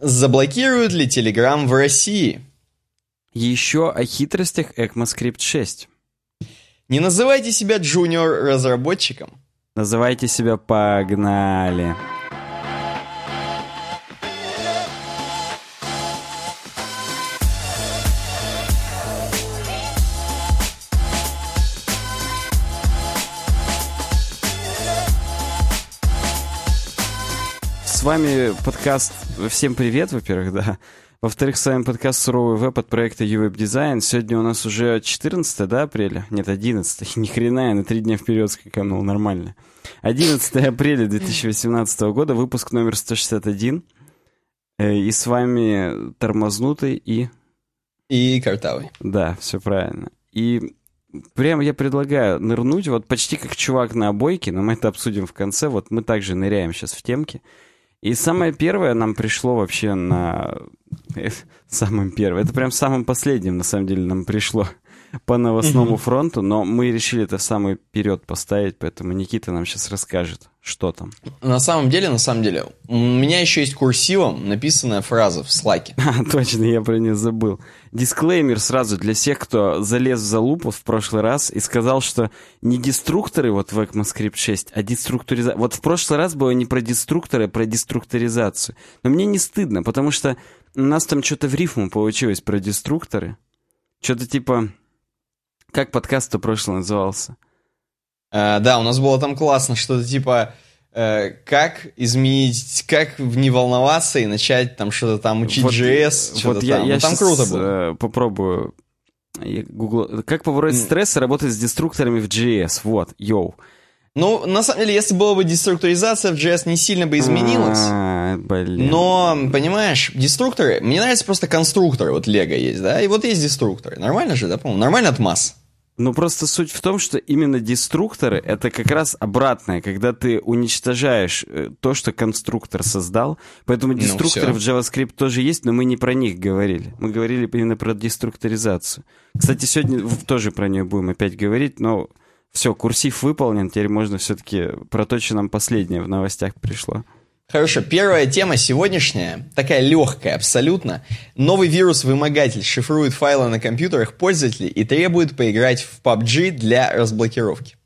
Заблокируют ли Telegram в России? Еще о хитростях ECMAScript 6. Не называйте себя джуниор-разработчиком. Называйте себя «Погнали». С вами подкаст «Всем привет», во-первых, да. Во-вторых, с вами подкаст «Суровый веб» от проекта UWeb Design. Сегодня у нас уже 14 да, апреля? Нет, 11 Ни хрена, я на три дня вперед скаканул, нормально. 11 апреля 2018 года, выпуск номер 161. Э, и с вами Тормознутый и... И Картавый. Да, все правильно. И прям я предлагаю нырнуть, вот почти как чувак на обойке, но мы это обсудим в конце. Вот мы также ныряем сейчас в темки. И самое первое нам пришло вообще на... Самым первым. Это прям самым последним, на самом деле, нам пришло по новостному фронту, но мы решили это в самый вперед поставить, поэтому Никита нам сейчас расскажет, что там. На самом деле, на самом деле, у меня еще есть курсивом написанная фраза в слаке. А, точно, я про нее забыл. Дисклеймер сразу для всех, кто залез в залупу в прошлый раз и сказал, что не деструкторы вот в ECMAScript 6, а деструктуризация. Вот в прошлый раз было не про деструкторы, а про деструктуризацию. Но мне не стыдно, потому что у нас там что-то в рифму получилось про деструкторы. Что-то типа как подкаст-то прошлый назывался? Uh, да, у нас было там классно, что-то типа uh, как изменить, как не волноваться и начать там что-то там учить вот, JS, вот я, там. Я ну, там круто было. Uh, попробую. Я Google... Как побороть стресс и работать с деструкторами в JS? Вот, йоу. Ну, на самом деле, если была бы деструктуризация в JS, не сильно бы изменилась. А, блин. Но, понимаешь, деструкторы... Мне нравится просто конструкторы. Вот Лего есть, да? И вот есть деструкторы. Нормально же, да, по-моему? Нормально от масс. Ну, просто суть в том, что именно деструкторы — это как раз обратное, когда ты уничтожаешь э, то, что конструктор создал. Поэтому Ну, деструкторы всё. в JavaScript тоже есть, но мы не про них говорили. Мы говорили именно про деструктуризацию. Кстати, сегодня тоже про нее будем опять говорить, но все, курсив выполнен, теперь можно все-таки про то, что нам последнее в новостях пришло. Хорошо, первая тема сегодняшняя, такая легкая абсолютно. Новый вирус-вымогатель шифрует файлы на компьютерах пользователей и требует поиграть в PUBG для разблокировки.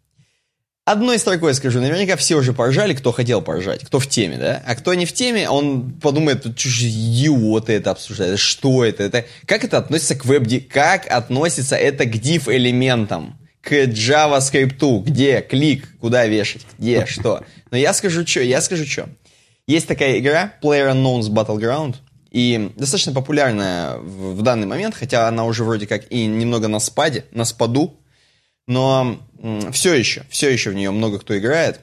Одной строкой скажу, наверняка все уже поржали, кто хотел поржать, кто в теме, да? А кто не в теме, он подумает, идиоты это обсуждают, что это, это, как это относится к веб как относится это к div-элементам, к JavaScript, где клик, куда вешать, где, что. Но я скажу что, я скажу что. Есть такая игра PlayerUnknown's Battleground, и достаточно популярная в, в данный момент, хотя она уже вроде как и немного на спаде, на спаду, но все еще, все еще в нее много кто играет.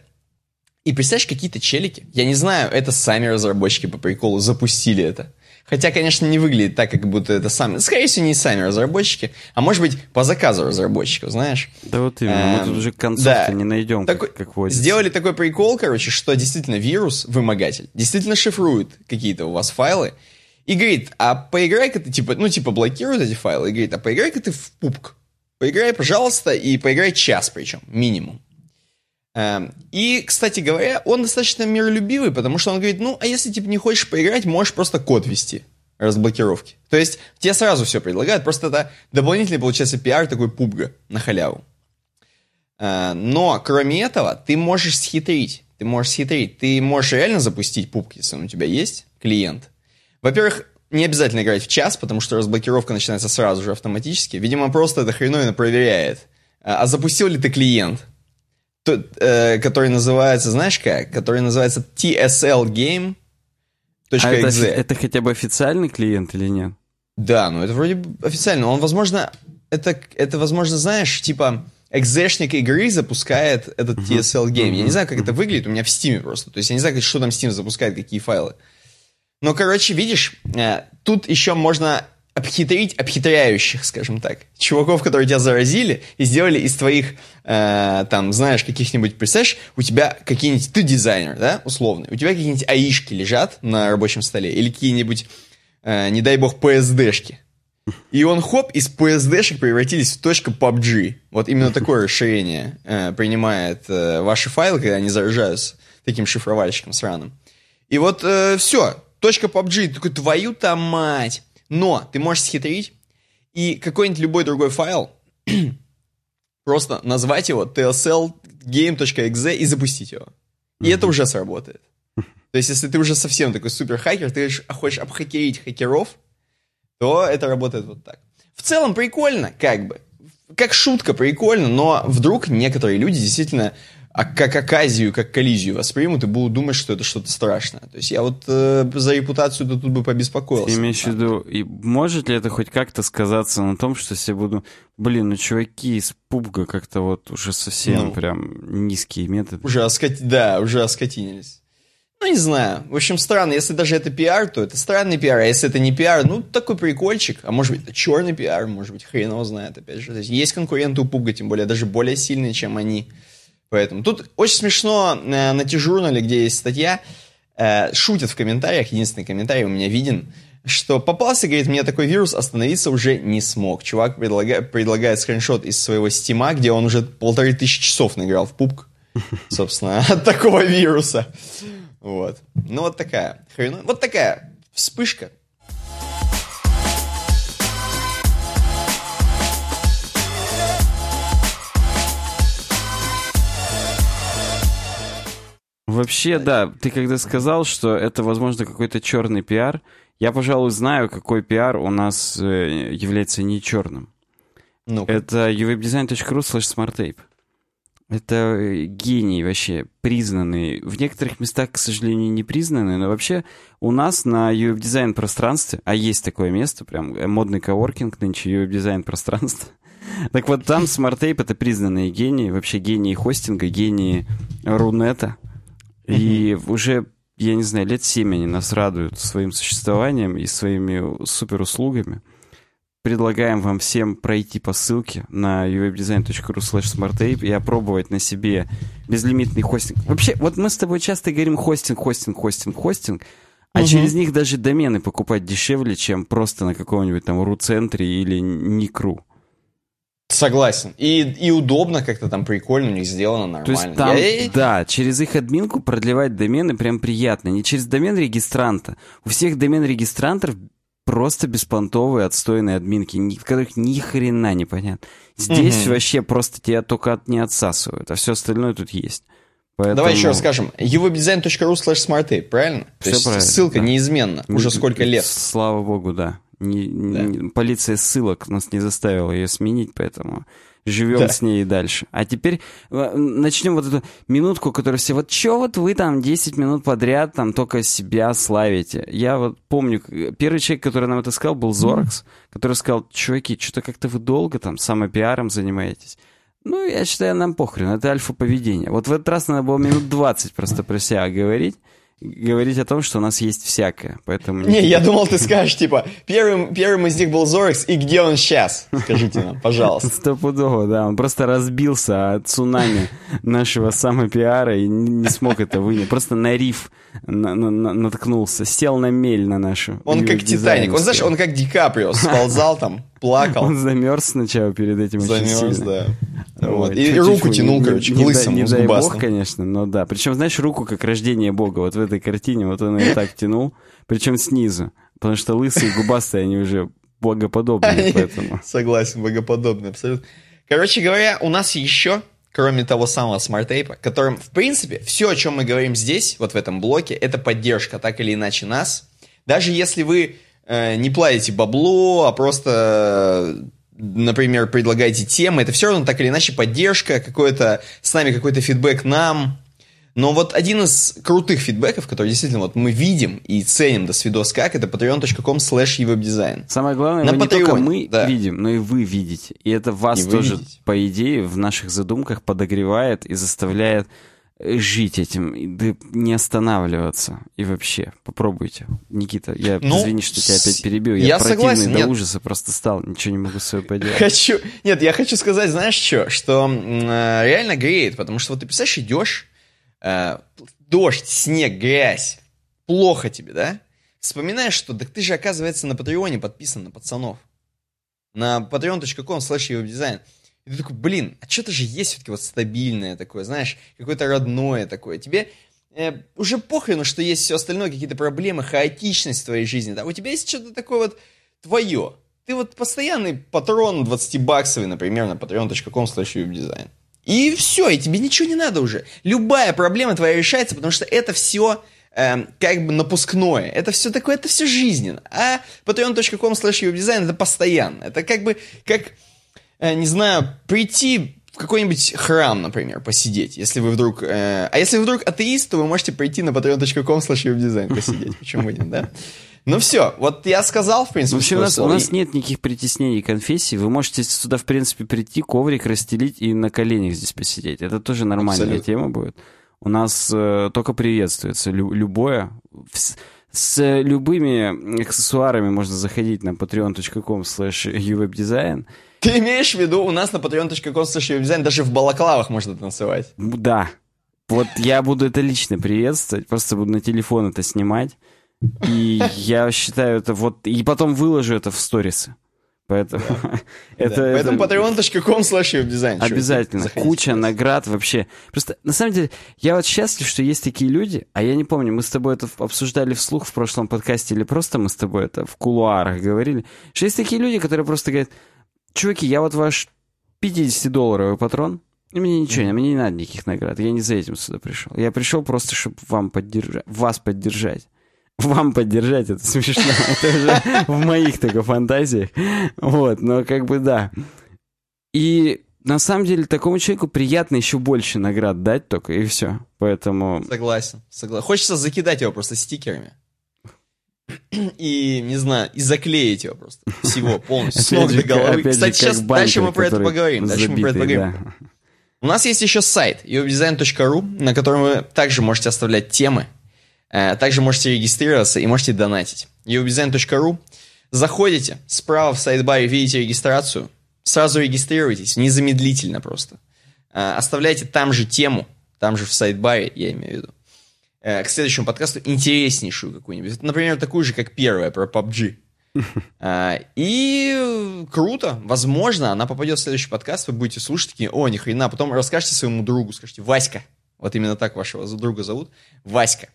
И представляешь, какие-то челики, я не знаю, это сами разработчики по приколу запустили это. Хотя, конечно, не выглядит так, как будто это сами. Скорее всего, не сами разработчики, а может быть, по заказу разработчиков, знаешь. Да вот именно, мы Эм, тут уже концов да. не найдем, Такой- как, как водится. Сделали такой прикол, короче, что действительно вирус, вымогатель, действительно шифрует какие-то у вас файлы и говорит, а поиграй-ка ты, типа, ну, типа, блокирует эти файлы и говорит, а поиграй-ка ты в пупк. Поиграй, пожалуйста, и поиграй час причем, минимум. Эм, И, кстати говоря, он достаточно миролюбивый, потому что он говорит, ну, а если, типа, не хочешь поиграть, можешь просто код ввести разблокировки. То есть тебе сразу все предлагают, просто это дополнительный, получается, пиар такой пубга на халяву. Э, Но, кроме этого, ты можешь схитрить. Ты можешь схитрить. Ты можешь реально запустить пубг, если он у тебя есть, клиент. Во-первых, не обязательно играть в час, потому что разблокировка начинается сразу же автоматически. Видимо, просто это хреновина проверяет. А а запустил ли ты клиент? Э, который называется, знаешь как? Который называется TSL Game. А это, это хотя бы официальный клиент или нет? Да, ну это вроде бы официально. Он, возможно, это, это возможно, знаешь, типа экзешник игры запускает этот TSL Game. Я не знаю, как это выглядит, у меня в Steam просто. То есть я не знаю, что там Steam запускает, какие файлы. Но, короче, видишь, э, тут еще можно обхитрить обхитряющих, скажем так. Чуваков, которые тебя заразили и сделали из твоих, э, там, знаешь, каких-нибудь, представляешь, у тебя какие-нибудь, ты дизайнер, да, условный, у тебя какие-нибудь аишки лежат на рабочем столе или какие-нибудь, э, не дай бог, PSD-шки. И он, хоп, из PSD-шек превратились в точка .pubg. Вот именно такое расширение э, принимает э, ваши файлы, когда они заражаются таким шифровальщиком сраным. И вот все, .pubg, ты такой, твою-то мать. Но ты можешь схитрить и какой-нибудь любой другой файл просто назвать его tsl game.exe и запустить его. И mm-hmm. это уже сработает. То есть, если ты уже совсем такой супер хакер, ты хочешь обхакерить хакеров, то это работает вот так. В целом прикольно, как бы. Как шутка прикольно, но вдруг некоторые люди действительно а как оказию, как коллизию воспримут и будут думать, что это что-то страшное. То есть я вот э, за репутацию тут бы побеспокоился. Ты имеешь в виду, и может ли это хоть как-то сказаться на том, что я буду, блин, ну чуваки из пубга как-то вот уже совсем ну, прям низкие методы. Уже оскот... Да, уже оскотинились. Ну, не знаю. В общем, странно. Если даже это пиар, то это странный пиар. А если это не пиар, ну, такой прикольчик. А может быть, это черный пиар, может быть, хрен его знает, опять же. есть, есть конкуренты у Пуга, тем более, даже более сильные, чем они. Поэтому тут очень смешно э, на T-журнале, где есть статья, э, шутят в комментариях, единственный комментарий у меня виден, что попался, говорит, мне такой вирус, остановиться уже не смог. Чувак предлагает, предлагает скриншот из своего стима, где он уже полторы тысячи часов наиграл в пубг, собственно, от такого вируса. Вот. Ну, вот такая хрена... Вот такая вспышка. Вообще, да, ты когда сказал, что это, возможно, какой-то черный пиар, я, пожалуй, знаю, какой пиар у нас э, является не черным. ну -ка. Это uwebdesign.ru slash smarttape. Это э, гений вообще, признанный. В некоторых местах, к сожалению, не признанный, но вообще у нас на UX-дизайн пространстве, а есть такое место, прям э, модный коворкинг нынче, UX-дизайн пространство. Так вот, там Tape — это признанные гении, вообще гении хостинга, гении Рунета. И уже, я не знаю, лет семь они нас радуют своим существованием и своими суперуслугами предлагаем вам всем пройти по ссылке на uwebdesign.ru smarttape и опробовать на себе безлимитный хостинг. Вообще, вот мы с тобой часто говорим хостинг, хостинг, хостинг, хостинг, а угу. через них даже домены покупать дешевле, чем просто на каком-нибудь там ру-центре или никру. Согласен. И, и удобно как-то там прикольно у них сделано нормально. То есть там, Я... да, через их админку продлевать домены прям приятно. Не через домен регистранта. У всех домен регистрантов просто беспонтовые отстойные админки, в которых ни хрена не понятно. Здесь угу. вообще просто тебя только от, не отсасывают, а все остальное тут есть. Поэтому... Давай еще раз скажем. uvdesign.ru slash smartape, правильно? Все То есть правильно, ссылка да. неизменна. Уже сколько лет. Слава богу, да. Не, да. Не, полиция ссылок нас не заставила ее сменить, поэтому живем да. с ней и дальше. А теперь э, начнем вот эту минутку, которая все, вот что вот вы там 10 минут подряд там только себя славите. Я вот помню, первый человек, который нам это сказал, был Зоракс, который сказал, чуваки, что-то как-то вы долго там самопиаром занимаетесь. Ну, я считаю, нам похрен, это альфа-поведение. Вот в этот раз надо было минут 20 просто про себя говорить говорить о том, что у нас есть всякое, поэтому... Не, я думал, ты скажешь, типа, первым, первым из них был Зорекс, и где он сейчас? Скажите нам, пожалуйста. Стопудово, да, он просто разбился от цунами нашего самопиара и не смог это вынять, просто на риф на, на, на, наткнулся, сел на мель на нашу. Он как Титаник, он, знаешь, он как Ди Каприо, сползал там, плакал. Он замерз сначала перед этим Замерз, да. Вот. И, и руку тянул, короче, не, к лысому, не, не дай бог, конечно, но да. Причем, знаешь, руку как рождение бога. Вот в этой картине вот он ее так тянул, причем снизу. Потому что лысые и губастые, они уже богоподобные, поэтому... Согласен, богоподобные, абсолютно. Короче говоря, у нас еще, кроме того самого SmartApe -а, которым, в принципе, все, о чем мы говорим здесь, вот в этом блоке, это поддержка, так или иначе, нас. Даже если вы не платите бабло, а просто например, предлагаете темы, это все равно так или иначе поддержка, какой-то с нами какой-то фидбэк нам. Но вот один из крутых фидбэков, который действительно вот мы видим и ценим до свидос как, это patreon.com slash webdesign. Самое главное, На не только мы да. видим, но и вы видите. И это вас и тоже, по идее, в наших задумках подогревает и заставляет жить этим, да не останавливаться. И вообще, попробуйте. Никита, я ну, извини, что тебя опять перебил. Я, я противный согласен, до нет. ужаса просто стал, ничего не могу с собой поделать. Хочу, нет, я хочу сказать, знаешь что, что э, реально греет, потому что вот ты, представляешь, идешь, э, дождь, снег, грязь, плохо тебе, да? Вспоминаешь, что так ты же, оказывается, на Патреоне подписан на пацанов. На patreon.com slash дизайн. И ты такой, блин, а что-то же есть все-таки вот стабильное такое, знаешь, какое-то родное такое. Тебе э, уже похрену, что есть все остальное, какие-то проблемы, хаотичность в твоей жизни, да, у тебя есть что-то такое вот твое. Ты вот постоянный патрон 20-баксовый, например, на patreon.com slash И все, и тебе ничего не надо уже. Любая проблема твоя решается, потому что это все э, как бы напускное. Это все такое, это все жизненно. А patreon.com slash это постоянно. Это как бы, как, не знаю, прийти в какой-нибудь храм, например, посидеть, если вы вдруг... Э, а если вы вдруг атеист, то вы можете прийти на patreon.com slash посидеть. Почему нет, да? Ну все, вот я сказал, в принципе, Вообще у нас, у нас нет никаких притеснений конфессий. Вы можете сюда, в принципе, прийти, коврик расстелить и на коленях здесь посидеть. Это тоже нормальная Абсолютно. тема будет. У нас э, только приветствуется лю- любое. С, с любыми аксессуарами можно заходить на patreon.com slash uwebdesign. Ты имеешь в виду, у нас на patreon.com uwebdesign даже в балаклавах можно танцевать? Да. Вот я буду это лично приветствовать, просто буду на телефон это снимать. И я считаю это вот... И потом выложу это в сторисы. Поэтому да. это... Да. Поэтому это... patreon.com slash дизайн. Обязательно. Заходите, Куча наград вообще. Просто, на самом деле, я вот счастлив, что есть такие люди, а я не помню, мы с тобой это обсуждали вслух в прошлом подкасте или просто мы с тобой это в кулуарах говорили, что есть такие люди, которые просто говорят, чуваки, я вот ваш 50-долларовый патрон, и мне ничего, mm. мне не надо никаких наград, я не за этим сюда пришел. Я пришел просто, чтобы вам поддержать, вас поддержать вам поддержать, это смешно. Это уже в моих только фантазиях. Вот, но как бы да. И на самом деле такому человеку приятно еще больше наград дать только, и все. Поэтому... Согласен, согласен. Хочется закидать его просто стикерами. И, не знаю, и заклеить его просто. Всего, полностью, с ног до головы. Кстати, сейчас дальше мы про это поговорим. Дальше мы про это поговорим. У нас есть еще сайт uwebdesign.ru, на котором вы также можете оставлять темы, Э, также можете регистрироваться и можете донатить. uwdesign.ru Заходите, справа в сайт-баре видите регистрацию, сразу регистрируйтесь, незамедлительно просто. Э, оставляйте там же тему, там же в сайт-баре, я имею в виду, э, к следующему подкасту интереснейшую какую-нибудь. Например, такую же, как первая про PUBG. И круто, возможно, она попадет в следующий подкаст, вы будете слушать такие, о, ни хрена, потом расскажете своему другу, скажите, Васька, вот именно так вашего друга зовут, Васька,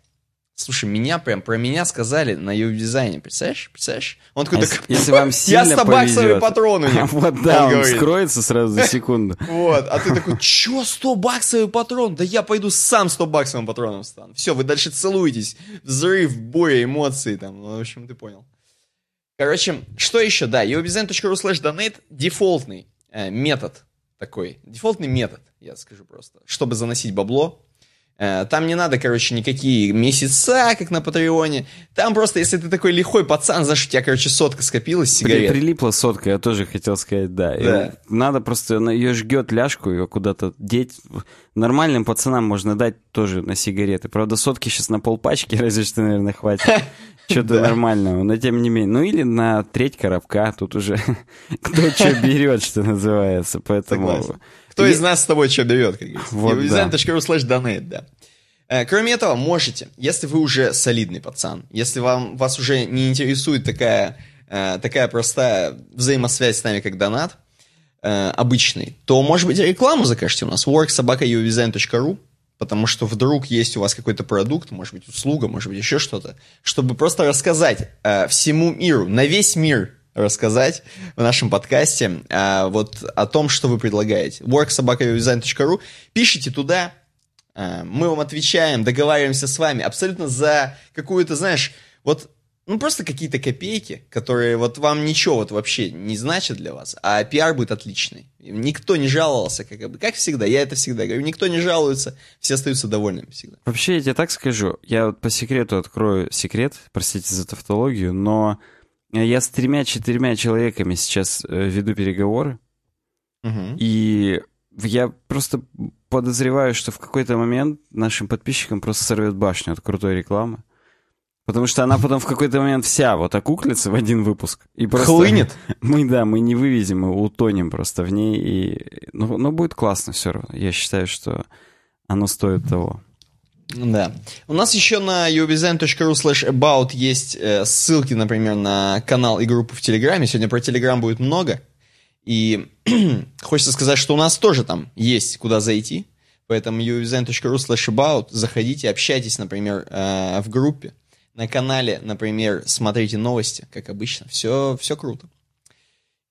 Слушай, меня прям про меня сказали на ее дизайне, представляешь? Представляешь? Он такой, а так, если вам сильно я 100 баксовый патрон у них. Вот да, он, он скроется сразу за секунду. Вот, а ты такой, чё, 100 баксовый патрон? Да я пойду сам 100 баксовым патроном стану. Все, вы дальше целуетесь. Взрыв, боя, эмоции там. Ну, в общем, ты понял. Короче, что еще? Да, uwebdesign.ru slash donate дефолтный э, метод такой. Дефолтный метод, я скажу просто. Чтобы заносить бабло, там не надо, короче, никакие месяца, как на Патреоне. Там просто, если ты такой лихой пацан, знаешь, у тебя, короче, сотка скопилась сигарет. При, прилипла сотка, я тоже хотел сказать, да. да. надо просто, ее жгет ляжку, ее куда-то деть. Нормальным пацанам можно дать тоже на сигареты. Правда, сотки сейчас на полпачки, разве что, наверное, хватит. Что-то нормального, но тем не менее. Ну или на треть коробка, тут уже кто что берет, что называется. Поэтому... Кто из нас с тобой что берет, как говорится. Вот, donate, да. Э, кроме этого, можете, если вы уже солидный пацан, если вам, вас уже не интересует такая, э, такая простая взаимосвязь с нами, как донат, э, обычный, то, может быть, рекламу закажете у нас, worksobaka.udesign.ru, потому что вдруг есть у вас какой-то продукт, может быть, услуга, может быть, еще что-то, чтобы просто рассказать всему миру, на весь мир рассказать в нашем подкасте а, вот о том, что вы предлагаете. worksobakadesign.ru Пишите туда, а, мы вам отвечаем, договариваемся с вами абсолютно за какую-то, знаешь, вот ну, просто какие-то копейки, которые вот вам ничего вот вообще не значат для вас, а пиар будет отличный. Никто не жаловался, как, бы, как всегда, я это всегда говорю, никто не жалуется, все остаются довольными всегда. Вообще, я тебе так скажу, я вот по секрету открою секрет, простите за тавтологию, но я с тремя-четырьмя человеками сейчас э, веду переговоры, угу. и я просто подозреваю, что в какой-то момент нашим подписчикам просто сорвет башню от крутой рекламы. Потому что она потом в какой-то момент вся вот окуклится в один выпуск. И просто Хлынет? Мы, да, мы не вывезем, мы утонем просто в ней. И... Но, но будет классно все равно. Я считаю, что оно стоит того. Да. У нас еще на uwdesign.ru slash about есть э, ссылки, например, на канал и группу в Телеграме. Сегодня про Телеграм будет много. И хочется сказать, что у нас тоже там есть куда зайти. Поэтому udesign.ru slash about. Заходите, общайтесь, например, э, в группе. На канале, например, смотрите новости, как обычно. Все, все круто.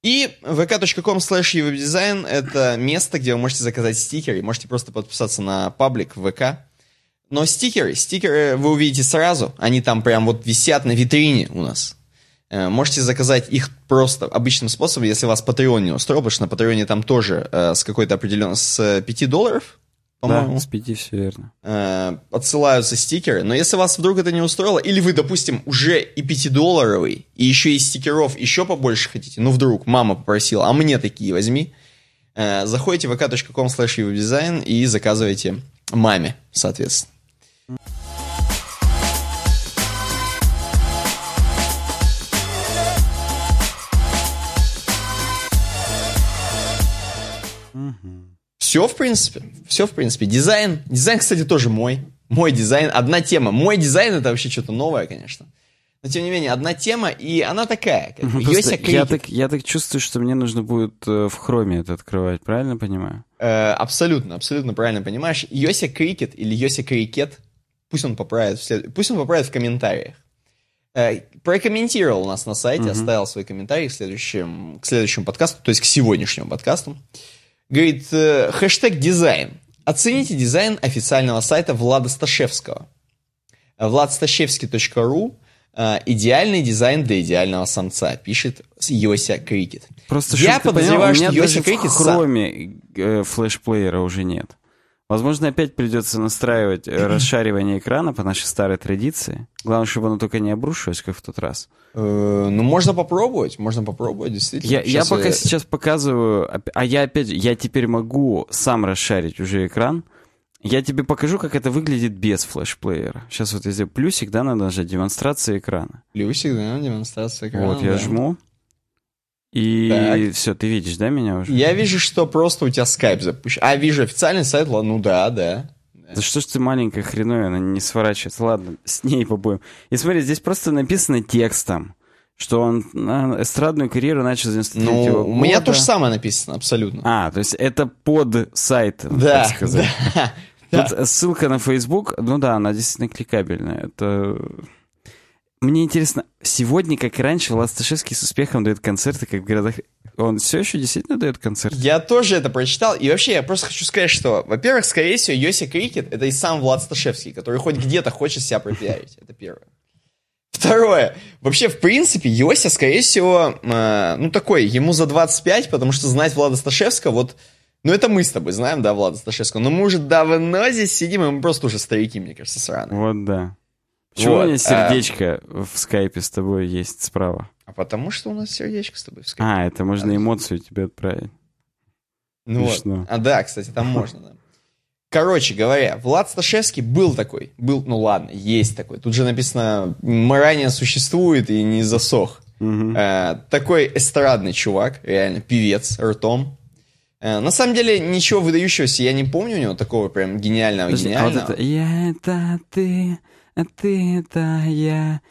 И vk.com slash это место, где вы можете заказать стикеры. Можете просто подписаться на паблик ВК. Но стикеры, стикеры вы увидите сразу. Они там прям вот висят на витрине у нас. Э, можете заказать их просто обычным способом, если вас Patreon не устроил, потому что на Patreon там тоже э, с какой-то определенной, с 5 долларов, по-моему. Да, с 5, все верно. Э, отсылаются стикеры. Но если вас вдруг это не устроило, или вы, допустим, уже и 5-долларовый, и еще и стикеров еще побольше хотите, ну вдруг мама попросила, а мне такие возьми, э, заходите в vk.com slash и заказывайте маме, соответственно. Все, в принципе. Все, в принципе. Дизайн. Дизайн, кстати, тоже мой. Мой дизайн. Одна тема. Мой дизайн это вообще что-то новое, конечно. Но тем не менее, одна тема, и она такая. Как Йося я, так, я так чувствую, что мне нужно будет э, в хроме это открывать, правильно понимаю? Э, абсолютно, абсолютно правильно понимаешь. Йося Крикет или Йося Крикет, пусть он поправит в, след... пусть он поправит в комментариях. Э, прокомментировал у нас на сайте, угу. оставил свой комментарий к следующему, к следующему подкасту, то есть к сегодняшнему подкасту. Говорит, э, хэштег дизайн. Оцените дизайн официального сайта Влада Сташевского. владсташевский.ру э, Идеальный дизайн для идеального самца, пишет Йося Крикет. Просто я подозреваю, что Йося Крикет... в хроме э, флешплеера уже нет. Возможно, опять придется настраивать э, расшаривание экрана по нашей старой традиции. Главное, чтобы оно только не обрушилось, как в тот раз. Э, ну, можно попробовать, можно попробовать, действительно. Я, я пока сейчас показываю, а я опять, я теперь могу сам расшарить уже экран. Я тебе покажу, как это выглядит без флешплеера. Сейчас вот если плюсик, да, надо нажать, демонстрация экрана. Плюсик, да, демонстрация экрана. Вот, я да. жму. И так. все, ты видишь, да, меня уже? Я вижу, что просто у тебя скайп запущен. А, вижу официальный сайт, ну да, да. Да что ж ты маленькая хреновая, она не сворачивается. Ладно, с ней побоем. И смотри, здесь просто написано текстом, что он на эстрадную карьеру начал с 93 ну, года. у меня то же самое написано, абсолютно. А, то есть это под сайт, да, так сказать. Да, Тут да. ссылка на Facebook, ну да, она действительно кликабельная. Это... Мне интересно, сегодня, как и раньше, Ласташевский с успехом дает концерты, как в городах... Он все еще действительно дает концерты? Я тоже это прочитал. И вообще, я просто хочу сказать, что, во-первых, скорее всего, Йоси Крикет — это и сам Влад Сташевский, который хоть где-то хочет себя пропиарить. Это первое. Второе. Вообще, в принципе, Йося, скорее всего, э, ну, такой, ему за 25, потому что знать Влада Сташевского, вот, ну, это мы с тобой знаем, да, Влада Сташевского, но мы уже давно здесь сидим, и мы просто уже старики, мне кажется, сраные. Вот да. Почему вот, у меня сердечко а... в скайпе с тобой есть справа? А потому что у нас сердечко с тобой в скайпе. А, это можно эмоцию тебе отправить. Ну вот. А да, кстати, там можно, да. Короче говоря, Влад Сташевский был такой. Был, ну ладно, есть такой. Тут же написано, ранее существует и не засох. Угу. Э, такой эстрадный чувак, реально, певец, ртом. Э, на самом деле, ничего выдающегося я не помню у него, такого прям гениального, гениального. А вот это, я это ты, ты это я.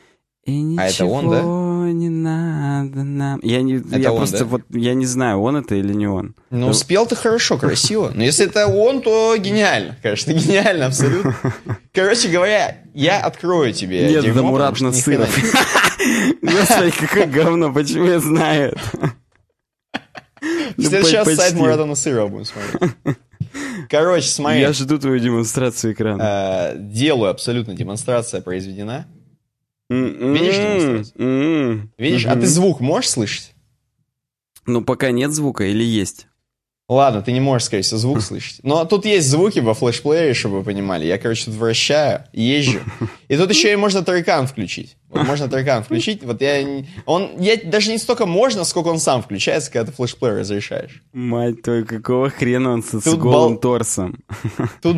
И ничего а это он, да? не надо нам. Я, не, это я он, просто да? вот я не знаю, он это или не он. Ну, то... спел ты хорошо, красиво. Но если это он, то гениально. Конечно, гениально, абсолютно. Короче говоря, я открою тебе. Нет, дерьмо, да Мурат Насыров. Господи, какое говно, почему я знаю это? В следующий раз сайт Мурата Насырова будем смотреть. Короче, смотри. Я жду твою демонстрацию экрана. Э, делаю абсолютно. Демонстрация произведена. Видишь демонстрацию? Видишь? А ты звук можешь слышать? Ну, пока нет звука или есть? Ладно, ты не можешь, скорее всего, звук слышать. Но тут есть звуки во флешплеере, чтобы вы понимали. Я, короче, тут вращаю, езжу. И тут еще и можно трекан включить. Вот можно трекан включить. Вот я... Он... Я даже не столько можно, сколько он сам включается, когда ты флешплеер разрешаешь. Мать твою, какого хрена он с, с голым бал... торсом? Тут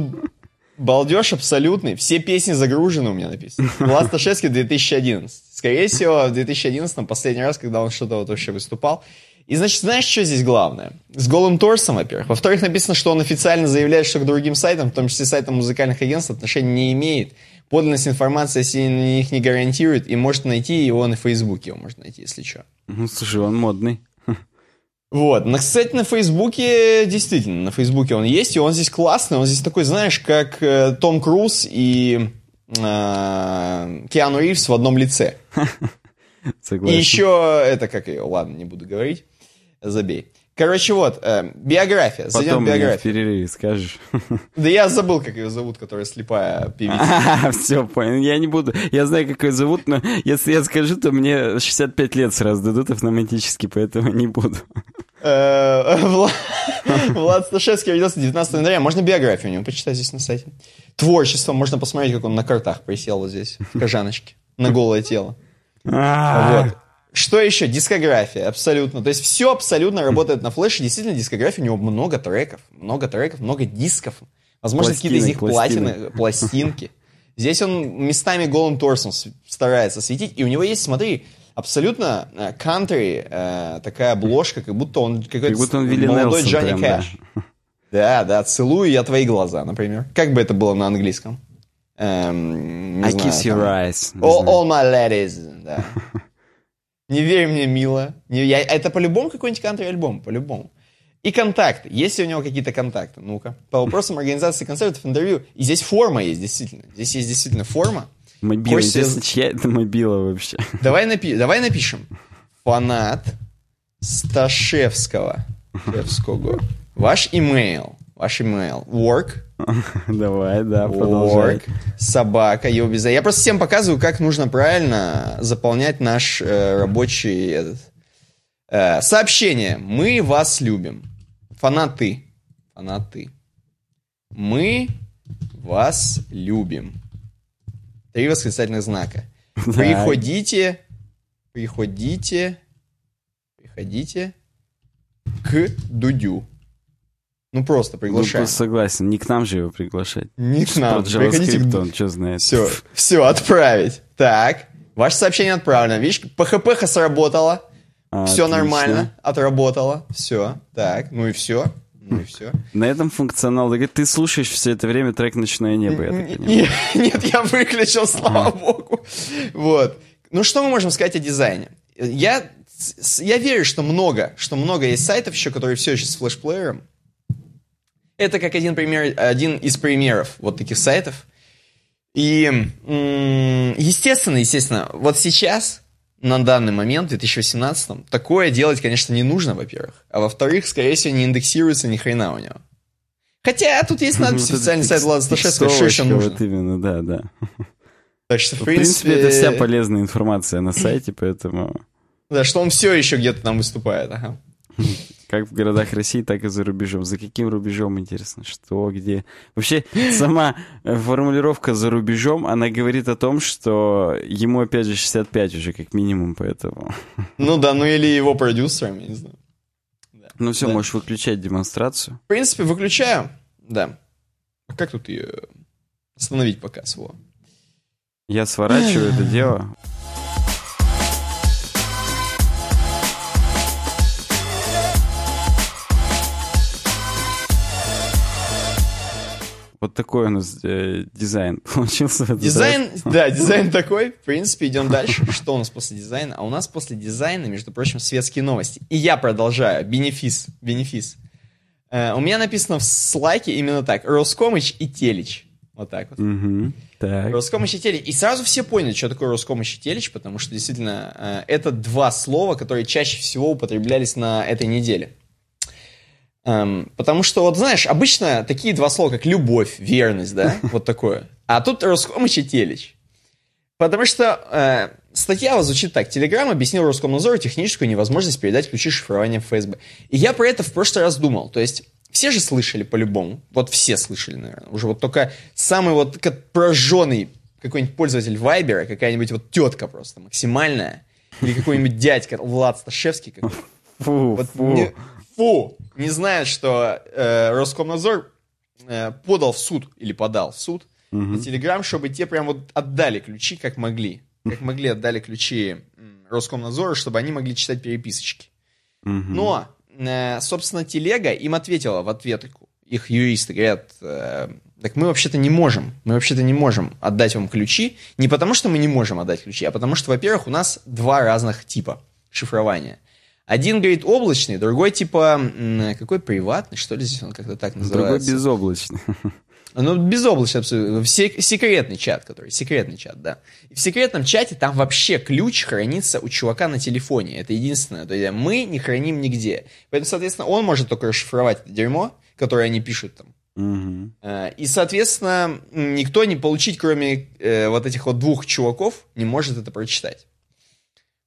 балдеж абсолютный. Все песни загружены у меня написано. Влад Сташевский 2011. Скорее всего, в 2011 последний раз, когда он что-то вот вообще выступал. И, значит, знаешь, что здесь главное? С голым торсом, во-первых. Во-вторых, написано, что он официально заявляет, что к другим сайтам, в том числе сайтам музыкальных агентств, отношения не имеет. Подлинность информации если на них не гарантирует, и может найти его на Фейсбуке, его можно найти, если что. Ну, слушай, он модный. Вот. Но, кстати, на Фейсбуке, действительно, на Фейсбуке он есть, и он здесь классный, он здесь такой, знаешь, как э, Том Круз и э, Киану Ривз в одном лице. Согласен. И еще, это как ее, ладно, не буду говорить, забей. Короче, вот, э, биография. Зайдем Потом в мне в биографию. перерыве скажешь. Да я забыл, как ее зовут, которая слепая певица. Все, понял. Я не буду. Я знаю, как ее зовут, но если я скажу, то мне 65 лет сразу дадут автоматически, поэтому не буду. Э, Вла- Влад Сташевский родился 19 января. Можно биографию у него почитать здесь на сайте. Творчество. Можно посмотреть, как он на картах присел вот здесь, в кожаночке, на голое тело. А, Вот. Что еще? Дискография, абсолютно. То есть все абсолютно работает на флеше. Действительно, дискография, у него много треков. Много треков, много дисков. Возможно, какие-то из них Пластинок, платины, пластинки. Здесь он местами голым торсом старается светить. И у него есть, смотри, абсолютно э, кантри, э, такая обложка, как будто он какой-то Как будто он Вилли молодой Нелсон Джонни прям, да. Кэш. Да, да, целую я твои глаза, например. Как бы это было на английском? Эм, I знаю, kiss your там. eyes. All, all my ladies, да. Не верь мне, мило. Не- я- это по-любому какой-нибудь кантри-альбом, по-любому. И контакты. Есть ли у него какие-то контакты? Ну-ка. По вопросам организации концертов, интервью. И здесь форма есть, действительно. Здесь есть действительно форма. Мобила. Хочется- Интересно, чья это мобила вообще? Давай, напи- давай напишем. Фанат Сташевского. Сташевского. Ваш имейл. Ваш имейл. Work. Давай, да, продолжай. Work. Собака. Его без... Я просто всем показываю, как нужно правильно заполнять наш э, рабочий этот, э, сообщение. Мы вас любим. Фанаты. Фанаты. Мы вас любим. Три восклицательных знака. Приходите, приходите, приходите к Дудю. Ну просто Ну, приглашаем. просто согласен, не к нам же его приглашать. Не к нам. Под Приходите к он что знает. Все, все, отправить. Так, ваше сообщение отправлено. Видишь, ПХП сработало. А, все отлично. нормально, отработало. Все, так, ну и все. Ну и все. На этом функционал. Говорит, Ты слушаешь все это время трек «Ночное небо», я так понимаю. Не- Нет, я выключил, слава богу. Вот. Ну, что мы можем сказать о дизайне? Я, я верю, что много, что много есть сайтов еще, которые все еще с флешплеером. Это как один, пример, один из примеров вот таких сайтов. И, естественно, естественно, вот сейчас, на данный момент, в 2018, такое делать, конечно, не нужно, во-первых. А во-вторых, скорее всего, не индексируется ни хрена у него. Хотя тут есть надпись Вот официальный сайт Влада Сташевского, что еще нужно. Вот именно, да, да. Так что, в В принципе, принципе, это вся полезная информация на сайте, поэтому Да, что он все еще где-то там выступает, ага. как в городах России, так и за рубежом. За каким рубежом, интересно, что, где? Вообще, сама э, формулировка «за рубежом», она говорит о том, что ему, опять же, 65 уже, как минимум, поэтому... Ну да, ну или его продюсером, я не знаю. Ну все, Да. можешь выключать демонстрацию. В принципе, выключаю. Да. А как тут ее остановить показ? Во. Я сворачиваю это дело. Вот такой у нас э, дизайн получился. Дизайн, да, дизайн такой. В принципе, идем дальше. Что у нас после дизайна? А у нас после дизайна, между прочим, светские новости. И я продолжаю. Бенефис. Бенефис. Э, у меня написано в слайке именно так. Роскомыч и Телич. Вот так вот. Мгм. Так. Роскомыч и Телич. И сразу все поняли, что такое Роскомыч и Телич, потому что действительно э, это два слова, которые чаще всего употреблялись на этой неделе. Эм, потому что, вот знаешь, обычно такие два слова, как любовь, верность, да, вот такое. А тут Роскомыч и Телич. Потому что э, статья звучит так. Телеграм объяснил Роскомнадзору техническую невозможность передать ключи шифрования в ФСБ. И я про это в прошлый раз думал. То есть все же слышали по-любому. Вот все слышали, наверное. Уже вот только самый вот как прожженный какой-нибудь пользователь Вайбера, какая-нибудь вот тетка просто максимальная, или какой-нибудь дядька Влад Сташевский, как Фу, вот фу. не, фу, не знает, что э, Роскомнадзор э, подал в суд или подал в суд на Телеграм, чтобы те прям вот отдали ключи, как могли. Как могли отдали ключи Роскомнадзору, чтобы они могли читать переписочки. Мгм. Но, э, собственно, Телега им ответила в ответку. Их юристы говорят, э, так мы вообще-то не можем, мы вообще-то не можем отдать вам ключи, не потому что мы не можем отдать ключи, а потому что, во-первых, у нас два разных типа шифрования. Один говорит облачный, другой типа какой приватный, что ли здесь он как-то так называется. Другой безоблачный. Ну, безоблачный абсолютно. Секретный чат, который, секретный чат, да. И в секретном чате там вообще ключ хранится у чувака на телефоне. Это единственное. То есть мы не храним нигде. Поэтому, соответственно, он может только расшифровать это дерьмо, которое они пишут там. Угу. И, соответственно, никто не получить, кроме э, вот этих вот двух чуваков, не может это прочитать.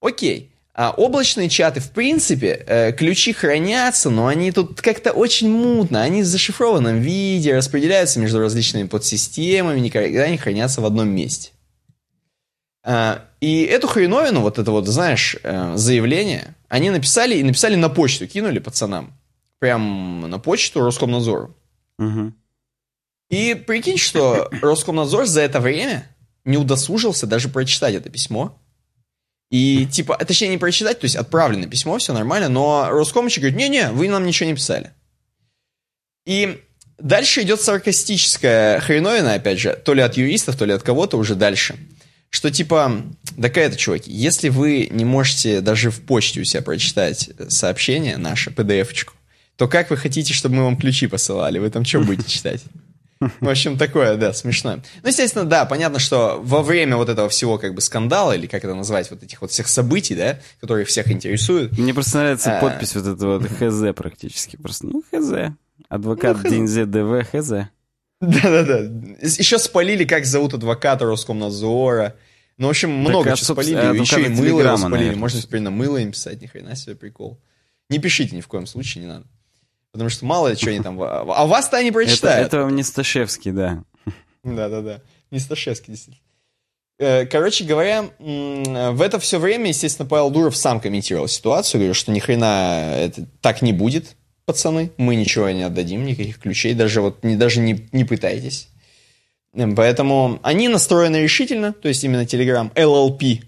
Окей. А облачные чаты, в принципе, э, ключи хранятся, но они тут как-то очень мутно. Они в зашифрованном виде, распределяются между различными подсистемами, никогда не хранятся в одном месте. А, и эту хреновину, вот это вот, знаешь, э, заявление, они написали и написали на почту, кинули пацанам. Прям на почту Роскомнадзору. Угу. И прикинь, что Роскомнадзор за это время не удосужился даже прочитать это письмо и, типа, точнее, не прочитать, то есть отправлено письмо, все нормально, но Роскомыч говорит, не-не, вы нам ничего не писали. И дальше идет саркастическая хреновина, опять же, то ли от юристов, то ли от кого-то уже дальше. Что типа, да это, чуваки, если вы не можете даже в почте у себя прочитать сообщение наше, PDF-очку, то как вы хотите, чтобы мы вам ключи посылали? Вы там что будете читать? В общем, такое, да, смешное. Ну, естественно, да, понятно, что во время вот этого всего как бы скандала, или как это назвать, вот этих вот всех событий, да, которые всех интересуют. Мне просто нравится а... подпись вот этого вот ХЗ практически. Просто, ну, ХЗ. Адвокат ну, ДНЗ ДВ ХЗ. Да-да-да. Еще спалили, как зовут адвоката Роскомнадзора. Ну, в общем, много так, чего спалили. А, Еще и мыло спалили. Наверное. Можно теперь на мыло им писать. Ни хрена себе прикол. Не пишите ни в коем случае, не надо. Потому что мало ли, что они там... А вас-то они прочитают. Это, это не Сташевский, да. Да-да-да. Не Сташевский, действительно. Э, короче говоря, в это все время, естественно, Павел Дуров сам комментировал ситуацию, говорил, что ни хрена это так не будет, пацаны, мы ничего не отдадим, никаких ключей, даже вот не, даже не, не пытайтесь. Эм, поэтому они настроены решительно, то есть именно Telegram, LLP.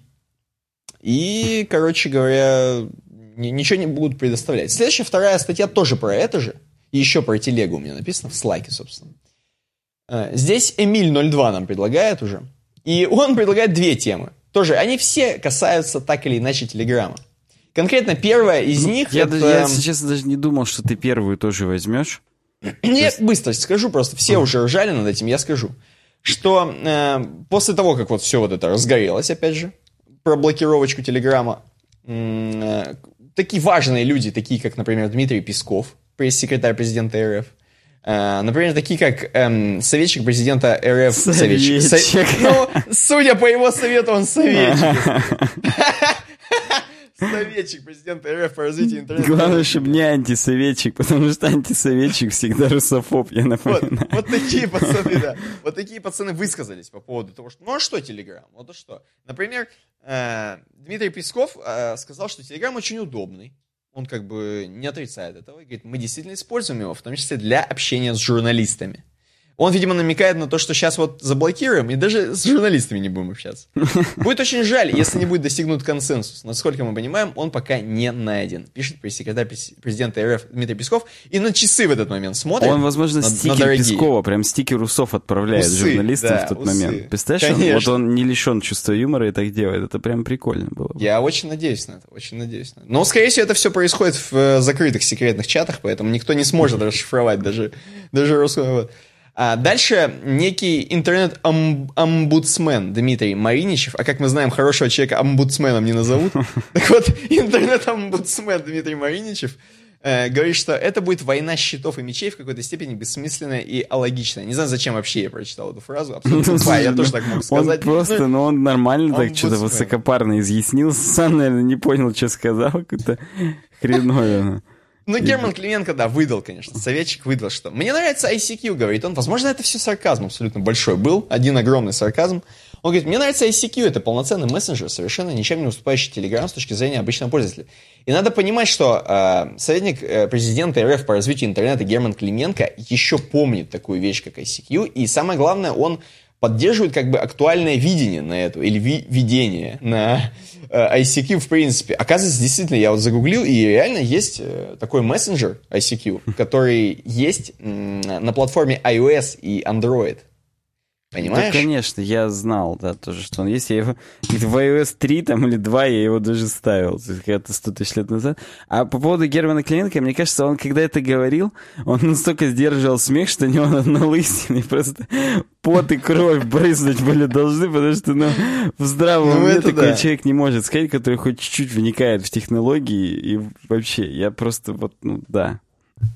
И, короче говоря, ничего не будут предоставлять. Следующая, вторая статья тоже про это же. И еще про телегу у меня написано в слайке, собственно. Э, здесь Эмиль 02 нам предлагает уже. И он предлагает две темы. Тоже, они все касаются так или иначе Телеграма. Конкретно первая из ну, них я, это... я, если честно, даже не думал, что ты первую тоже возьмешь. Есть... быстро скажу просто. Все уже ржали над этим, я скажу. Что э, после того, как вот все вот это разгорелось, опять же, про блокировочку Телеграма, э, такие важные люди, такие как, например, Дмитрий Песков, пресс-секретарь президента РФ, Uh, например, такие как эм, советчик президента РФ. Советчик. советчик. Со... Ну, судя по его совету, он советчик. Советчик президента РФ по развитию интернета. Главное, чтобы не антисоветчик, потому что антисоветчик всегда русофоб, я напоминаю. Вот, вот такие пацаны, да. Вот такие пацаны высказались по поводу того, что... Ну а что Телеграм? Вот а что? Например, э, Дмитрий Песков э, сказал, что Телеграм очень удобный. Он как бы не отрицает этого и говорит, мы действительно используем его, в том числе для общения с журналистами. Он, видимо, намекает на то, что сейчас вот заблокируем и даже с журналистами не будем общаться. Будет очень жаль, если не будет достигнут консенсус. Насколько мы понимаем, он пока не найден. Пишет пресс-секретарь президента РФ Дмитрий Песков. И на часы в этот момент смотрит. Он, возможно, на, стикер на Пескова, прям стикер усов отправляет усы, журналистам да, в тот усы. момент. Представляешь, вот он не лишен чувства юмора и так делает. Это прям прикольно было. Я очень надеюсь на это, очень надеюсь на это. Но, скорее всего, это все происходит в э, закрытых секретных чатах, поэтому никто не сможет расшифровать даже, даже русского. А дальше некий интернет-омбудсмен Дмитрий Мариничев, а как мы знаем, хорошего человека омбудсменом не назовут. Так вот, интернет-омбудсмен Дмитрий Мариничев э, говорит, что это будет война щитов и мечей в какой-то степени бессмысленная и алогичная. Не знаю, зачем вообще я прочитал эту фразу. Абсолютно тупая, я тоже так могу сказать. Он просто, ну, он нормально так что-то высокопарно изъяснил. Сам, наверное, не понял, что сказал. Какое-то хреновое. Ну, Герман Клименко, да, выдал, конечно. Советчик выдал, что мне нравится ICQ, говорит он. Возможно, это все сарказм абсолютно большой был. Один огромный сарказм. Он говорит, мне нравится ICQ, это полноценный мессенджер, совершенно ничем не уступающий Telegram с точки зрения обычного пользователя. И надо понимать, что э, советник э, президента РФ по развитию интернета Герман Клименко еще помнит такую вещь, как ICQ. И самое главное, он поддерживает как бы актуальное видение на эту, или ви видение на э, ICQ в принципе. Оказывается, действительно, я вот загуглил, и реально есть э, такой мессенджер ICQ, который есть на платформе iOS и Android. Понимаешь? Да, конечно, я знал, да, тоже, что он есть. Я его в iOS 3 там или 2 я его даже ставил, когда-то 100 тысяч лет назад. А по поводу Германа Клименко, мне кажется, он когда это говорил, он настолько сдерживал смех, что у него на лысине просто пот и кровь брызнуть были должны, потому что, ну, в здравом ну, уме такой да. человек не может сказать, который хоть чуть-чуть вникает в технологии и вообще, я просто вот, ну, да.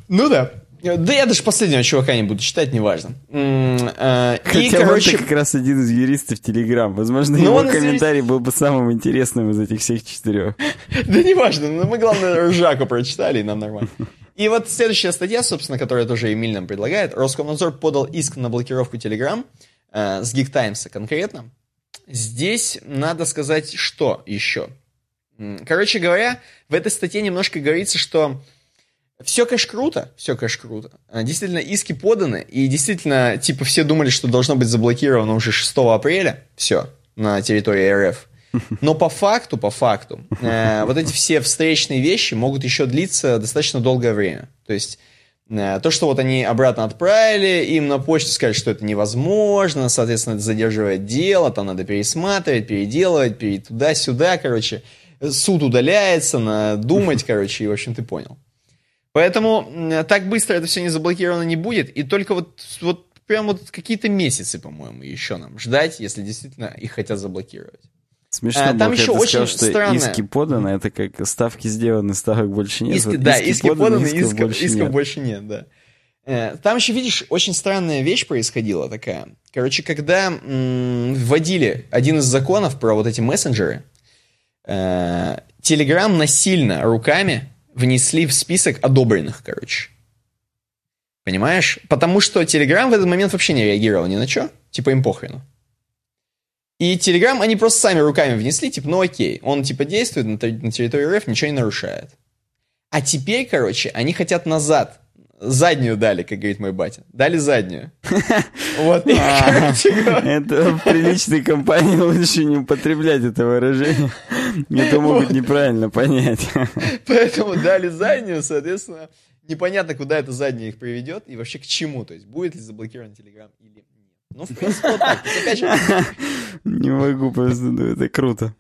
Ну да, да я даже последнего чувака не буду читать, неважно. Э, Хотя и, короче... как раз один из юристов Телеграм. Возможно, но его комментарий юрист... был бы самым интересным из этих всех четырех. Да неважно, но мы, главное, Ржаку прочитали, и нам нормально. И вот следующая статья, собственно, которая тоже Эмиль нам предлагает. Роскомнадзор подал иск на блокировку Telegram э, с Geek Times конкретно. Здесь надо сказать, что еще. Короче говоря, в этой статье немножко говорится, что все, конечно, круто, все, конечно, круто. А, действительно, иски поданы, и действительно, типа, все думали, что должно быть заблокировано уже 6 апреля, все, на территории РФ. Но по факту, по факту, э, вот эти все встречные вещи могут еще длиться достаточно долгое время. То есть э, то, что вот они обратно отправили, им на почту сказали, что это невозможно, соответственно, это задерживает дело, там надо пересматривать, переделывать, пере... туда-сюда, короче. Суд удаляется, надо думать, короче, и, в общем, ты понял. Поэтому так быстро это все не заблокировано не будет, и только вот, вот прям вот какие-то месяцы, по-моему, еще нам ждать, если действительно их хотят заблокировать. Смешно а, там еще очень сказал, что странное. иски поданы, это как ставки сделаны, ставок больше нет. Иски, вот да, иски, иски поданы, поданы исков, больше, исков нет. больше нет, да. Э, там еще, видишь, очень странная вещь происходила такая. Короче, когда м- вводили один из законов про вот эти мессенджеры, э, Telegram насильно руками внесли в список одобренных, короче. Понимаешь? Потому что Telegram в этот момент вообще не реагировал ни на что. Типа им похрену. И Telegram они просто сами руками внесли, типа, ну окей, он типа действует на, на территории РФ, ничего не нарушает. А теперь, короче, они хотят назад. Заднюю дали, как говорит мой батя. Дали заднюю. Вот. Это в приличной компании лучше не употреблять это выражение. Это могут неправильно понять. Поэтому дали заднюю, соответственно, непонятно, куда это заднее их приведет и вообще к чему. То есть, будет ли заблокирован Telegram или нет. Ну, в принципе, вот так. Не могу просто, ну это круто.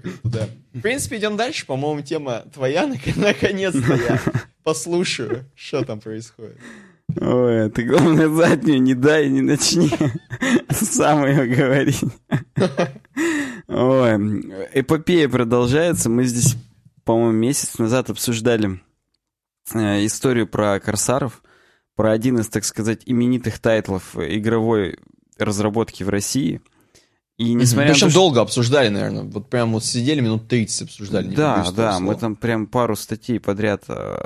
Круто, да. В принципе, идем дальше. По-моему, тема твоя, наконец-то я послушаю, что там происходит. Ой, ты, главное, заднюю не дай, не начни сам ее говорить. Ой, эпопея продолжается. Мы здесь, по-моему, месяц назад обсуждали э, историю про корсаров, про один из, так сказать, именитых тайтлов игровой разработки в России – и несмотря Причем на то, долго обсуждали, наверное. Вот прям вот сидели минут 30 обсуждали. Да, да, мы там прям пару статей подряд э,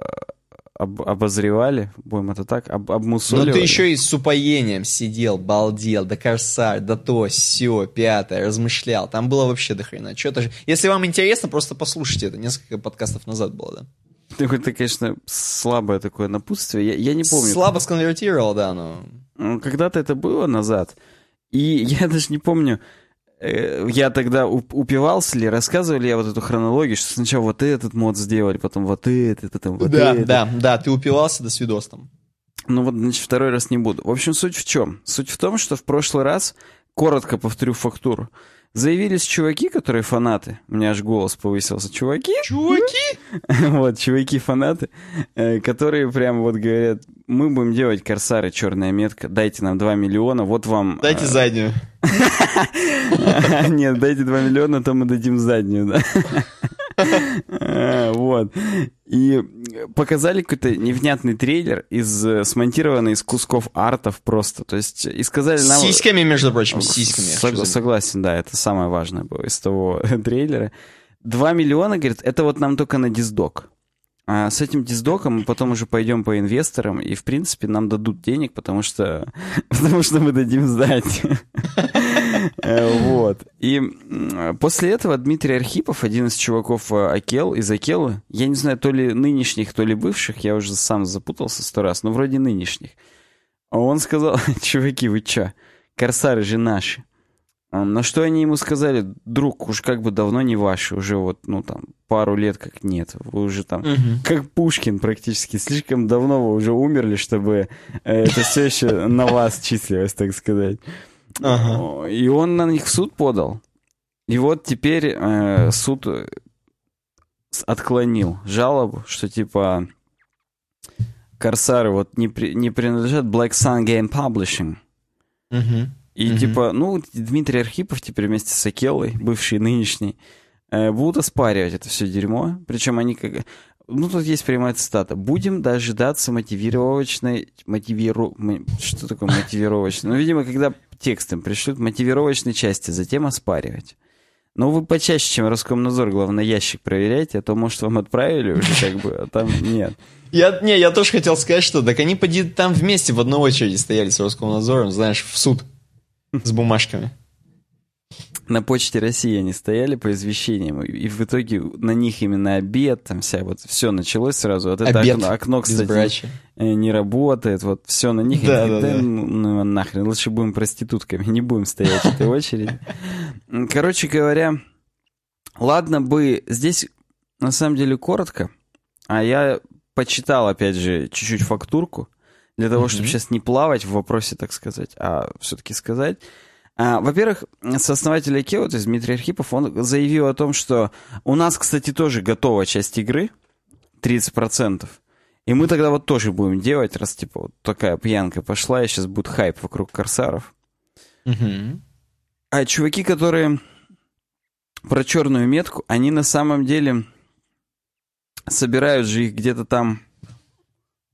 об, обозревали, будем это так, об, обмусоливали. Но ты еще и с упоением сидел, балдел, да корсар, да то, все, пятое, размышлял. Там было вообще до хрена. Что-то же... Если вам интересно, просто послушайте это. Несколько подкастов назад было, да. Это, конечно, слабое такое напутствие. Я, я не помню. Слабо сконвертировал, да, но... Ну, когда-то это было назад. И я даже не помню, Э, я тогда упивался ли, рассказывали я вот эту хронологию, что сначала вот этот мод сделали, потом вот этот, потом вот да, этот. Да, да, ты упивался до свидос там. Ну вот, значит, второй раз не буду. В общем, суть в чем? Суть в том, что в прошлый раз, коротко повторю фактуру, Заявились чуваки, которые фанаты. У меня аж голос повысился. Чуваки? Чуваки? Вот, чуваки-фанаты, э, которые прям вот говорят, мы будем делать корсары, черная метка, дайте нам 2 миллиона, вот вам... Дайте э, заднюю. Нет, дайте 2 миллиона, то мы дадим заднюю, да. Э, вот. И показали какой-то невнятный трейлер, из, смонтированный из кусков артов просто. То есть, и сказали нам... С сиськами, между прочим, с сиськами. Сог, согласен, да, это самое важное было из того трейлера. Два миллиона, говорит, это вот нам только на диздок. А с этим диздоком мы потом уже пойдем по инвесторам, и, в принципе, нам дадут денег, потому что, потому что мы дадим сдать. Э, вот. И после этого Дмитрий Архипов, один из чуваков э, Акел, из Акелы, я не знаю, то ли нынешних, то ли бывших, я уже сам запутался сто раз, но вроде нынешних. Он сказал, чуваки, вы чё, корсары же наши. На что они ему сказали, друг, уж как бы давно не ваши, уже вот, ну там, пару лет как нет. Вы уже там, угу. как Пушкин практически, слишком давно вы уже умерли, чтобы э, это все еще на вас числилось, так сказать. Ага. И он на них в суд подал. И вот теперь э, суд отклонил жалобу, что типа Корсары вот не, при, не принадлежат Black Sun Game Publishing. Угу. И угу. типа, ну, Дмитрий Архипов теперь вместе с Акелой, бывший и нынешний, э, будут оспаривать это все дерьмо. Причем они как... Ну, тут есть прямая цитата. «Будем дожидаться мотивировочной... Мотивиру... Что такое мотивировочной? Ну, видимо, когда текст им пришлют, мотивировочной части, затем оспаривать. Ну, вы почаще, чем Роскомнадзор, главное, ящик проверяйте, а то, может, вам отправили уже как бы, а там нет. Я, не, я тоже хотел сказать, что так они поди там вместе в одной очереди стояли с Роскомнадзором, знаешь, в суд с бумажками. На почте России они стояли по извещениям, и в итоге на них именно обед, там вся вот все началось сразу. Вот это обед окно, окно кстати, э, не работает, вот все на них. Да, да, да, да. Ну, ну, нахрен, лучше будем проститутками, не будем стоять в этой очереди. Короче говоря, ладно бы, здесь на самом деле коротко, а я почитал, опять же, чуть-чуть фактурку, для того, чтобы сейчас не плавать в вопросе, так сказать, а все-таки сказать. А, во-первых, сооснователь IKEA, то есть Дмитрий Архипов, он заявил о том, что у нас, кстати, тоже готова часть игры, 30%. И мы тогда вот тоже будем делать, раз типа вот такая пьянка пошла, и сейчас будет хайп вокруг корсаров. Угу. А чуваки, которые про черную метку, они на самом деле собирают же их где-то там...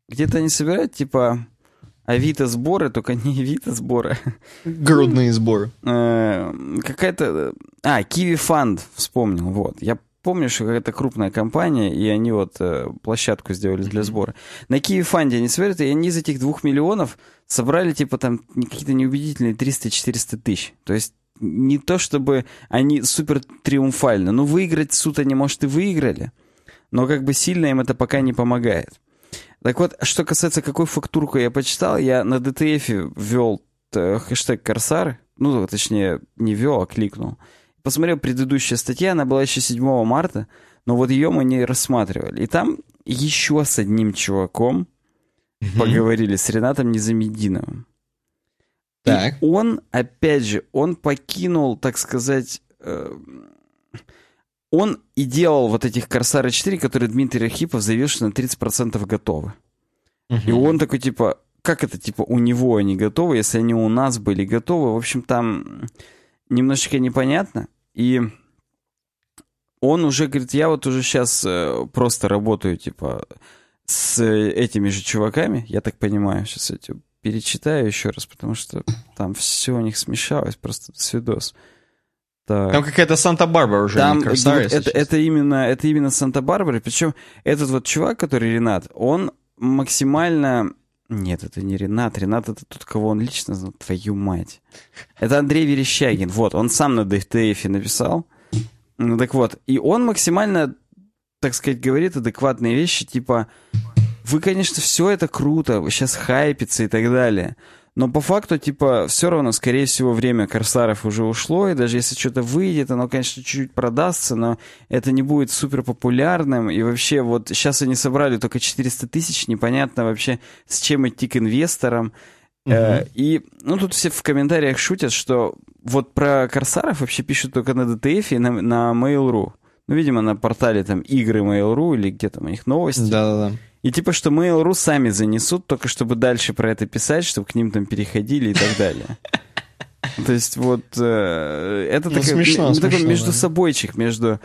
Где-то они собирают, типа, Авито сборы, только не Авито сборы. Грудные сборы. Э, какая-то... А, Kiwi Fund, вспомнил, вот. Я помню, что какая-то крупная компания, и они вот э, площадку сделали для сбора. На Kiwi Fund они собирают, и они из этих двух миллионов собрали, типа, там, какие-то неубедительные 300-400 тысяч. То есть не то, чтобы они супер триумфально. Ну, выиграть суд они, может, и выиграли, но как бы сильно им это пока не помогает. Так вот, что касается, какой фактурку я почитал, я на DTF ввел э, хэштег «Корсары», ну, точнее, не ввел, а кликнул. Посмотрел предыдущая статья, она была еще 7 марта, но вот ее мы не рассматривали. И там еще с одним чуваком угу. поговорили, с Ренатом Незамединовым. Так. И он, опять же, он покинул, так сказать, э, он и делал вот этих Корсары 4, которые Дмитрий Архипов заявил, что на 30% готовы. Угу. И он такой, типа, как это, типа, у него они готовы, если они у нас были готовы? В общем, там немножечко непонятно. И он уже говорит, я вот уже сейчас э, просто работаю, типа, с этими же чуваками, я так понимаю, сейчас эти перечитаю еще раз, потому что там все у них смешалось, просто свидос. Так. Там какая-то Санта-Барбара уже, Там, не Корсари, это, это, именно, это именно Санта-Барбара. Причем этот вот чувак, который Ренат, он максимально... Нет, это не Ренат. Ренат это тот, кого он лично знал. Твою мать. Это Андрей Верещагин. Вот, он сам на DTF написал. Ну так вот, и он максимально, так сказать, говорит адекватные вещи, типа, вы, конечно, все это круто, сейчас хайпится и так далее. Но по факту, типа, все равно, скорее всего, время Корсаров уже ушло, и даже если что-то выйдет, оно, конечно, чуть-чуть продастся, но это не будет супер популярным. И вообще, вот сейчас они собрали только 400 тысяч, непонятно вообще, с чем идти к инвесторам. Угу. Э, и, ну, тут все в комментариях шутят, что вот про Корсаров вообще пишут только на DTF и на, на Mail.ru. Ну, видимо, на портале там игры Mail.ru или где там у них новости. Да-да-да. И типа, что Mail.ru сами занесут, только чтобы дальше про это писать, чтобы к ним там переходили и так далее. То есть вот э, это ну, такой, смешно, смешно, такой между собойчик, между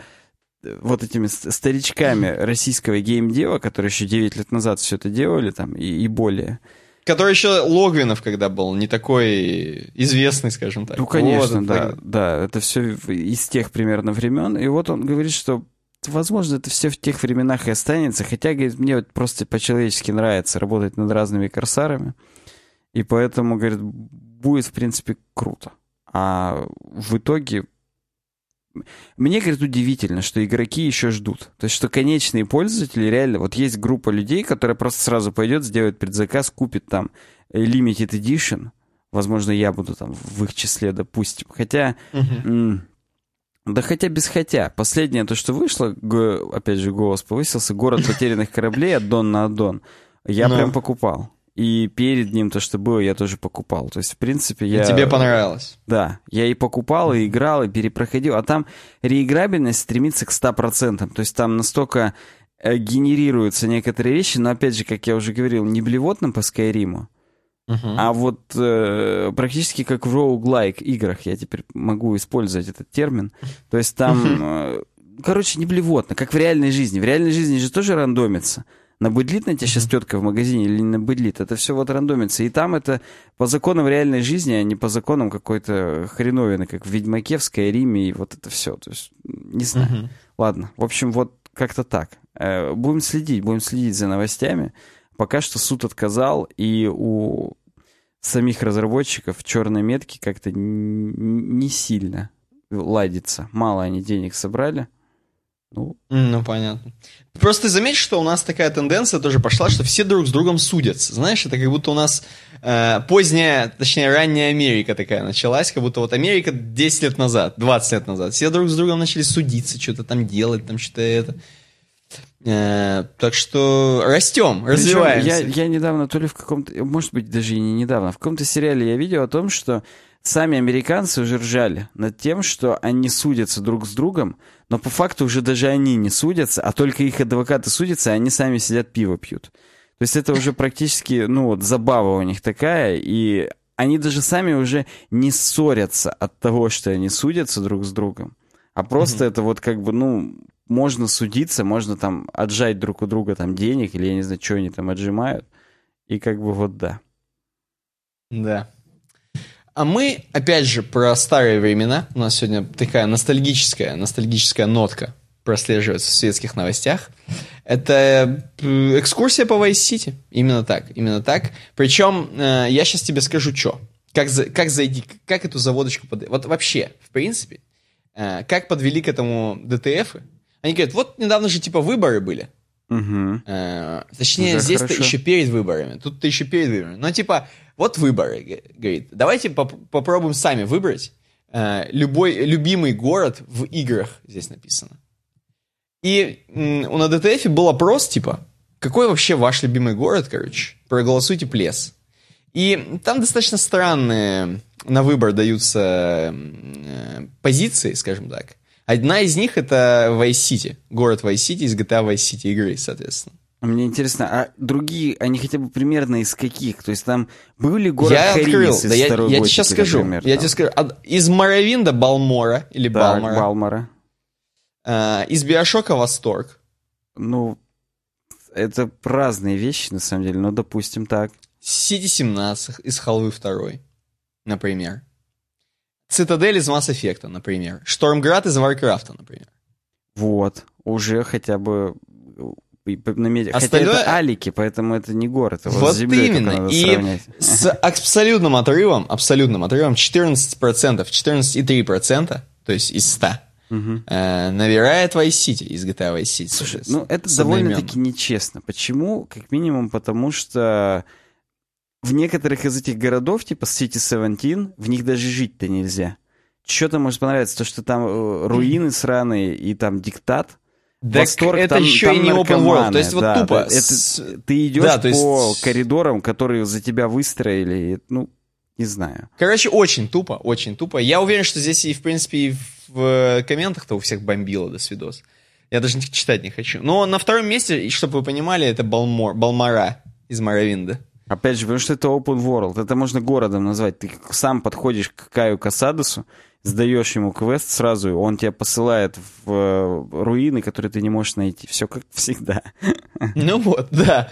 э, вот этими старичками российского геймдева, которые еще 9 лет назад все это делали там и, и более. Который еще Логвинов, когда был, не такой известный, скажем так. Ну, конечно, вот, да, да. Это все из тех примерно времен. И вот он говорит, что возможно, это все в тех временах и останется. Хотя, говорит, мне вот просто по-человечески нравится работать над разными корсарами. И поэтому, говорит, будет, в принципе, круто. А в итоге... Мне, говорит, удивительно, что игроки еще ждут. То есть, что конечные пользователи реально... Вот есть группа людей, которая просто сразу пойдет, сделает предзаказ, купит там Limited Edition Возможно, я буду там в их числе, допустим. Хотя... м, Да хотя без хотя. Последнее то, что вышло, опять же, голос повысился, «Город потерянных кораблей» от Дон на аддон. Я Ну. прям покупал. И перед ним то, что было, я тоже покупал. То есть, в принципе, я... Тебе понравилось. Да, я и покупал, и играл, и перепроходил. А там реиграбельность стремится к 100%. То есть там настолько э, генерируются некоторые вещи, но опять же, как я уже говорил, не блевотно по Скайриму, А вот э, практически как в роуглайк играх, я теперь могу использовать этот термин. То есть там, э, короче, не блевотно, как в реальной жизни. В реальной жизни же тоже рандомится. Набыдлит на тебя сейчас тетка в магазине или не набыдлит? Это все вот рандомится. И там это по законам реальной жизни, а не по законам какой-то хреновины, как в Ведьмаке, в Скайриме, и вот это все. То есть, не знаю. Ладно, в общем, вот как-то так. Э, Будем следить, будем следить за новостями. Пока что суд отказал, и у самих разработчиков черной метки как-то не сильно ладится. Мало они денег собрали. Ну, Ну, понятно. Просто заметь, что у нас такая тенденция тоже пошла, что все друг с другом судятся. Знаешь, это как будто у нас э, поздняя, точнее, ранняя Америка такая началась, как будто вот Америка 10 лет назад, 20 лет назад. Все друг с другом начали судиться, что-то там делать, там что-то это. Э, так что растем, развиваемся. Я, я недавно, то ли в каком-то, может быть, даже и не недавно, в каком-то сериале я видел о том, что сами американцы уже ржали над тем, что они судятся друг с другом, но по факту уже даже они не судятся, а только их адвокаты судятся, а они сами сидят пиво пьют. То есть это уже практически, ну вот, забава у них такая, и они даже сами уже не ссорятся от того, что они судятся друг с другом, а просто это вот как бы, ну, можно судиться, можно там отжать друг у друга там денег, или я не знаю, что они там отжимают, и как бы вот да. Да. А мы, опять же, про старые времена. У нас сегодня такая ностальгическая, ностальгическая нотка прослеживается в светских новостях. Это э, экскурсия по Vice City. Именно так, именно так. Причем э, я сейчас тебе скажу, что. Как, за- как зайти, как эту заводочку под... Вот вообще, в принципе, э, как подвели к этому ДТФ? Они говорят, вот недавно же типа выборы были. Мгм. Э, точнее, Уже здесь-то еще перед выборами. Тут-то еще перед выборами. Но типа, вот выборы, говорит. Давайте поп- попробуем сами выбрать э, любой любимый город в играх, здесь написано. И м, у на ДТФ был опрос, типа, какой вообще ваш любимый город, короче? Проголосуйте плес. И там достаточно странные на выбор даются э, позиции, скажем так. Одна из них это Vice City, город Vice City из GTA Vice City игры, соответственно. Мне интересно, а другие, они хотя бы примерно из каких? То есть там был ли город я Харис открыл, из да я, я тебе сейчас скажу. например, я там? тебе скажу. Из Моровинда Балмора или Так, Балмора. Балмора. э, из Биошока Восторг. Ну, это разные вещи, на самом деле, но допустим так. Сити 17 из Халвы 2, например. Цитадель из Mass Effect, например. Штормград из Варкрафта, например. Вот, уже хотя бы по- наметь- Хотя Остальное- это алики, поэтому это не город. его Вот с землей только именно. И сравнять. с абсолютным отрывом, абсолютным отрывом 14%, 14,3%, то есть из 100, Мгм. э, набирает Vice City из GTA Vice City. Слушай, ну это довольно-таки нечестно. Почему? Как минимум потому, что в некоторых из этих городов, типа City 17, в них даже жить-то нельзя. Что-то может понравиться, то, что там э, руины сраные и там диктат. Так Восторг, это там- еще там и не open world. То есть вот да, тупо. да, это- Ты идешь Да, есть- по коридорам, которые за тебя выстроили, ну, не знаю. Короче, очень тупо, очень тупо. Я уверен, что здесь и, в принципе, и в э, комментах-то у всех бомбило до свидос. Я даже читать не хочу. Но на втором месте, чтобы вы понимали, это Балмор, Балмара из Моровинда. Опять же, потому что это open world. Это можно городом назвать. Ты сам подходишь к Каю Касадосу, сдаешь ему квест сразу, он тебя посылает в э, руины, которые ты не можешь найти. Все как всегда. Ну вот, да.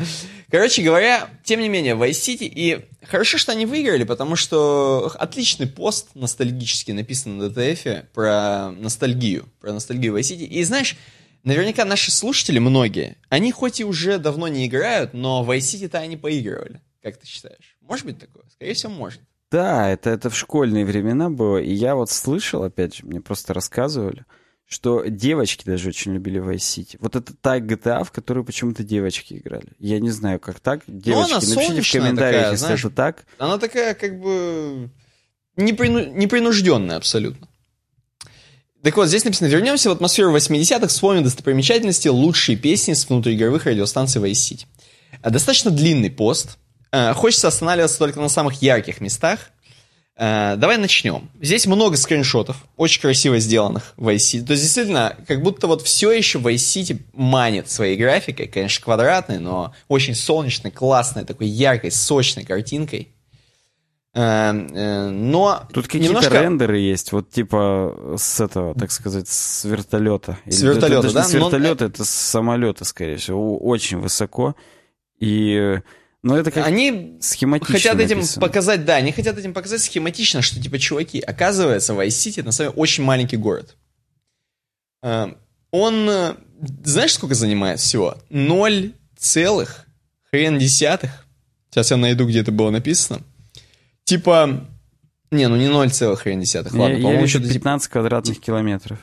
Короче говоря, тем не менее, Vice City, и хорошо, что они выиграли, потому что отличный пост ностальгический написан на DTF про ностальгию, про ностальгию Vice City. И знаешь, наверняка наши слушатели, многие, они хоть и уже давно не играют, но Vice City-то они поигрывали. Как ты считаешь? Может быть такое? Скорее всего, может. Да, это, это в школьные времена было. И я вот слышал, опять же, мне просто рассказывали, что девочки даже очень любили Vice City. Вот это та GTA, в которую почему-то девочки играли. Я не знаю, как так. Ну, Девочки, она напишите в комментариях, такая, если знаешь. это так. Она такая, как бы, неприну- непринужденная абсолютно. Так вот, здесь написано, вернемся в атмосферу 80-х, вспомним достопримечательности, лучшие песни с внутриигровых радиостанций Vice City. А, Достаточно длинный пост. А, Хочется останавливаться только на самых ярких местах. А, Давай начнем. Здесь много скриншотов, очень красиво сделанных в Vice City. То есть, действительно, как будто вот все еще Vice City манит своей графикой, конечно, квадратной, но очень солнечной, классной, такой яркой, сочной картинкой. Э, э, Но Тут какие-то немножко... рендеры есть, вот типа с этого, так сказать, с вертолета. С вертолета, это, да? с Но- вертолета, это с самолета, скорее всего, очень высоко. И, ну, это как Они схематично хотят этим написано. показать, да, они хотят этим показать схематично, что типа, чуваки, оказывается, City на самом деле очень маленький город. Э, Он, э, знаешь, сколько занимает всего? Ноль целых хрен десятых. Сейчас я найду, где это было написано. Типа, не, ну не ноль целых хрен десятых, ладно, по-моему, что-то типа 15 квадратных километров.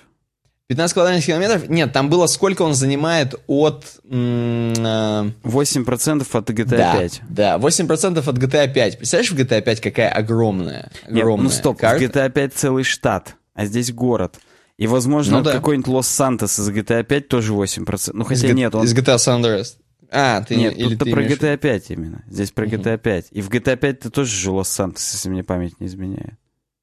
15 квадратных километров? Нет, там было сколько он занимает от... м, э, 8% от GTA да, 5. да, 8% от GTA 5. Представляешь, в GTA 5 какая огромная, Нет, огромная ну стоп, карта? в GTA 5 целый штат, а здесь город. И, возможно, Ну да. какой-нибудь Лос-Сантос из GTA 5 тоже 8%. Ну, Из хотя Г- нет, он... Из GTA San Andreas. А, ты Нет, или тут ты про имеешь- GTA 5 именно. Здесь про GTA 5. И в GTA 5 ты тоже же Лос-Сантос, если мне память не изменяет.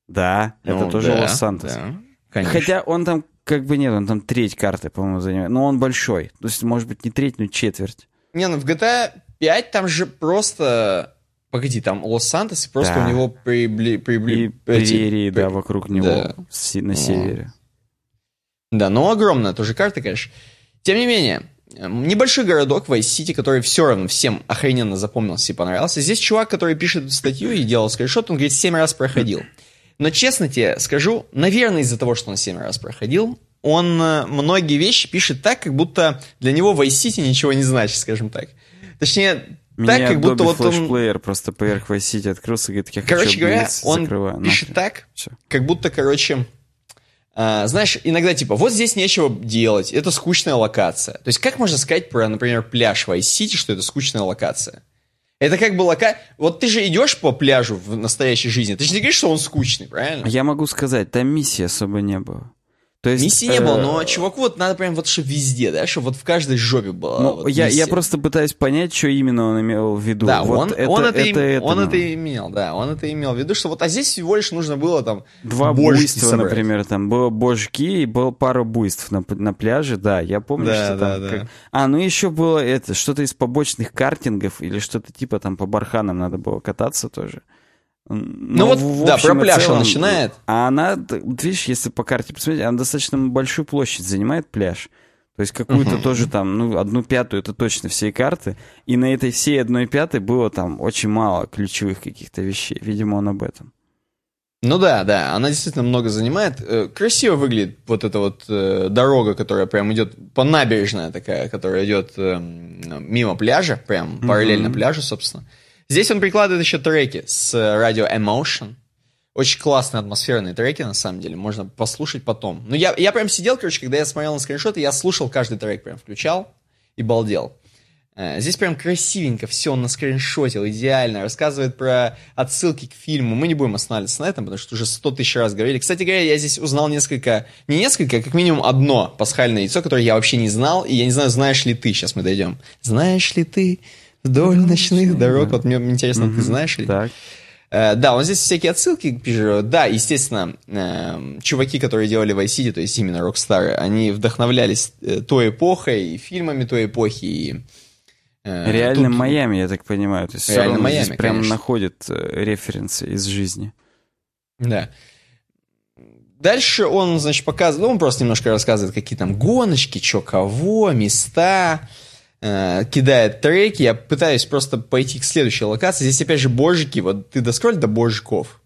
Да, это Ну, тоже да, Лос-Сантос. да, конечно. Хотя он там как бы нет, он там треть карты, по-моему, занимает. Но он большой. То есть, может быть, не треть, но четверть. Не, ну в GTA 5 там же просто... Погоди, там Лос-Сантос, и просто Да. у него прибли... И прибли... эти- прерии, да, вокруг него да. на севере. Да, но огромная тоже карта, конечно. Тем не менее, небольшой городок Vice City, который все равно всем охрененно запомнился и понравился. Здесь чувак, который пишет статью и делал скриншот, он говорит, 7 раз проходил. Но честно тебе скажу, наверное, из-за того, что он 7 раз проходил, он э, многие вещи пишет так, как будто для него Vice City ничего не значит, скажем так. Точнее, Меня так, как будто Adobe вот он... Player просто поверх Vice City открылся говорит, я Короче хочу говоря, он закрываю. пишет Нахрен. так, Всё. как будто, короче, а, знаешь, иногда типа, вот здесь нечего делать, это скучная локация. То есть как можно сказать про, например, пляж Vice City, что это скучная локация? Это как бы лока... Вот ты же идешь по пляжу в настоящей жизни, ты же не говоришь, что он скучный, правильно? Я могу сказать, там миссии особо не было. То есть, Миссии не было, э, но чуваку вот надо прям вот чтобы везде, да, чтобы вот в каждой жопе была Ну, вот я, я просто пытаюсь понять, что именно он имел в виду. Да, Вот он, это, он, это, им- это, он ну, это имел, да, он это имел в виду, что вот, а здесь всего лишь нужно было там Два буйства, собрать. например, там было божки и было пара буйств на, на пляже, да, я помню, Да, что да, там... да. как- А, ну еще было это, что-то из побочных картингов или что-то типа там по барханам надо было кататься тоже. Ну вот, да, про пляж он начинает. А она, видишь, если по карте посмотреть, она достаточно большую площадь занимает пляж. То есть какую-то тоже там, ну, одну пятую, это точно всей карты. И на этой всей одной пятой было там очень мало ключевых каких-то вещей. Видимо, он об этом. Ну да, да, она действительно много занимает. Э, Красиво выглядит вот эта вот э, дорога, которая прям идет по набережная такая, которая идет э, мимо пляжа, прям параллельно пляжу, собственно. Здесь он прикладывает еще треки с э, радио Emotion. Очень классные атмосферные треки, на самом деле. Можно послушать потом. Ну, я, я прям сидел, короче, когда я смотрел на скриншоты, я слушал каждый трек, прям включал и балдел. Э, Здесь прям красивенько все он наскриншотил, идеально, рассказывает про отсылки к фильму. Мы не будем останавливаться на этом, потому что уже сто тысяч раз говорили. Кстати говоря, я здесь узнал несколько, не несколько, а как минимум одно пасхальное яйцо, которое я вообще не знал, и я не знаю, знаешь ли ты, сейчас мы дойдем. Знаешь ли ты вдоль ночных дорог? Вот мне интересно, ты знаешь ли? Так. Э, Да, он здесь всякие отсылки пишет. Да, естественно, эм, чуваки, которые делали Vice City, то есть именно Rockstar, они вдохновлялись э, той эпохой, и фильмами той эпохи, и... э, Реальным тут- Майами, я так понимаю. То есть равно Майами, здесь прям конечно. находит э, референсы из жизни. Да. Дальше он, значит, показывает, ну, он просто немножко рассказывает, какие там гоночки, что кого, места, э, кидает треки. Я пытаюсь просто пойти к следующей локации. Здесь опять же божики, вот ты доскроль до божиков.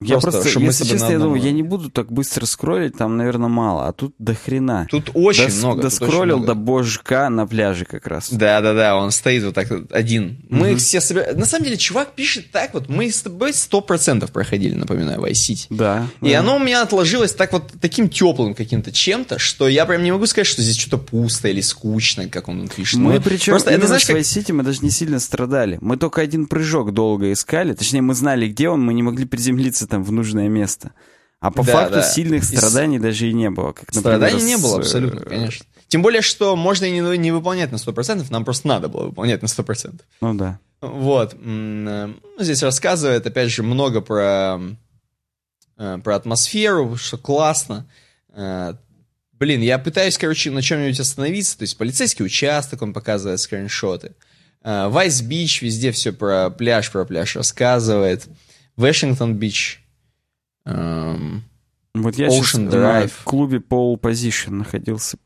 Я Просто, просто, если честно, я думаю, я не буду так быстро скроллить, там, наверное, мало, а тут до хрена. Тут очень Дос- много. очень Доскроллил много. до божка на пляже как раз. Да, да, да, он стоит вот так один. Мы Мгм. все собираем. На самом деле, чувак пишет так вот. Мы с тобой сто процентов проходили, напоминаю, Vice City. Да. И да. оно у меня отложилось так вот таким теплым каким-то чем-то, что я прям не могу сказать, что здесь что-то пусто или скучно, как он пишет. Мы причем просто это знаешь, как... Vice City мы даже не сильно страдали. Мы только один прыжок долго искали. Точнее, мы знали, где он, мы не могли приземлиться там в нужное место. А по Да, факту да. сильных И страданий даже и не было. Как, например, Страданий не с, было э, абсолютно, конечно. Тем более, что можно и не, не выполнять на 100%, нам просто надо было выполнять на 100%. Ну да. Вот. э, ну, здесь рассказывает, опять же, много про, э, про атмосферу, что классно. Блин, я пытаюсь, короче, на чем-нибудь остановиться. То есть полицейский участок, он показывает скриншоты. Вайс Бич, везде все про пляж, про пляж рассказывает. Вашингтон Бич. Эм, Вот я Ocean сейчас Drive. клубе Pole Position находился.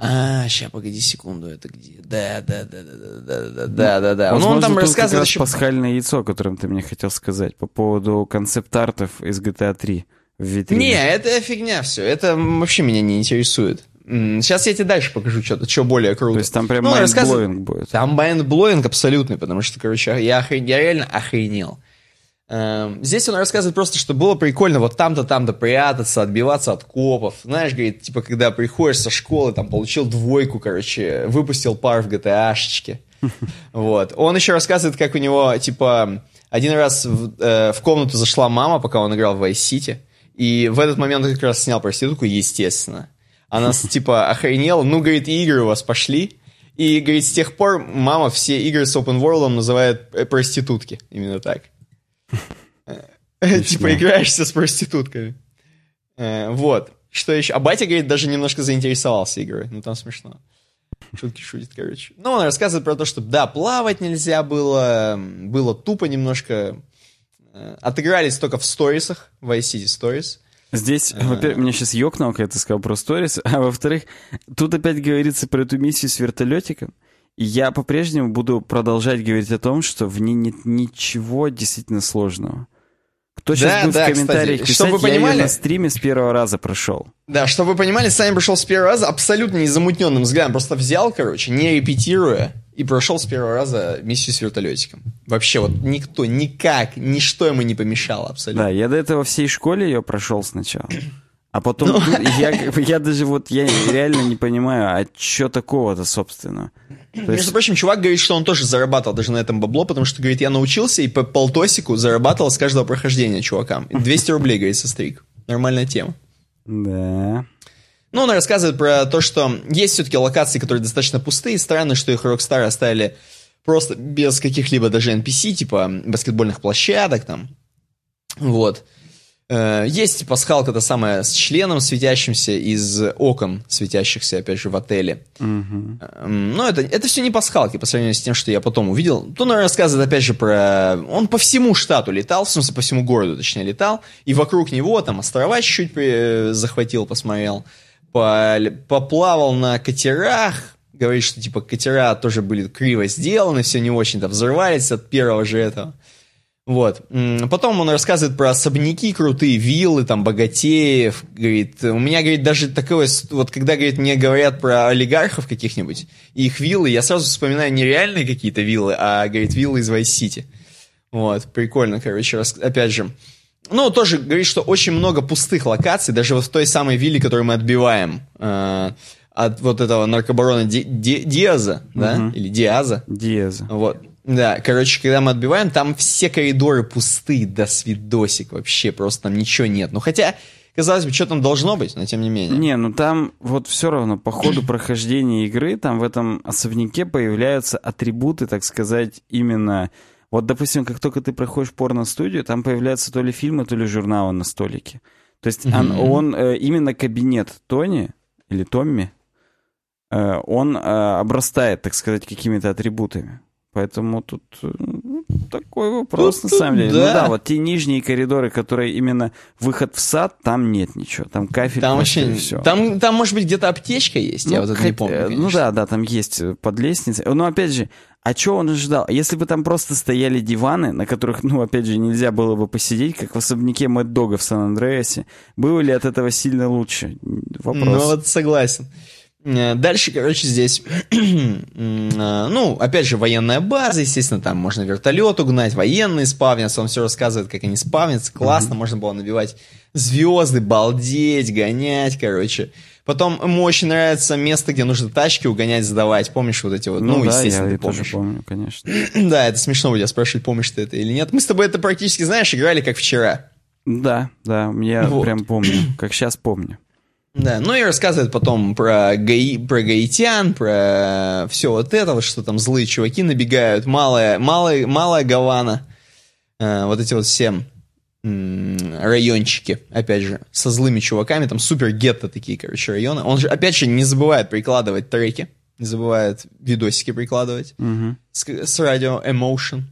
А, сейчас, погоди секунду, это где? Да, да, да, да, да, да, да, да, да, да. Ну, он там рассказывает еще... пасхальное яйцо, о котором ты мне хотел сказать, по поводу концепт-артов из GTA 3 в витрине. Не, это фигня все. Это вообще меня не интересует. Сейчас я тебе дальше покажу что-то, что более круто. То есть там прям Ну, mind-blowing будет. Там mind-blowing абсолютный, потому что, короче, я, охрен- я реально охренел. Эм, Здесь он рассказывает просто, что было прикольно вот там-то, там-то прятаться, отбиваться от копов. Знаешь, говорит, типа, когда приходишь со школы, там, получил двойку, короче, выпустил пар в GTA-шечке. Вот. Он еще рассказывает, как у него, типа, один раз в, э, в комнату зашла мама, пока он играл в Vice City, и в этот момент он как раз снял проститутку, естественно. Она, типа, охренела. Ну, говорит, игры у вас пошли. И, говорит, с тех пор мама все игры с open world называет э, проститутки. Именно так. Э, Типа, играешься с проститутками. Э, Вот. Что еще? А батя, говорит, даже немножко заинтересовался игрой. Ну, там смешно. Шутки шутит, короче. Ну, он рассказывает про то, что, да, плавать нельзя было, было тупо немножко. Э, Отыгрались только в сторисах, в Vice City Stories. Здесь, во-первых, меня сейчас ёкнуло, когда ты сказал про сторис, а во-вторых, тут опять говорится про эту миссию с вертолетиком, я по-прежнему буду продолжать говорить о том, что в ней нет ничего действительно сложного. Кто сейчас Да, будет да, в комментариях кстати, писать, чтобы вы я понимали- на стриме с первого раза прошел. Да, чтобы вы понимали, сами пришел с первого раза абсолютно незамутненным взглядом. Просто взял, короче, не репетируя, и прошел с первого раза миссию с вертолетиком. Вообще вот никто, никак, ничто ему не помешало абсолютно. Да, я до этого всей школе ее прошел сначала. А потом Ну. я, я даже вот, я реально не понимаю, а что такого-то, собственно? То Между есть, прочим, чувак говорит, что он тоже зарабатывал даже на этом бабло, потому что, говорит, я научился и по полтосику зарабатывал с каждого прохождения чувакам. И 200 рублей, говорит, со стрик. Нормальная тема. да. Ну, он рассказывает про то, что есть все-таки локации, которые достаточно пустые. Странно, что их Rockstar оставили просто без каких-либо даже NPC, типа баскетбольных площадок там. Вот. Э, Есть пасхалка, та самая, с членом светящимся из окон, светящихся, опять же, в отеле. Мгм. Эм, Но это, это все не пасхалки по сравнению с тем, что я потом увидел. Тут он рассказывает, опять же, про... Он по всему штату летал, в смысле, по всему городу, точнее, летал. И вокруг него там острова чуть-чуть э, захватил, посмотрел. По- Поплавал на катерах. Говорит, что, типа, катера тоже были криво сделаны, все не очень-то взрывались от первого же этого. Вот. Потом он рассказывает про особняки крутые, виллы, там, богатеев. Говорит, у меня, говорит, даже такое, вот когда, говорит, мне говорят про олигархов каких-нибудь, и их виллы, я сразу вспоминаю не реальные какие-то виллы, а, говорит, виллы из City. Вот, прикольно, короче, рас- опять же. Ну, тоже говорит, что очень много пустых локаций, даже вот в той самой вилле, которую мы отбиваем э, от вот этого наркобарона Ди- Ди- Диаза, да, или Диаза. Диаза. Вот. Да, короче, когда мы отбиваем, там все коридоры пустые, до свидосик вообще, просто там ничего нет. Ну, хотя, казалось бы, что там должно быть, но тем не менее. Не, ну там вот все равно по ходу прохождения игры там в этом особняке появляются атрибуты, так сказать, именно... Вот, допустим, как только ты проходишь порно-студию, там появляются то ли фильмы, то ли журналы на столике. То есть он, он, э, именно кабинет Тони или Томми, э, он э, обрастает, так сказать, какими-то атрибутами. Поэтому тут э, ну, такой вопрос Тут- на самом тут деле. Ну да. да, вот те нижние коридоры, которые именно выход в сад, там нет ничего. Там кафель Там вообще... и всё. Там, там, может быть, где-то аптечка есть, я вот это не хоть- помню, э, Ну конечно. да, да, там есть э, под лестницей. Но опять же, А что он ожидал? Если бы там просто стояли диваны, на которых, ну, опять же, нельзя было бы посидеть, как в особняке Мэтт Дога в Сан-Андреасе, было ли от этого сильно лучше? Вопрос. Ну, вот согласен. Э, дальше, короче, здесь, э, ну, опять же, военная база, естественно, там можно вертолет угнать, военные спавнятся, он все рассказывает, как они спавнятся, классно, mm-hmm. можно было набивать звезды, балдеть, гонять, короче. Потом ему очень нравится место, где нужно тачки угонять, сдавать. Помнишь вот эти вот? Ну, ну да, естественно, я ты помнишь. тоже помню, конечно. да, это смешно будет спрашивать, помнишь ты это или нет. Мы с тобой это практически, знаешь, играли как вчера. Да, да, я вот. прям помню, как сейчас помню. Да, ну и рассказывает потом про, гаи, про гаитян, про все вот это, что там злые чуваки набегают, малая, малая, малая Гавана, э, вот эти вот все райончики, опять же, со злыми чуваками, там супер гетто такие, короче, районы. Он же, опять же, не забывает прикладывать треки, не забывает видосики прикладывать угу. с, с радио Emotion.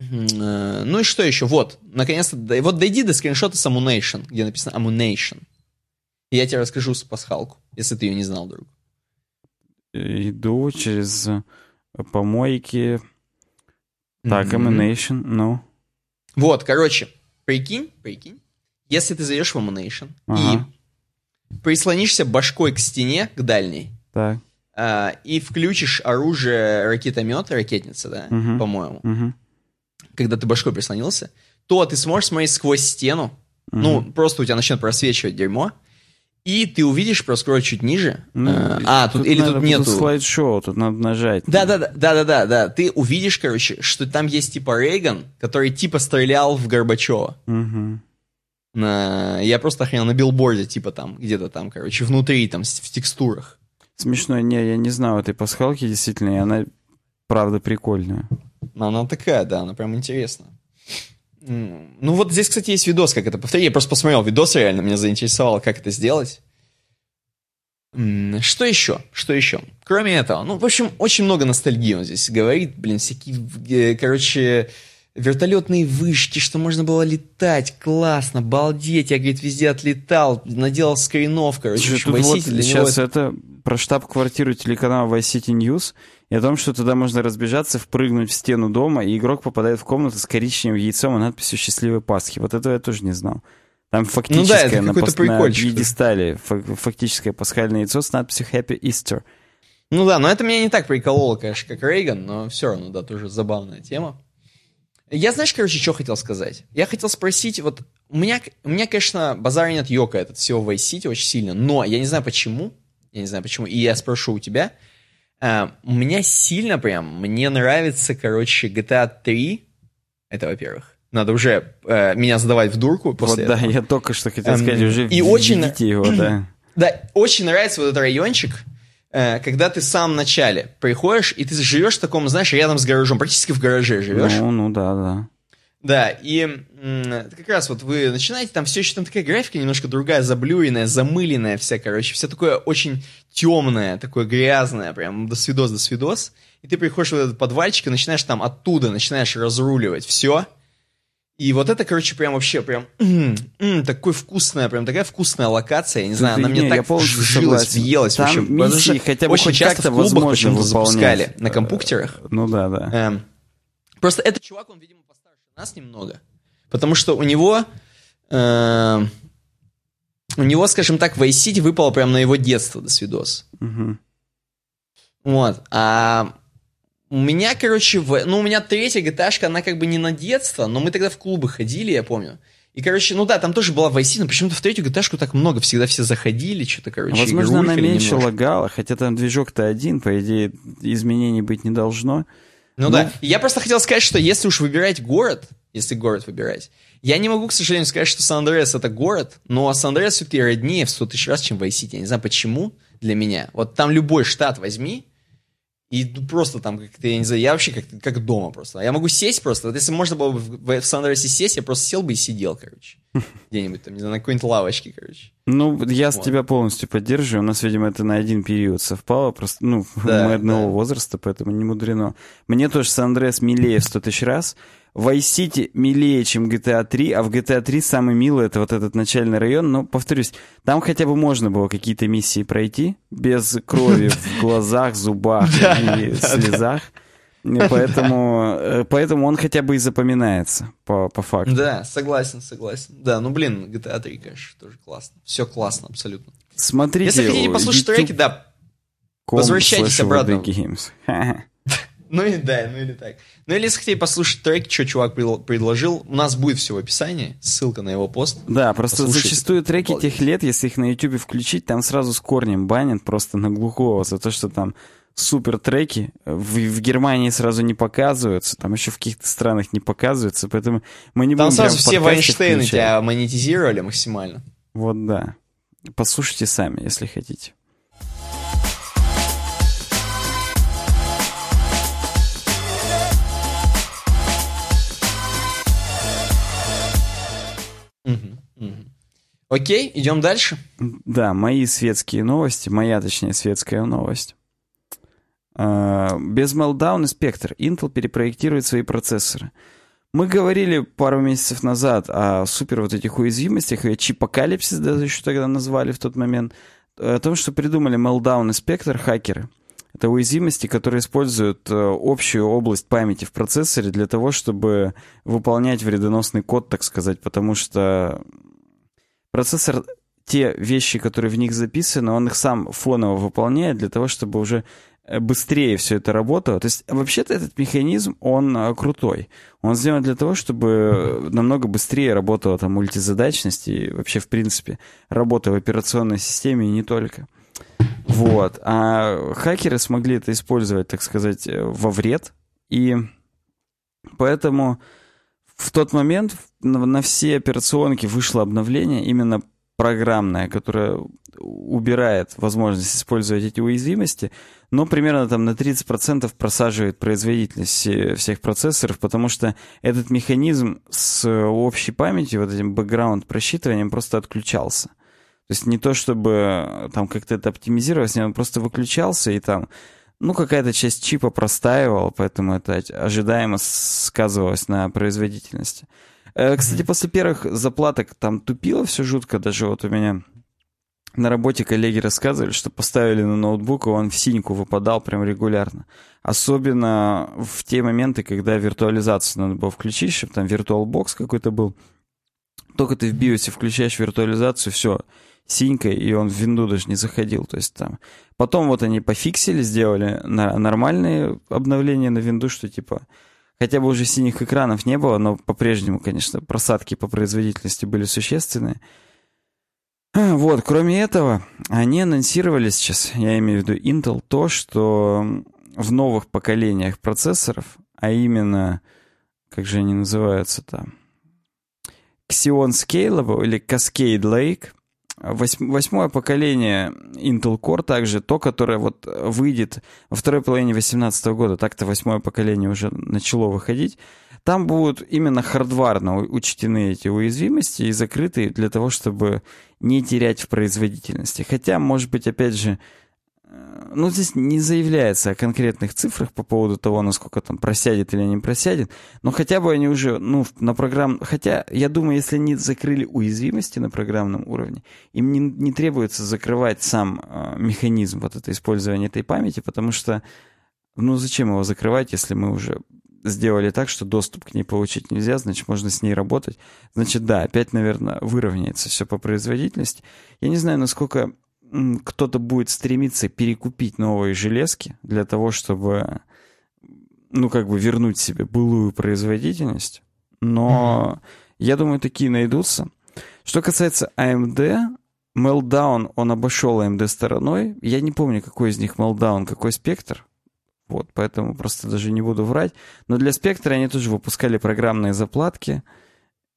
Ну и что еще? Вот, наконец-то, вот дойди до скриншота с Ammunition, где написано Ammunition. И я тебе расскажу пасхалку, если ты ее не знал, друг. Иду через помойки. Так, mm-hmm. Ну. Вот, короче, прикинь, прикинь, если ты зайдешь в Ammunition ага. и прислонишься башкой к стене, к дальней, так. А, и включишь оружие ракетомета, ракетница, да, угу. по-моему, угу. когда ты башкой прислонился, то ты сможешь смотреть сквозь стену, угу. ну, просто у тебя начнет просвечивать дерьмо, и ты увидишь, проскрой чуть ниже. Ну, а, тут, тут или тут нету. слайд-шоу, тут надо нажать. Да, да, да, да, да, да, да. Ты увидишь, короче, что там есть типа Рейган, который типа стрелял в Горбачева. Угу. На... Я просто охренел на билборде, типа там, где-то там, короче, внутри, там, в текстурах. Смешно, не, я не знаю этой пасхалки, действительно, и она, правда, прикольная. Ну, она такая, да, она прям интересная. Ну вот здесь, кстати, есть видос, как это повторить. Я просто посмотрел видос, реально меня заинтересовало, как это сделать. Что еще? Что еще? Кроме этого, ну, в общем, очень много ностальгии он здесь говорит, блин, всякие, короче, вертолетные вышки, что можно было летать, классно, балдеть, я, говорит, везде отлетал, наделал скринов, короче, Тут вот сейчас это... это про штаб-квартиру телеканала Vice City News, и о том, что туда можно разбежаться, впрыгнуть в стену дома, и игрок попадает в комнату с коричневым яйцом и надписью «Счастливой Пасхи». Вот этого я тоже не знал. Там фактическое ну да, на, пос... на пьедестале фактическое пасхальное яйцо с надписью «Happy Easter». Ну да, но это меня не так прикололо, конечно, как Рейган, но все равно, да, тоже забавная тема. Я, знаешь, короче, что хотел сказать? Я хотел спросить, вот у меня, у меня, конечно, базар нет йока этот всего Vice City очень сильно, но я не знаю почему, я не знаю почему, и я спрошу у тебя, у меня сильно прям, мне нравится, короче, GTA 3. Это, во-первых. Надо уже uh, меня задавать в дурку после вот, этого. да, я только что хотел сказать, um, уже и очень, его, да. Да, очень нравится вот этот райончик, uh, когда ты в самом начале приходишь, и ты живешь в таком, знаешь, рядом с гаражом, практически в гараже живешь. Ну, ну да, да. Да, и как раз вот вы начинаете, там все еще там такая графика немножко другая, заблюренная, замыленная вся, короче, все такое очень темное, такое грязное, прям до свидос, до свидос. И ты приходишь в этот подвальчик и начинаешь там оттуда, начинаешь разруливать все. И вот это, короче, прям вообще прям м -м, такой вкусная, прям такая вкусная локация, я не знаю, она мне так вжилась, въелась там вообще. Миссии хотя бы очень часто в клубах почему-то запускали на компьютерах. Ну да, да. Эм, просто этот чувак, он, видимо, нас немного. Потому что у него... Э, у него, скажем так, Vice City выпало прямо на его детство до свидос. Угу. Вот. А у меня, короче, в... ну, у меня третья gta она как бы не на детство, но мы тогда в клубы ходили, я помню. И, короче, ну да, там тоже была Vice City, но почему-то в третью gta так много, всегда все заходили, что-то, короче, Возможно, она меньше немножко. лагала, хотя там движок-то один, по идее, изменений быть не должно. Ну, ну да. Я просто хотел сказать, что если уж выбирать город, если город выбирать, я не могу, к сожалению, сказать, что Сан-Андреас это город, но Сан-Андреас все-таки роднее в 100 тысяч раз, чем Vice Я не знаю, почему для меня. Вот там любой штат возьми, и просто там как-то, я не знаю, я вообще как, как дома просто. Я могу сесть просто. Вот если можно было бы в, в Сан-Андреасе сесть, я просто сел бы и сидел, короче. Где-нибудь там, не знаю, на какой-нибудь лавочке, короче. Ну, я вот. тебя полностью поддерживаю. У нас, видимо, это на один период совпало. Просто, ну, да, мы одного да. возраста, поэтому не мудрено. Мне тоже Сан-Андреас милее в сто тысяч раз. Vice City милее, чем GTA 3, а в GTA 3 самый милый это вот этот начальный район. Но, повторюсь, там хотя бы можно было какие-то миссии пройти без крови в глазах, зубах и слезах. Поэтому, э, поэтому он хотя бы и запоминается по, по факту. Да, согласен, согласен. Да, ну блин, GTA 3, конечно, тоже классно. Все классно, абсолютно. Смотрите. Если хотите послушать YouTube... треки, да, возвращайтесь обратно. Ну и да, ну или так. Ну или если хотите послушать трек, что чувак предложил, у нас будет все в описании, ссылка на его пост. Да, просто Послушайте. зачастую треки тех лет, если их на YouTube включить, там сразу с корнем банят просто на глухого за то, что там супер треки в, в Германии сразу не показываются, там еще в каких-то странах не показываются, поэтому мы не там будем сразу все Вайнштейны тебя монетизировали максимально. Вот да. Послушайте сами, если хотите. Окей, идем дальше. Да, мои светские новости, моя, точнее, светская новость. А, без Meltdown и Spectre Intel перепроектирует свои процессоры. Мы говорили пару месяцев назад о супер вот этих уязвимостях, и чипокалипсис даже еще тогда назвали в тот момент, о том, что придумали Meltdown и Spectre хакеры. Это уязвимости, которые используют э, общую область памяти в процессоре для того, чтобы выполнять вредоносный код, так сказать, потому что процессор те вещи, которые в них записаны, он их сам фоново выполняет для того, чтобы уже э, быстрее все это работало. То есть вообще-то этот механизм, он э, крутой. Он сделан для того, чтобы намного быстрее работала там мультизадачность и вообще, в принципе, работа в операционной системе и не только. Вот. А хакеры смогли это использовать, так сказать, э, во вред. И поэтому в тот момент на все операционки вышло обновление именно программное, которое убирает возможность использовать эти уязвимости, но примерно там на 30% просаживает производительность всех процессоров, потому что этот механизм с общей памятью, вот этим бэкграунд просчитыванием просто отключался. То есть не то, чтобы там как-то это оптимизировалось, он просто выключался и там, ну, какая-то часть чипа простаивала, поэтому это ожидаемо сказывалось на производительности. Э, кстати, после первых заплаток там тупило все жутко, даже вот у меня на работе коллеги рассказывали, что поставили на ноутбук, и он в синьку выпадал прям регулярно. Особенно в те моменты, когда виртуализацию надо было включить, чтобы там VirtualBox какой-то был. Только ты в биосе включаешь виртуализацию, все, синька, и он в винду даже не заходил. То есть там... Потом вот они пофиксили, сделали нормальные обновления на винду, что типа Хотя бы уже синих экранов не было, но по-прежнему, конечно, просадки по производительности были существенные. Вот, кроме этого, они анонсировали сейчас, я имею в виду Intel, то, что в новых поколениях процессоров, а именно, как же они называются там, Xeon Scalable или Cascade Lake — Восьмое поколение Intel Core также, то, которое вот выйдет во второй половине 2018 года, так-то восьмое поколение уже начало выходить, там будут именно хардварно учтены эти уязвимости и закрыты для того, чтобы не терять в производительности. Хотя, может быть, опять же, ну, здесь не заявляется о конкретных цифрах по поводу того, насколько там просядет или не просядет, но хотя бы они уже, ну, на программ... Хотя, я думаю, если они закрыли уязвимости на программном уровне, им не, не требуется закрывать сам э, механизм вот это использования этой памяти, потому что, ну, зачем его закрывать, если мы уже сделали так, что доступ к ней получить нельзя, значит, можно с ней работать. Значит, да, опять, наверное, выровняется все по производительности. Я не знаю, насколько кто-то будет стремиться перекупить новые железки для того, чтобы, ну, как бы вернуть себе былую производительность. Но mm-hmm. я думаю, такие найдутся. Что касается AMD, Meltdown, он обошел AMD стороной. Я не помню, какой из них Meltdown, какой спектр. Вот, поэтому просто даже не буду врать. Но для спектра они тоже выпускали программные заплатки.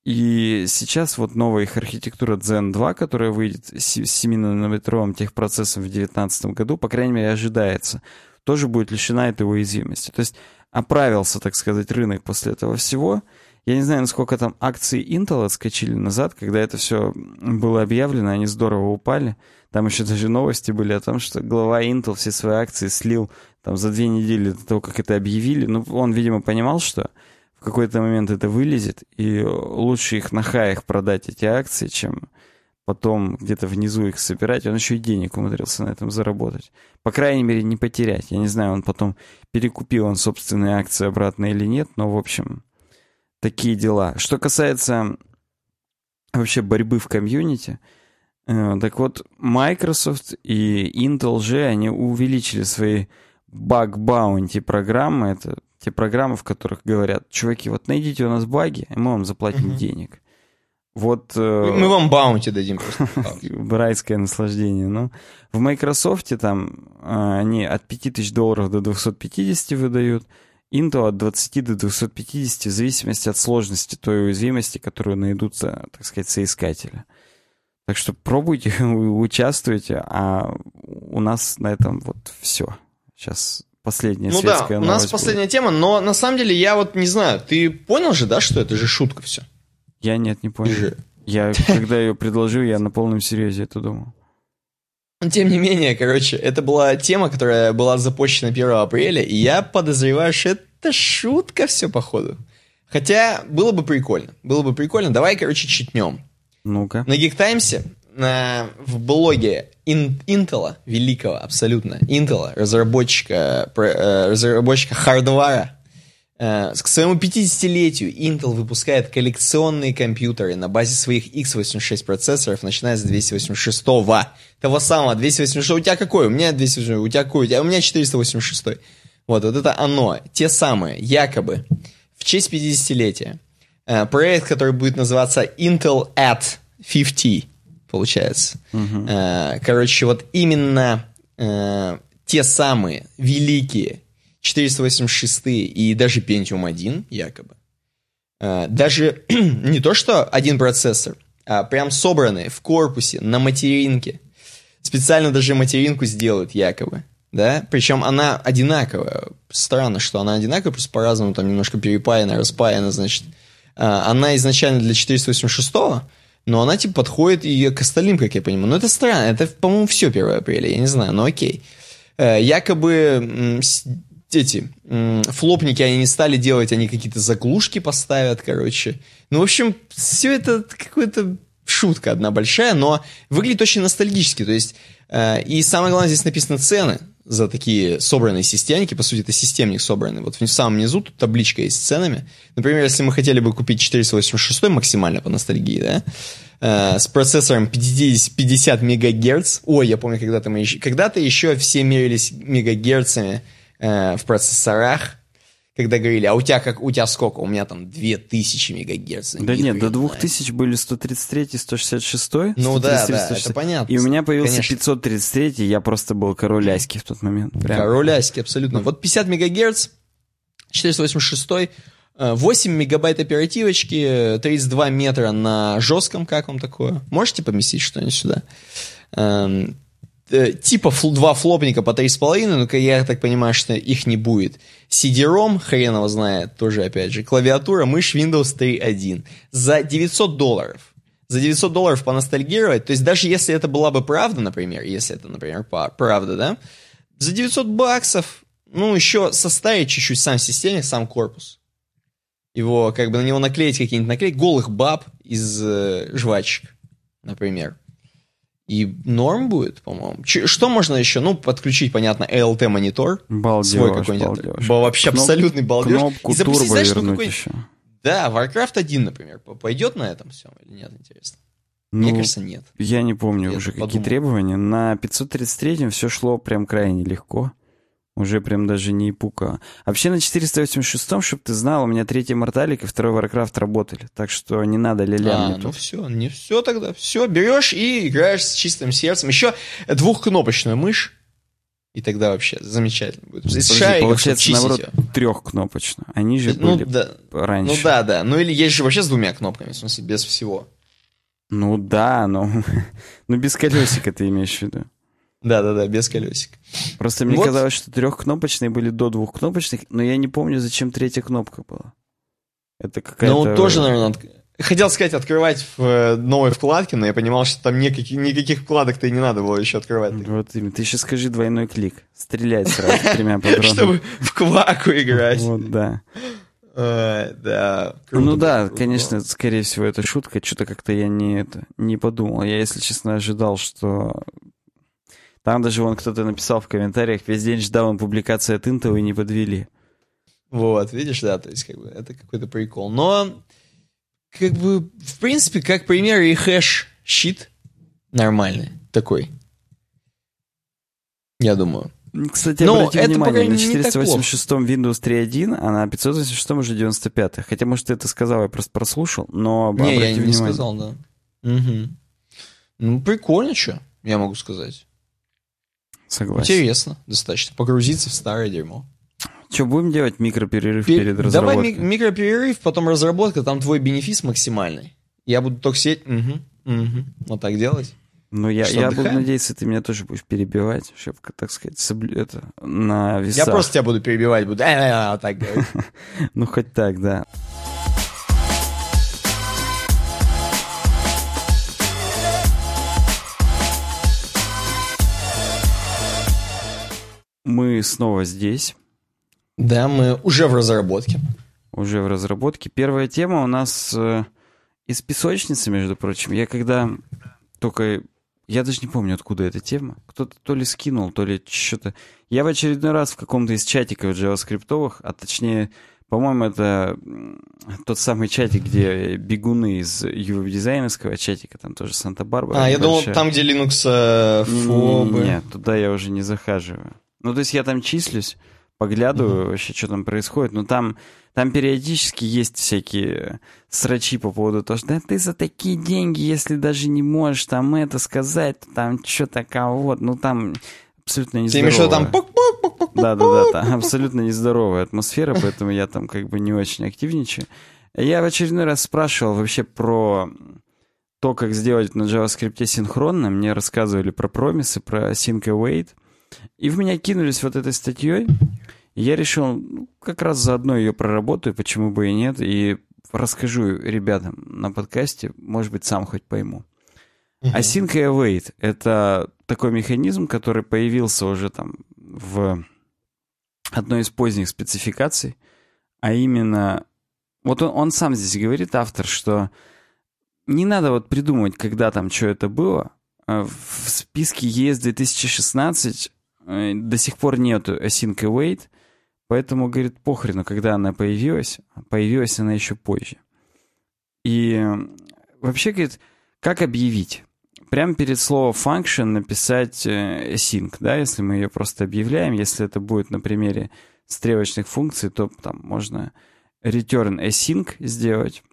И сейчас вот новая их архитектура Zen 2, которая выйдет с 7-нанометровым техпроцессом в 2019 году, по крайней мере, ожидается, тоже будет лишена этой уязвимости. То есть оправился, так сказать, рынок после этого всего. Я не знаю, насколько там акции Intel отскочили назад, когда это все было объявлено, они здорово упали. Там еще даже новости были о том, что глава Intel все свои акции слил там за две недели до того, как это объявили. Ну, он, видимо, понимал, что какой-то момент это вылезет, и лучше их на хаях продать, эти акции, чем потом где-то внизу их собирать. Он еще и денег умудрился на этом заработать. По крайней мере, не потерять. Я не знаю, он потом перекупил он собственные акции обратно или нет, но, в общем, такие дела. Что касается вообще борьбы в комьюнити, э, так вот, Microsoft и Intel же, они увеличили свои баг-баунти программы. Это те программы, в которых говорят, чуваки, вот найдите у нас баги, и мы вам заплатим uh-huh. денег. Вот... Э, мы вам баунти дадим Райское наслаждение. Ну, в Microsoft там э, они от 5000 долларов до 250 выдают, Intel от 20 до 250 в зависимости от сложности той уязвимости, которую найдутся, так сказать, соискатели. Так что пробуйте, участвуйте, а у нас на этом вот все. Сейчас последняя ну да, у нас последняя будет. тема, но на самом деле я вот не знаю, ты понял же, да, что это же шутка все? Я нет, не понял. Же. Я, когда ее предложил, я на полном серьезе это думал. Тем не менее, короче, это была тема, которая была запущена 1 апреля, и я подозреваю, что это шутка все, походу. Хотя, было бы прикольно. Было бы прикольно. Давай, короче, читнем. Ну-ка. На Geek На, в блоге Ин, Intel, великого абсолютно, Intel, разработчика, э, разработчика хардвара, э, к своему 50-летию Intel выпускает коллекционные компьютеры на базе своих x86 процессоров, начиная с 286-го. Того самого, 286 У тебя какой? У меня 286 У тебя какой? У, тебя, у меня 486 Вот, вот это оно. Те самые, якобы, в честь 50-летия. Э, проект, который будет называться Intel at 50 получается. Угу. Короче, вот именно э, те самые великие 486 и даже Pentium 1, якобы, э, даже не то, что один процессор, а прям собранные в корпусе, на материнке. Специально даже материнку сделают, якобы. Да? Причем она одинаковая. Странно, что она одинаковая, просто по-разному там немножко перепаяна, распаяна, значит. Она изначально для 486 но она, типа, подходит и к остальным, как я понимаю. Но это странно, это, по-моему, все 1 апреля, я не знаю, но окей. Э, якобы эти флопники они не стали делать, они какие-то заглушки поставят, короче. Ну, в общем, все это какое-то шутка одна большая, но выглядит очень ностальгически. То есть, э, и самое главное, здесь написаны цены за такие собранные системники. По сути, это системник собранный. Вот в самом низу тут табличка есть с ценами. Например, если мы хотели бы купить 486 максимально по ностальгии, да, э, с процессором 50, 50 мегагерц. Ой, я помню, когда-то мы еще, когда-то еще все мерились мегагерцами э, в процессорах когда говорили, а у тебя как, у тебя сколько? У меня там 2000 мегагерц. Да нет, до 2000 были 133, 166. Ну да, да, это понятно. И у меня появился Конечно. 533, я просто был король Аськи в тот момент. Прям. Король Аськи, абсолютно. Вот 50 мегагерц, 486, 8 мегабайт оперативочки, 32 метра на жестком, как вам такое? Можете поместить что-нибудь сюда? Э, типа два флопника по 3,5, но я так понимаю, что их не будет. CD-ROM, хрен его знает, тоже опять же. Клавиатура, мышь Windows 3.1. За 900 долларов. За 900 долларов поностальгировать, то есть даже если это была бы правда, например, если это, например, правда, да, за 900 баксов, ну, еще составить чуть-чуть сам системник, сам корпус. Его, как бы на него наклеить какие-нибудь наклейки, голых баб из э, жвачек, например. И норм будет, по-моему. что можно еще? Ну, подключить, понятно, ALT монитор. Балдеж, свой какой-нибудь. Балдеж. Вообще Кноп, абсолютный балдеж. Кнопку и запустить, знаешь, что такое? Еще. Да, Warcraft 1, например, пойдет на этом все или нет, интересно? Ну, Мне кажется, нет. Я не помню я уже, какие требования. На 533 все шло прям крайне легко. Уже прям даже не пука. Вообще на 486-м, чтобы ты знал, у меня третий Морталик и второй Warcraft работали. Так что не надо ля А, ну все, не все тогда. Все, берешь и играешь с чистым сердцем. Еще двухкнопочную мышь. И тогда вообще замечательно будет. Подожди, Шариков, получается, наоборот, трехкнопочную. Они же ну, были да, раньше. Ну да, да. Ну или есть же вообще с двумя кнопками, в смысле, без всего. Ну да, но... ну без колесика ты имеешь в виду. Да-да-да, без колесик. Просто мне вот. казалось, что трехкнопочные были до двухкнопочных, но я не помню, зачем третья кнопка была. Это какая-то... Ну, тоже, наверное, от... Хотел сказать, открывать в э, новой вкладке, но я понимал, что там никаких, никаких вкладок-то и не надо было еще открывать. Вот именно. Ты еще скажи двойной клик. Стрелять сразу тремя патронами. Чтобы в кваку играть. Вот, да. Э, да. ну да, конечно, скорее всего, это шутка. Что-то как-то я не, это, не подумал. Я, если честно, ожидал, что... Там даже вон кто-то написал в комментариях, весь день ждал им публикации от Intel и не подвели. Вот, видишь, да, то есть как бы это какой-то прикол. Но как бы, в принципе, как пример и хэш щит нормальный такой. Я думаю. Кстати, Но обрати это внимание, на 486 Windows 3.1, а на 586 уже 95 Хотя, может, ты это сказал, я просто прослушал, но Не, я не внимание. сказал, да. Угу. Ну, прикольно, что я могу сказать. Согласен. Интересно достаточно. Погрузиться в старое дерьмо. Что, будем делать микроперерыв Пер... перед разработкой? Давай ми- микроперерыв, потом разработка, там твой бенефис максимальный. Я буду только сидеть, угу, угу, вот так делать. Ну, я, я буду надеяться, ты меня тоже будешь перебивать, чтобы, так сказать, соблю... это, на весах. Я просто тебя буду перебивать, буду вот так говорить. Ну, хоть так, да. Снова здесь. Да, мы уже в разработке. Уже в разработке. Первая тема у нас э, из песочницы, между прочим. Я когда только... Я даже не помню, откуда эта тема. Кто-то то ли скинул, то ли что-то... Я в очередной раз в каком-то из чатиков джаваскриптовых, а точнее, по-моему, это тот самый чатик, где бегуны из UV дизайнерского чатика, там тоже Санта-Барбара. А, я думал, там, где Linux э, фобы. Нет, туда я уже не захаживаю. Ну, то есть я там числюсь, поглядываю mm-hmm. вообще, что там происходит. Но там, там периодически есть всякие срачи по поводу того, что да ты за такие деньги, если даже не можешь там это сказать, там что-то кого Ну там абсолютно нездоровая. Ты там Да-да-да, там абсолютно нездоровая атмосфера, поэтому я там как бы не очень активничаю. Я в очередной раз спрашивал вообще про то, как сделать на JavaScript синхронно. Мне рассказывали про промисы, про sync await. И в меня кинулись вот этой статьей. Я решил, ну, как раз заодно ее проработаю, почему бы и нет, и расскажу ребятам на подкасте, может быть, сам хоть пойму. Uh-huh. Async и await — это такой механизм, который появился уже там в одной из поздних спецификаций, а именно... Вот он, он сам здесь говорит, автор, что не надо вот придумывать, когда там что это было. А в списке ES 2016 э, до сих пор нету async await, Поэтому, говорит, похрену, когда она появилась. Появилась она еще позже. И вообще, говорит, как объявить? Прямо перед словом function написать э, async, да, если мы ее просто объявляем. Если это будет на примере стрелочных функций, то там можно return async сделать.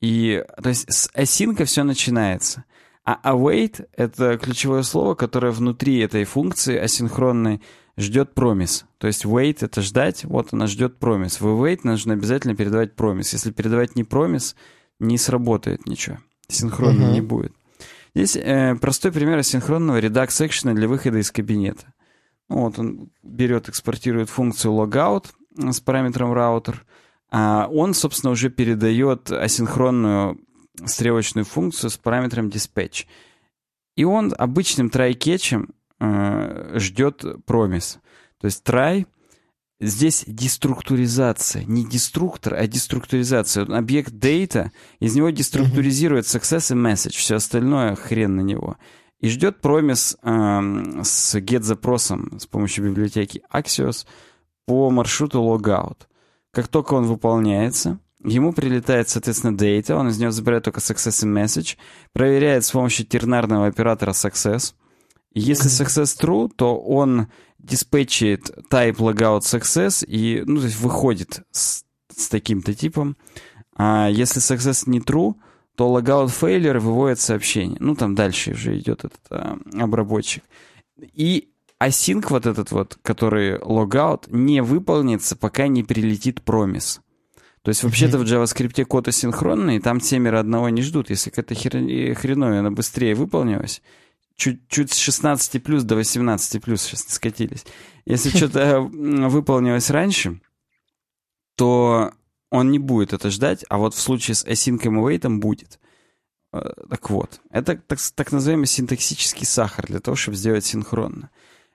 И, то есть с async все начинается. А await — это ключевое слово, которое внутри этой функции асинхронной ждет промис. То есть wait — это ждать, вот она ждет промис. В wait нужно обязательно передавать промис. Если передавать не промис, не сработает ничего. Синхронно uh-huh. не будет. Здесь э, простой пример асинхронного редакс экшена для выхода из кабинета. Ну, вот он берет, экспортирует функцию logout с параметром router, а он, собственно, уже передает асинхронную стрелочную функцию с параметром dispatch. И он обычным try-кетчем э, ждет промис. То есть try здесь деструктуризация. Не деструктор, а деструктуризация. Объект data, из него деструктуризирует success и message. Все остальное хрен на него. И ждет промис э, с get-запросом с помощью библиотеки Axios по маршруту logout. Как только он выполняется, ему прилетает, соответственно, data, он из него забирает только success и message, проверяет с помощью тернарного оператора success, если success true, то он диспетчит type logout success и, ну, то есть выходит с, с таким-то типом. А если success не true, то logout failure выводит сообщение. Ну, там дальше уже идет этот а, обработчик. И async вот этот вот, который logout, не выполнится, пока не прилетит промис. То есть вообще-то в JavaScript код асинхронный, и там семеро одного не ждут. Если какая-то хер... хреновая, она быстрее выполнилась, чуть-чуть с 16 плюс до 18 плюс сейчас скатились. Если что-то выполнилось раньше, то он не будет это ждать, а вот в случае с async и await будет. Э, так вот, это так, так называемый синтаксический сахар для того, чтобы сделать синхронно.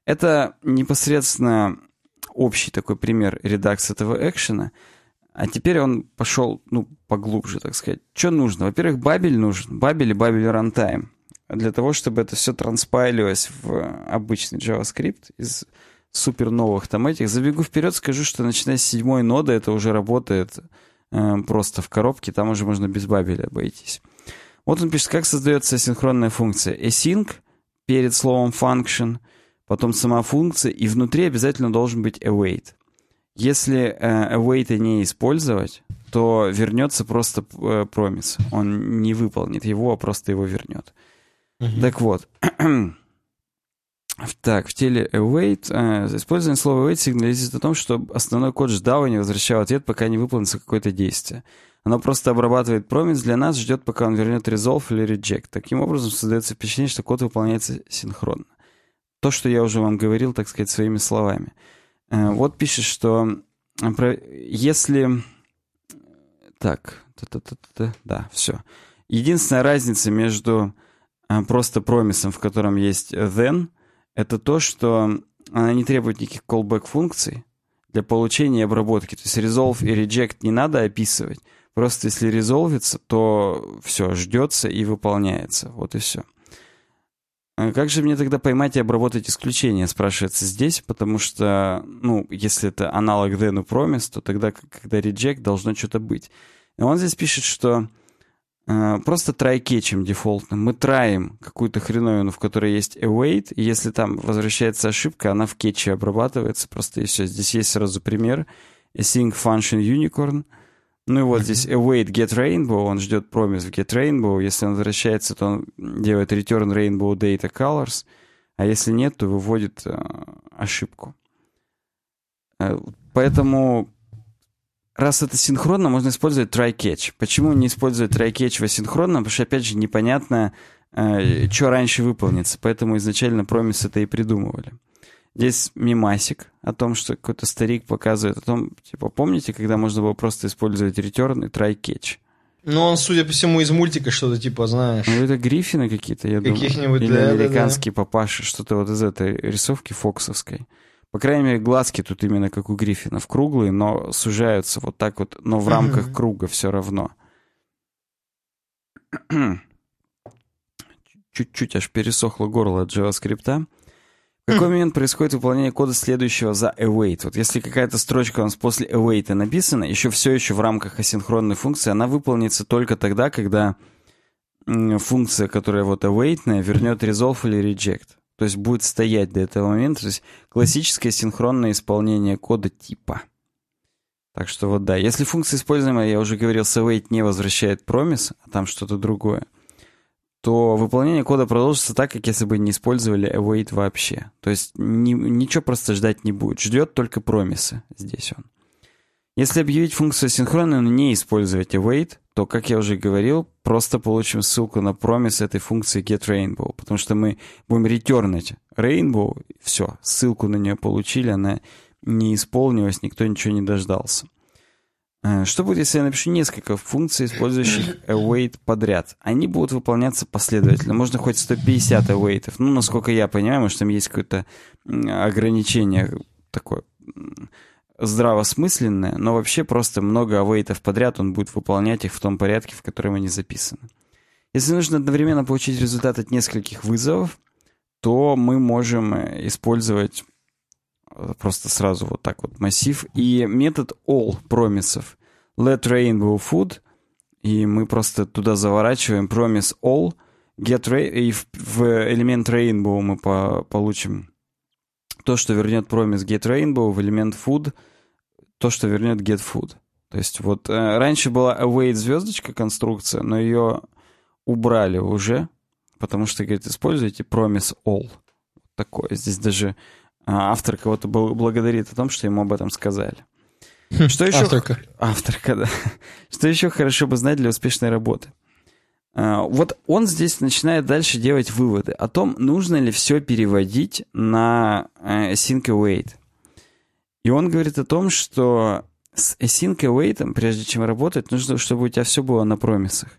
Это непосредственно общий такой пример редакс этого экшена. А теперь он пошел, ну, поглубже, так сказать. Что нужно? Во-первых, бабель нужен. Бабель и бабель runtime. Для того, чтобы это все транспайлилось в обычный JavaScript из супер новых там этих. Забегу вперед, скажу, что начиная с седьмой ноды это уже работает э, просто в коробке, там уже можно без бабеля обойтись. Вот он пишет, как создается асинхронная функция. Async перед словом function, потом сама функция, и внутри обязательно должен быть await. Если э, await не использовать, то вернется просто э, промис. Он не выполнит его, а просто его вернет. Mm-hmm. Так вот. Так, в теле await, э, использование слова await сигнализирует о том, что основной код ждал и не возвращал ответ, пока не выполнится какое-то действие. Оно просто обрабатывает промис для нас, ждет, пока он вернет resolve или reject. Таким образом, создается впечатление, что код выполняется синхронно. То, что я уже вам говорил, так сказать, своими словами. Э, вот пишет, что э, если... Так, та -та -та -та, да, все. Единственная разница между э, просто промисом, в котором есть then, это то, что она не требует никаких callback функций для получения и обработки. То есть resolve и reject не надо описывать. Просто если резолвится, то все, ждется и выполняется. Вот и все. А как же мне тогда поймать и обработать исключение, спрашивается здесь, потому что, ну, если это аналог then у promise, то тогда, когда reject, должно что-то быть. И он здесь пишет, что э, просто try кетчем дефолтным. Мы траим какую-то хреновину, в которой есть await, и если там возвращается ошибка, она в кетче обрабатывается, просто и все. Здесь есть сразу пример. Async function unicorn — ну и вот здесь await get rainbow, он ждет промис в get rainbow. Если он возвращается, то он делает return rainbow data colors. А если нет, то выводит э, ошибку. Э, поэтому, раз это синхронно, можно использовать try-catch. Почему не использовать try-catch в асинхронном? Потому что, опять же, непонятно, э, что раньше выполнится. Поэтому изначально промис это и придумывали. Здесь мимасик о том, что какой-то старик показывает о том, типа, помните, когда можно было просто использовать return и try catch? Ну, он, судя по всему, из мультика что-то типа, знаешь. Ну, это Гриффины какие-то, я думаю. Каких-нибудь, Или да, американские да, да. папаши, что-то вот из этой рисовки фоксовской. По крайней мере, глазки тут именно как у Гриффинов, круглые, но сужаются вот так вот, но в рамках круга все равно. Чуть-чуть аж пересохло горло от JavaScript. В какой момент происходит выполнение кода следующего за await? Вот если какая-то строчка у нас после await написана, еще все еще в рамках асинхронной функции, она выполнится только тогда, когда функция, которая вот await, вернет resolve или reject. То есть будет стоять до этого момента. То есть классическое синхронное исполнение кода типа. Так что вот да, если функция используемая, я уже говорил, с await не возвращает промис, а там что-то другое, то выполнение кода продолжится так, как если бы не использовали await вообще. То есть ни, ничего просто ждать не будет. Ждет только промисы здесь он. Если объявить функцию синхронной, но не использовать await, то, как я уже говорил, просто получим ссылку на промис этой функции getRainbow, потому что мы будем ретернуть rainbow, все, ссылку на нее получили, она не исполнилась, никто ничего не дождался. Э, что будет, если я напишу несколько функций, использующих await подряд? Они будут выполняться последовательно. Можно хоть 150 await. Ну, насколько я понимаю, может, там есть какое-то ограничение такое здравосмысленное, но вообще просто много await подряд, он будет выполнять их в том порядке, в котором они записаны. Если нужно одновременно получить результат от нескольких вызовов, то мы можем э, использовать просто сразу вот так вот массив. И метод all промисов. Let rainbow food. И мы просто туда заворачиваем promise all. Get ra- и в, в элемент rainbow мы по получим то, что вернет promise get rainbow, в элемент food то, что вернет get food. То есть вот э, раньше была await звездочка конструкция, но ее убрали уже, потому что, говорит, используйте promise all. Такое. Здесь даже а автор кого-то благодарит о том, что ему об этом сказали. Хм, что еще... Авторка. Авторка, да. Что еще хорошо бы знать для успешной работы? А, вот он здесь начинает дальше делать выводы о том, нужно ли все переводить на э, async await. И он говорит о том, что с async await, прежде чем работать, нужно, чтобы у тебя все было на промисах.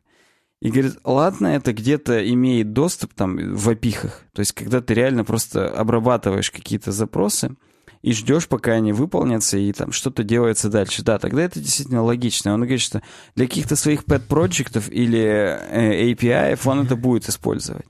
И говорит, ладно, это где-то имеет доступ там в опихах. То есть, когда ты реально просто обрабатываешь какие-то запросы, и ждешь, пока они выполнятся, и там что-то делается дальше. Да, тогда это действительно логично. Он говорит, что для каких-то своих pet-проектов или э, API он это будет использовать.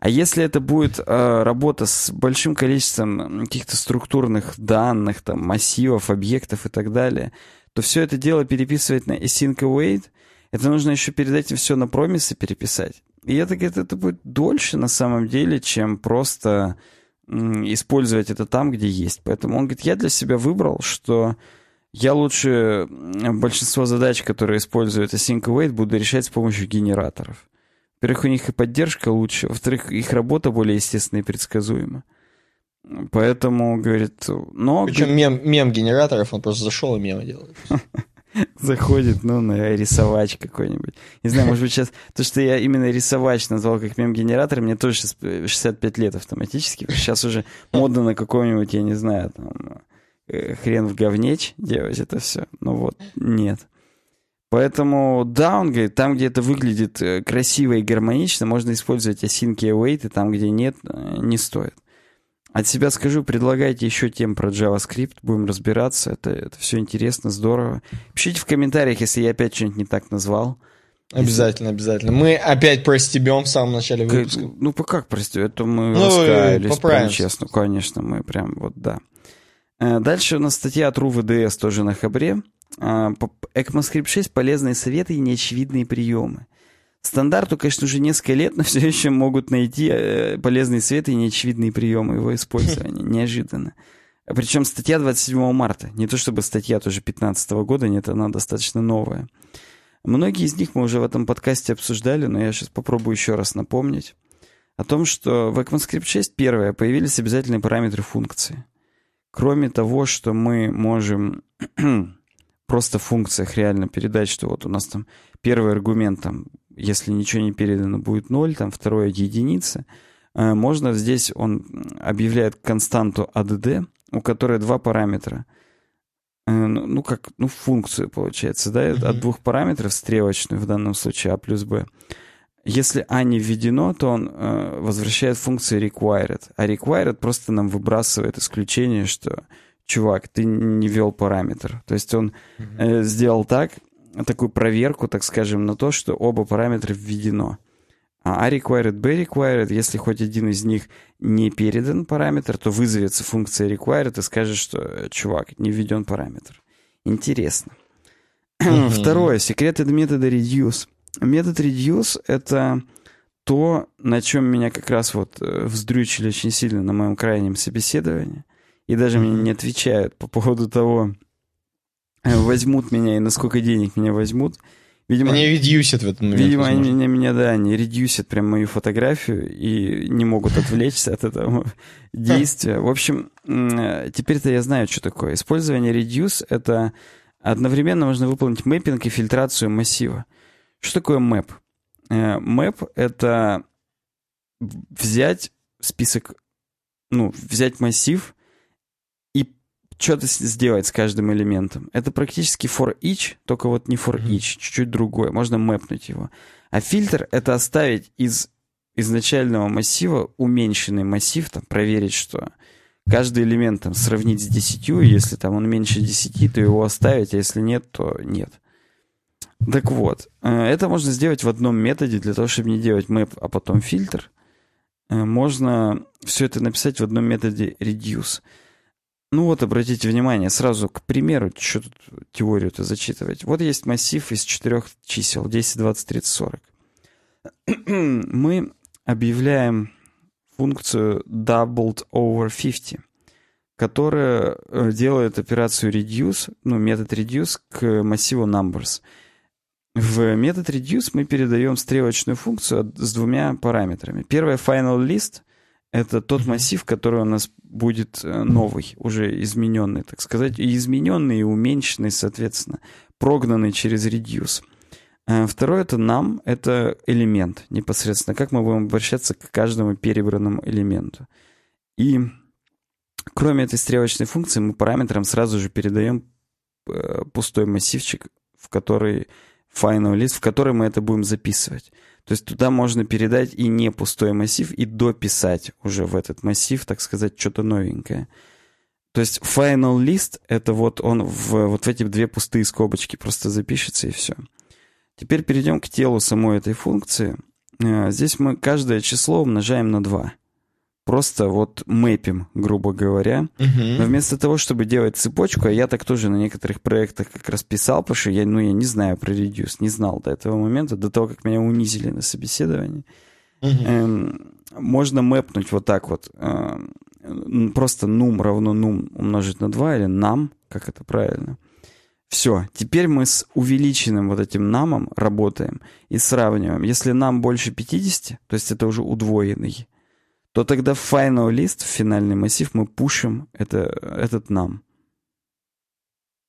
А если это будет э, работа с большим количеством каких-то структурных данных, там, массивов, объектов и так далее, то все это дело переписывать на async await, это нужно еще перед этим все на промисы переписать. И это, это, это будет дольше на самом деле, чем просто использовать это там, где есть. Поэтому он говорит, я для себя выбрал, что я лучше большинство задач, которые используют async await, буду решать с помощью генераторов. Во-первых, у них и поддержка лучше, во-вторых, их работа более естественная и предсказуема. Поэтому, говорит, но... Причем мем, мем генераторов, он просто зашел и мемы делает. Заходит, ну, на рисовач какой-нибудь. Не знаю, может быть, сейчас... То, что я именно рисовач назвал как мем-генератор, мне тоже сейчас 65 лет автоматически. Сейчас уже модно на каком-нибудь, я не знаю, там, э, хрен в говнеч делать это все. Ну вот, нет. Поэтому, да, он говорит, там, где это выглядит э, красиво и гармонично, можно использовать async и await, и там, где нет, э, не стоит. От себя скажу, предлагайте еще тем про JavaScript, будем разбираться, это, это все интересно, здорово. Пишите в комментариях, если я опять что-нибудь не так назвал. Обязательно, если... обязательно. Мы опять простебем в самом начале выпуска. Как, ну, как прости, это мы ну, раскаялись, прям честно, конечно, мы прям вот, да. Э, дальше у нас статья от РУВДС тоже на Хабре. ECMAScript 6 полезные советы и неочевидные приемы. Стандарту, конечно, уже несколько лет, но все еще могут найти э, полезные советы и неочевидные приемы его использования. Неожиданно. Причем статья 27 марта. Не то чтобы статья тоже 15 года, нет, она достаточно новая. Многие из них мы уже в этом подкасте обсуждали, но я сейчас попробую еще раз напомнить. О том, что в ECMAScript 6, первое, появились обязательные параметры функции. Кроме того, что мы можем просто в функциях реально передать, что вот у нас там первый аргумент там если ничего не передано, будет 0, там второе единица. Э, можно здесь, он объявляет константу add, у которой два параметра. Э, ну, ну, как, ну, функцию, получается, да, mm-hmm. от двух параметров, стрелочную в данном случае, а плюс b. Если а не введено, то он э, возвращает функцию required. А required просто нам выбрасывает исключение, что, чувак, ты не ввел параметр. То есть он э, сделал так, такую проверку, так скажем, на то, что оба параметра введено. А required, B required, если хоть один из них не передан параметр, то вызовется функция required и скажет, что, чувак, не введен параметр. Интересно. Второе. Секрет это метода reduce. Метод reduce — это то, на чем меня как раз вот э, вздрючили очень сильно на моем крайнем собеседовании. И даже мне не отвечают по поводу того, Э, возьмут меня и на сколько денег меня возьмут. Видимо, они редюсят в этот момент. Видимо, они меня, меня, да, они редюсят прям мою фотографию и не могут отвлечься от этого действия. В общем, э, теперь-то я знаю, что такое. Использование reduce — это одновременно можно выполнить мэппинг и фильтрацию массива. Что такое map? Э, map — это взять список, ну, взять массив что-то сделать с каждым элементом. Это практически for each, только вот не for each, чуть-чуть другое. Можно мэпнуть его. А фильтр — это оставить из изначального массива уменьшенный массив, там, проверить, что каждый элемент там, сравнить с 10, и если там он меньше 10, то его оставить, а если нет, то нет. Так вот, э, это можно сделать в одном методе для того, чтобы не делать map, а потом фильтр. Э, можно все это написать в одном методе reduce. Ну вот, обратите внимание, сразу к примеру, что тут теорию-то зачитывать. Вот есть массив из четырех чисел, 10, 20, 30, 40. Мы объявляем функцию doubled over 50, которая э, делает операцию reduce, ну, метод reduce к массиву numbers. В метод reduce мы передаем стрелочную функцию с двумя параметрами. Первое final list — это тот массив, который у нас будет э, новый, уже измененный, так сказать, и измененный, и уменьшенный, соответственно, прогнанный через reduce. Э, второе это нам, это элемент непосредственно, как мы будем обращаться к каждому перебранному элементу. И кроме этой стрелочной функции мы параметрам сразу же передаем э, пустой массивчик, в который final list, в который мы это будем записывать. То есть туда можно передать и не пустой массив, и дописать уже в этот массив, так сказать, что-то новенькое. То есть final list — это вот он в вот в эти две пустые скобочки просто запишется и все. Теперь перейдем к телу самой этой функции. Э, здесь мы каждое число умножаем на 2 просто вот мэпим, грубо говоря. Uh-huh. Но вместо того, чтобы делать цепочку, а я так тоже на некоторых проектах как раз писал, потому что я, ну, я не знаю про Reduce, не знал до этого момента, до того, как меня унизили на собеседовании. Uh-huh. Эм, можно мэпнуть вот так вот. Э, просто num равно num умножить на 2 или nam, как это правильно. Все, теперь мы с увеличенным вот этим намом работаем и сравниваем. Если нам больше 50, то есть это уже удвоенный, то тогда final в финальный массив, мы пушим это, этот нам.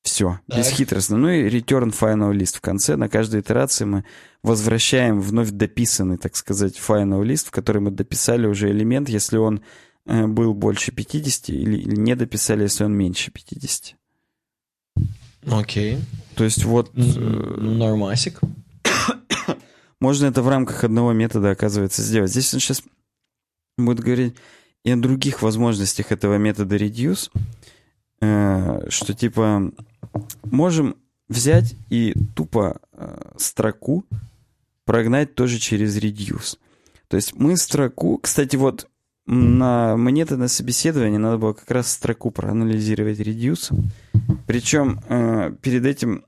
Все, так. бесхитростно. Ну и return final list в конце. На каждой итерации мы возвращаем вновь дописанный, так сказать, final list, в который мы дописали уже элемент, если он э, был больше 50, или, или не дописали, если он меньше 50. Окей. То есть вот... Э, нормасик. Можно это в рамках одного метода, оказывается, сделать. Здесь он сейчас будет говорить и о других возможностях этого метода reduce, э, что типа можем взять и тупо э, строку прогнать тоже через reduce. То есть мы строку, кстати, вот на мне-то на собеседовании надо было как раз строку проанализировать reduce. Причем э, перед этим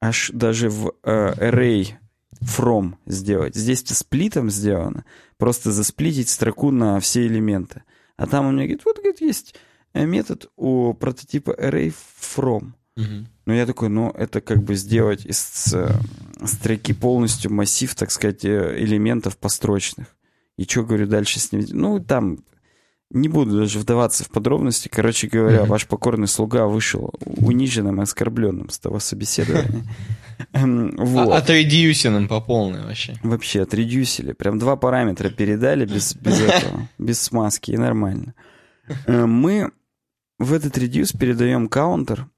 аж даже в э, array from сделать. Здесь-то сплитом сделано. Просто засплитить строку на все элементы. А там у меня говорит, вот, говорит, есть э, метод у прототипа array from. Угу. Но я такой, ну, это как бы сделать из э, строки полностью массив, так сказать, э, элементов построчных. И что, говорю, дальше с ним? Ну, там не буду даже вдаваться в подробности. Короче говоря, mm-hmm. ваш покорный слуга вышел униженным и оскорбленным с того собеседования. Вот. А, отредюсиным по полной вообще. Вообще, отредюсили. Прям два параметра передали без, без этого, без смазки, и нормально. Эм, мы в этот редюс передаем каунтер.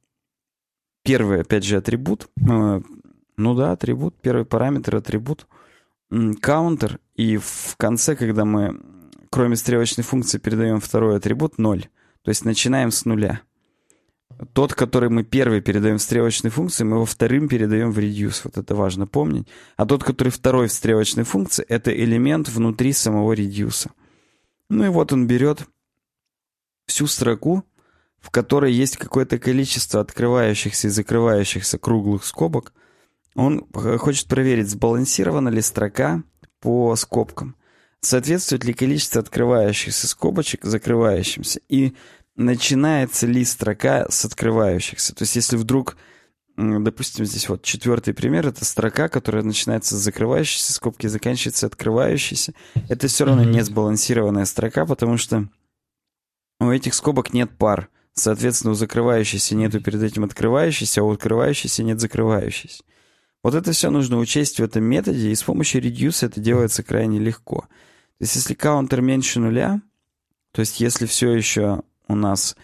Первый, опять же, атрибут. Э, ну да, атрибут. Первый параметр атрибут. Каунтер. И в конце, когда мы, кроме стрелочной функции, передаем второй атрибут 0, то есть начинаем с нуля. Тот, который мы первый передаем в стрелочной функции, мы его вторым передаем в reduce. Вот это важно помнить. А тот, который второй в стрелочной функции, это элемент внутри самого reduce. Ну и вот он берет всю строку, в которой есть какое-то количество открывающихся и закрывающихся круглых скобок. Он хочет проверить, сбалансирована ли строка по скобкам. Соответствует ли количество открывающихся скобочек закрывающимся. И начинается ли строка с открывающихся. То есть если вдруг, допустим, здесь вот четвертый пример, это строка, которая начинается с закрывающейся скобки, заканчивается открывающейся. Это все равно не сбалансированная строка, потому что у этих скобок нет пар. Соответственно, у закрывающейся нету перед этим открывающейся, а у открывающейся нет закрывающейся. Вот это все нужно учесть в этом методе, и с помощью reduce это делается крайне легко. То есть если каунтер меньше нуля, то есть если все еще у нас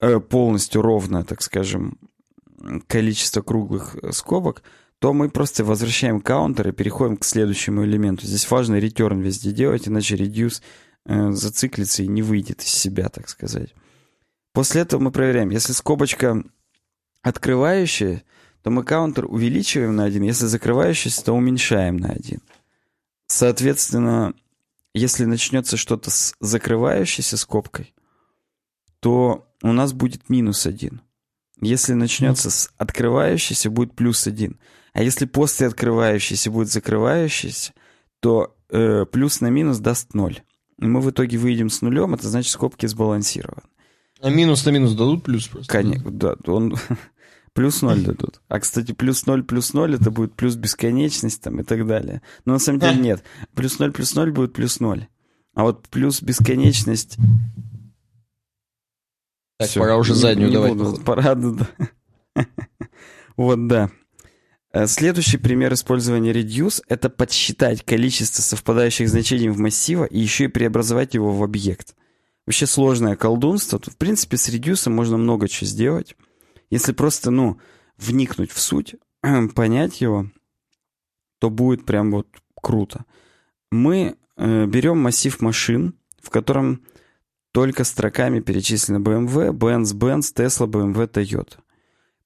э, полностью ровно, так скажем, количество круглых э, скобок, то мы просто возвращаем каунтер и переходим к следующему элементу. Здесь важно return везде делать, иначе reduce э, зациклится и не выйдет из себя, так сказать. После этого мы проверяем, если скобочка открывающая, то мы каунтер увеличиваем на один, если закрывающийся, то уменьшаем на один. Соответственно, если начнется что-то с закрывающейся скобкой, то у нас будет минус один. Если начнется с открывающейся, будет плюс один. А если после открывающейся будет закрывающийся, то э, плюс на минус даст ноль. И мы в итоге выйдем с нулем, это значит скобки сбалансированы. А минус на минус дадут плюс просто? Конечно, да. Он плюс ноль дадут. А, кстати, плюс ноль плюс ноль это будет плюс бесконечность там и так далее. Но на самом деле нет. Плюс ноль плюс ноль будет плюс ноль. А вот плюс бесконечность так, Все, пора уже не, заднюю не давать. Буду, пора, да. Вот, да. Э, следующий пример использования reduce — это подсчитать количество совпадающих значений в массива и еще и преобразовать его в объект. Вообще сложное колдунство. Тут, в принципе, с reduce можно много чего сделать. Если просто, ну, вникнуть в суть, понять его, то будет прям вот круто. Мы э, берем массив машин, в котором только строками перечислены BMW, Benz, Benz, Tesla, BMW, Toyota.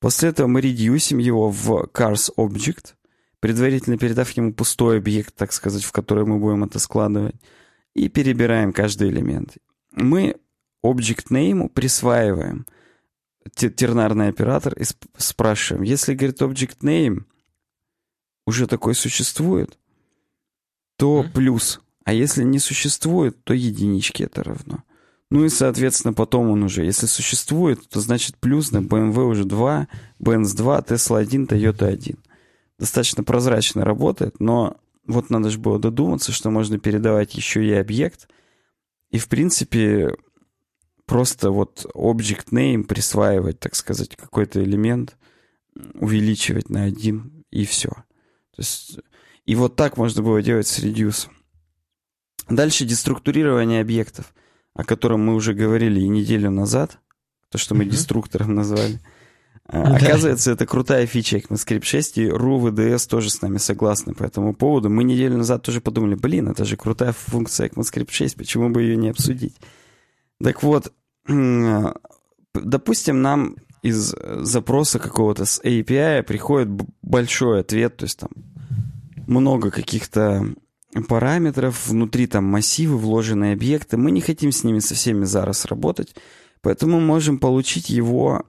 После этого мы редюсим его в Cars Object, предварительно передав ему пустой объект, так сказать, в который мы будем это складывать, и перебираем каждый элемент. Мы Object Name присваиваем тернарный оператор и спрашиваем, если, говорит, Object Name уже такой существует, то плюс, а если не существует, то единички это равно. Ну и, соответственно, потом он уже, если существует, то значит плюс на BMW уже 2, Benz 2, Tesla 1, Toyota 1. Достаточно прозрачно работает, но вот надо же было додуматься, что можно передавать еще и объект. И, в принципе, просто вот object name присваивать, так сказать, какой-то элемент, увеличивать на один, и все. То есть, и вот так можно было делать с reduce. Дальше деструктурирование объектов о котором мы уже говорили и неделю назад, то, что мы mm-hmm. деструктором назвали. А, оказывается, это крутая фича ECMAScript 6, и RU, VDS тоже с нами согласны по этому поводу. Мы неделю назад тоже подумали, блин, это же крутая функция ECMAScript 6, почему бы ее не обсудить? Так вот, допустим, нам из запроса какого-то с API приходит большой ответ, то есть там много каких-то параметров, внутри там массивы, вложенные объекты. Мы не хотим с ними со всеми зараз работать, поэтому можем получить его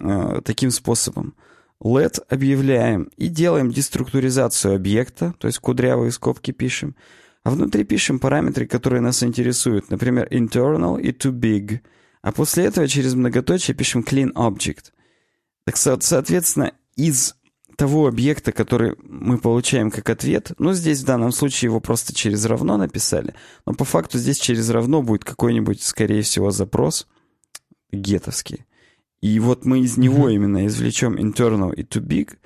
э, таким способом. Let объявляем и делаем деструктуризацию объекта, то есть кудрявые скобки пишем, а внутри пишем параметры, которые нас интересуют, например, internal и too big, а после этого через многоточие пишем clean object. Так, соответственно, из того объекта, который мы получаем как ответ, ну, здесь в данном случае его просто через равно написали, но по факту здесь через равно будет какой-нибудь, скорее всего, запрос гетовский. И вот мы из него mm-hmm. именно извлечем internal и to big,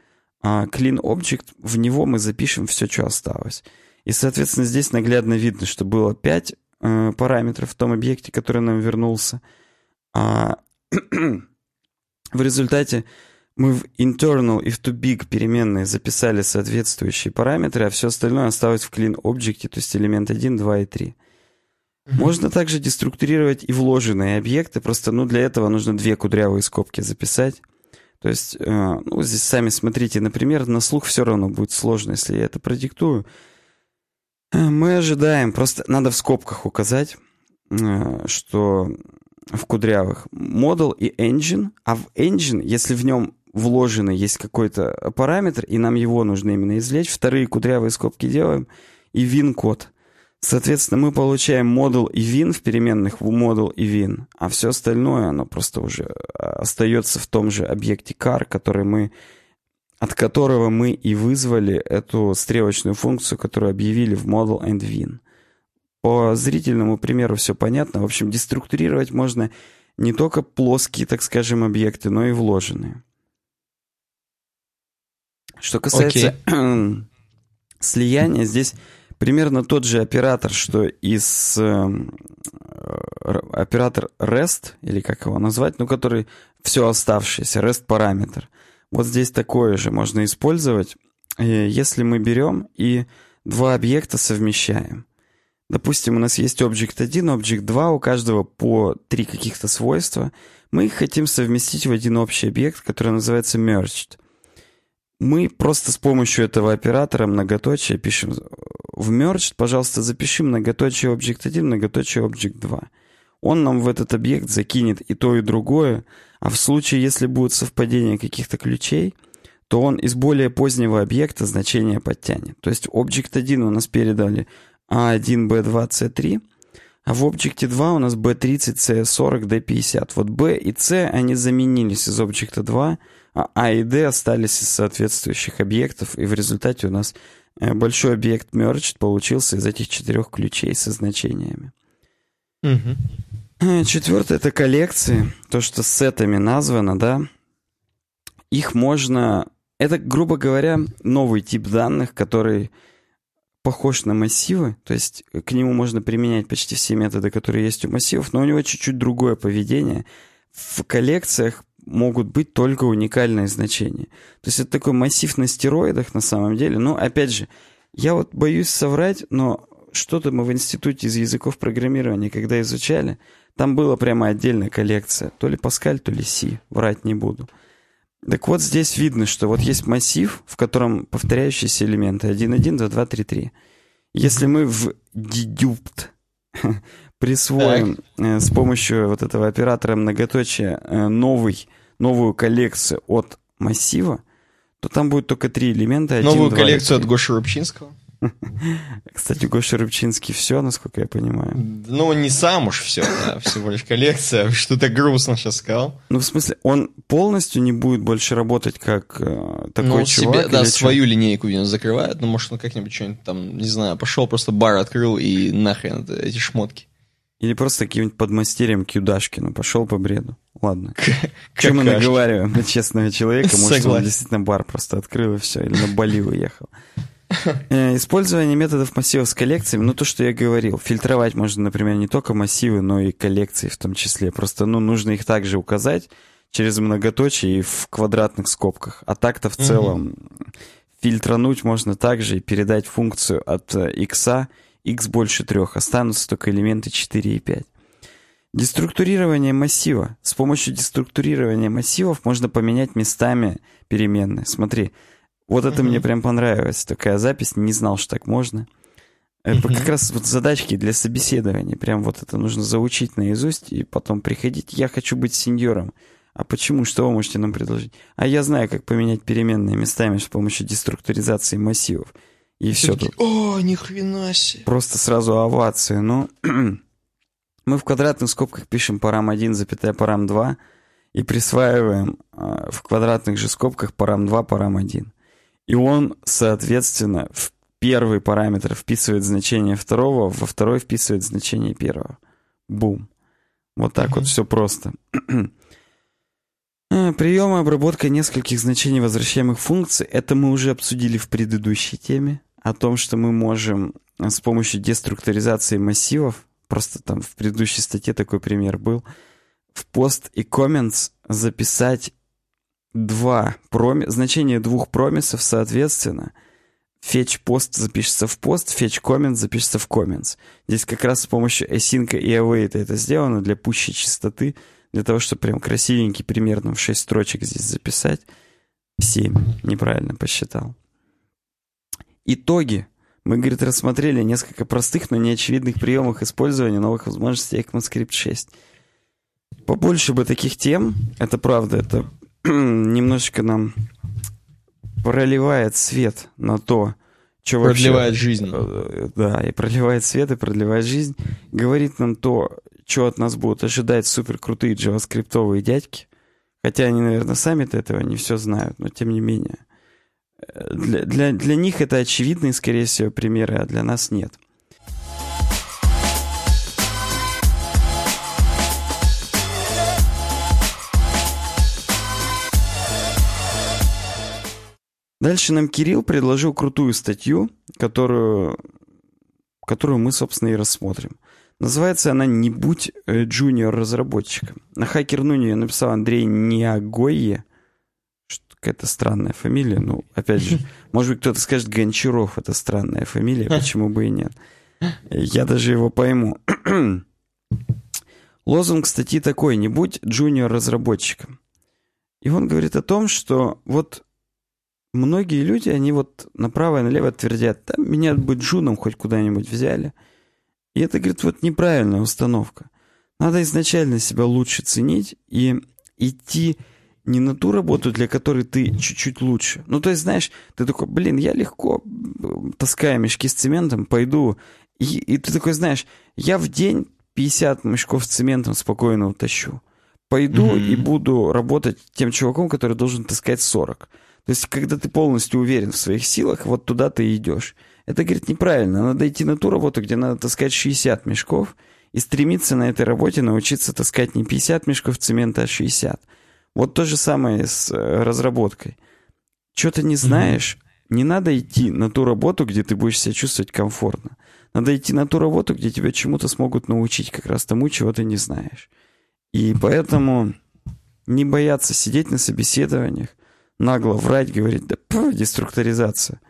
а clean object, в него мы запишем все, что осталось. И, соответственно, здесь наглядно видно, что было 5 э, параметров в том объекте, который нам вернулся. А в результате мы в internal и в too-big переменные записали соответствующие параметры, а все остальное осталось в clean object, то есть элемент 1, 2 и 3. Mm-hmm. Можно также деструктурировать и вложенные объекты, просто ну, для этого нужно две кудрявые скобки записать. То есть, э, ну, здесь сами смотрите, например, на слух все равно будет сложно, если я это продиктую. Э, мы ожидаем, просто надо в скобках указать, э, что в кудрявых model и engine, а в engine, если в нем вложенный есть какой-то параметр, и нам его нужно именно извлечь. Вторые кудрявые скобки делаем, и win-код. Соответственно, мы получаем модул и win в переменных в модул и win, а все остальное, оно просто уже а, остается в том же объекте car, который мы, от которого мы и вызвали эту стрелочную функцию, которую объявили в model and win. По зрительному примеру все понятно. В общем, деструктурировать можно не только плоские, так скажем, объекты, но и вложенные. Что касается okay. слияния, здесь примерно тот же оператор, что из э, оператор REST, или как его назвать, ну, который все оставшееся, REST параметр. Вот здесь такое же можно использовать, э, если мы берем и два объекта совмещаем. Допустим, у нас есть Object 1, Object 2, у каждого по три каких-то свойства. Мы их хотим совместить в один общий объект, который называется merged. Мы просто с помощью этого оператора многоточия пишем в merged, пожалуйста, запиши многоточие Object 1, многоточие Object 2. Он нам в этот объект закинет и то, и другое, а в случае, если будет совпадение каких-то ключей, то он из более позднего объекта значение подтянет. То есть Object 1 у нас передали A1, B2, C3, а в Object 2 у нас B30, C40, D50. Вот B и C, они заменились из Object 2 а А и D остались из соответствующих объектов, и в результате у нас э, большой объект merged получился из этих четырех ключей со значениями. Угу. Четвертое — это коллекции, то, что сетами названо, да. Их можно... Это, грубо говоря, новый тип данных, который похож на массивы, то есть к нему можно применять почти все методы, которые есть у массивов, но у него чуть-чуть другое поведение. В коллекциях могут быть только уникальные значения. То есть это такой массив на стероидах на самом деле. Но опять же, я вот боюсь соврать, но что-то мы в институте из языков программирования, когда изучали, Там была прямо отдельная коллекция. То ли Паскаль, то ли Си. Врать не буду. Так вот, здесь видно, что вот есть массив, в котором повторяющиеся элементы 1, 1, 2, 2, 3, 3. Если мы в dedupt присвоим э, с помощью вот этого оператора многоточия э, новый, новую коллекцию от массива, то там будет только три элемента. 1, Новую 2, коллекцию от Гоши Рубчинского? Кстати, Гоша Рыбчинский все, насколько я понимаю. Ну, не сам уж все, да, всего лишь коллекция. Что-то грустно сейчас сказал. Ну, в смысле, он полностью не будет больше работать как э, такой ну, чувак? Себе, да, свою линейку, видимо, закрывает. Ну, может, он как-нибудь что-нибудь там, не знаю, пошел, просто бар открыл и нахрен эти шмотки. Или просто каким-нибудь подмастерьем Кюдашкину пошел по бреду. Ладно. Чем мы наговариваем на честного человека? Может, он действительно бар просто открыл и все, или на Бали уехал. Э, использование методов массивов с коллекциями, ну то, что я говорил, фильтровать можно, например, не только массивы, но и коллекции в том числе. Просто, ну, нужно их также указать через многоточие и в квадратных скобках. А так-то в целом угу. фильтрануть можно также и передать функцию от x, э, x больше трех, останутся только элементы 4 и 5. Деструктурирование массива. С помощью деструктурирования массивов можно поменять местами переменные. Смотри, вот это мне прям понравилось. Такая запись, не знал, что так можно. Это как раз вот задачки для собеседования. Прям вот это нужно заучить наизусть и потом приходить. Я хочу быть сеньором. А почему? Что вы можете нам предложить? А я знаю, как поменять переменные местами с помощью деструктуризации массивов. И все тут. О, ни хрена себе. Просто сразу овации. Ну, мы в квадратных скобках пишем парам 1, запятая парам 2 и присваиваем э, в квадратных же скобках парам 2, парам 1. И он, соответственно, в первый параметр вписывает значение второго, во второй вписывает значение первого. Бум. Вот так uh-huh. вот все просто. Э, Приемы обработка нескольких значений возвращаемых функций. Это мы уже обсудили в предыдущей теме. О том, что мы можем э, с помощью деструктуризации массивов, просто там в предыдущей статье такой пример был, в пост и comments записать два проми... значение двух промисов, соответственно, fetch пост запишется в пост, fetch comment запишется в comments. Здесь как раз с помощью async и await это сделано для пущей чистоты, для того, чтобы прям красивенький примерно в 6 строчек здесь записать. 7, неправильно посчитал. Итоги. Мы, говорит, рассмотрели несколько простых, но неочевидных приемов использования новых возможностей ECMAScript 6. Побольше бы таких тем, это правда, это немножечко нам проливает свет на то, что продлевает вообще, жизнь. Э, да, и проливает свет, и продлевает жизнь. Говорит нам то, что от нас будут ожидать супер крутые джаваскриптовые дядьки. Хотя они, наверное, сами-то этого не все знают, но тем не менее. Э, для, для, для них это очевидные, скорее всего, примеры, а для нас нет. Дальше нам Кирилл предложил крутую статью, которую, которую мы, собственно, и рассмотрим. Называется она «Не будь э, джуниор-разработчиком». На Хакер Нуни я написал Андрей Ниагойе. Какая-то странная фамилия. Ну, опять же, может быть, кто-то скажет Гончаров. Это странная фамилия, почему бы и нет. Я даже его пойму. Лозунг статьи такой «Не будь джуниор-разработчиком». И он говорит о том, что вот многие люди, они вот направо и налево твердят, да, меня бы джуном хоть куда-нибудь взяли. И это, говорит, вот неправильная установка. Надо изначально себя лучше ценить и идти не на ту работу, для которой ты чуть-чуть лучше. Ну, то есть, знаешь, ты такой, блин, я легко таскаю мешки с цементом, пойду. И, и ты такой, знаешь, я в день 50 мешков с цементом спокойно утащу. Пойду mm-hmm. и буду работать тем чуваком, который должен таскать 40. То есть, когда ты полностью уверен в своих силах, вот туда ты идешь. Это, говорит, неправильно. Надо идти на ту работу, где надо таскать 60 мешков, и стремиться на этой работе научиться таскать не 50 мешков цемента, а 60. Вот то же самое с э, разработкой. Что ты не знаешь, mm-hmm. не надо идти на ту работу, где ты будешь себя чувствовать комфортно. Надо идти на ту работу, где тебя чему-то смогут научить как раз тому, чего ты не знаешь. И поэтому не бояться сидеть на собеседованиях, нагло врать, говорить, да пф, деструктуризация.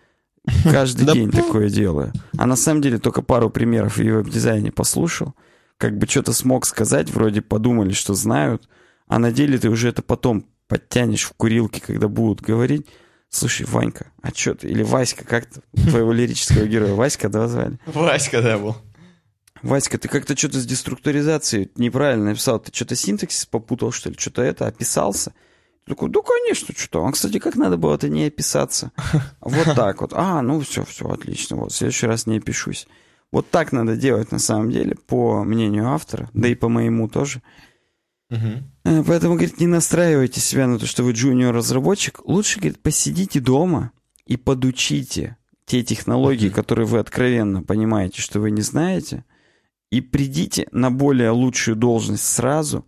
Каждый день такое делаю. А на самом деле только пару примеров в веб-дизайне послушал. как бы что-то смог сказать, вроде подумали, что знают, а на деле ты уже это потом подтянешь в курилке, когда будут говорить, слушай, Ванька, а что ты, или Васька, как то твоего лирического героя, Васька, да, звали? Васька, да, был. Васька, ты как-то что-то с деструктуризацией неправильно написал, ты что-то синтаксис попутал, что ли, что-то это, описался? Такой, да, конечно, что-то. А, кстати, как надо было-то не описаться? Вот так вот. А, ну все, все, отлично. Вот, в следующий раз не опишусь. Вот так надо делать на самом деле, по мнению автора, да и по моему тоже. Угу. Поэтому, говорит, не настраивайте себя на то, что вы джуниор-разработчик. Лучше, говорит, посидите дома и подучите те технологии, угу. которые вы откровенно понимаете, что вы не знаете, и придите на более лучшую должность сразу,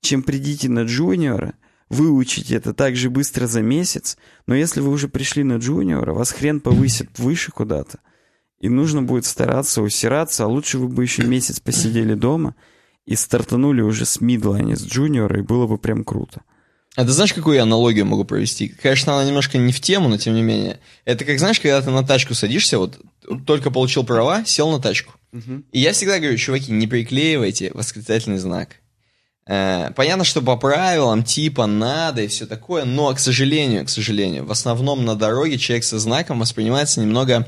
чем придите на джуниора, выучите это так же быстро за месяц, но если вы уже пришли на джуниора, вас хрен повысит выше куда-то, и нужно будет стараться усираться, а лучше вы бы еще месяц посидели дома – и стартанули уже с мидла, а не с джуниора, и было бы прям круто. А ты знаешь, какую я аналогию могу провести? Конечно, она немножко не в тему, но тем не менее. Это как, знаешь, когда ты на тачку садишься, вот только получил права, сел на тачку. Угу. И я всегда говорю, чуваки, не приклеивайте восклицательный знак. Э, понятно, что по правилам типа надо и все такое, но, к сожалению, к сожалению, в основном на дороге человек со знаком воспринимается немного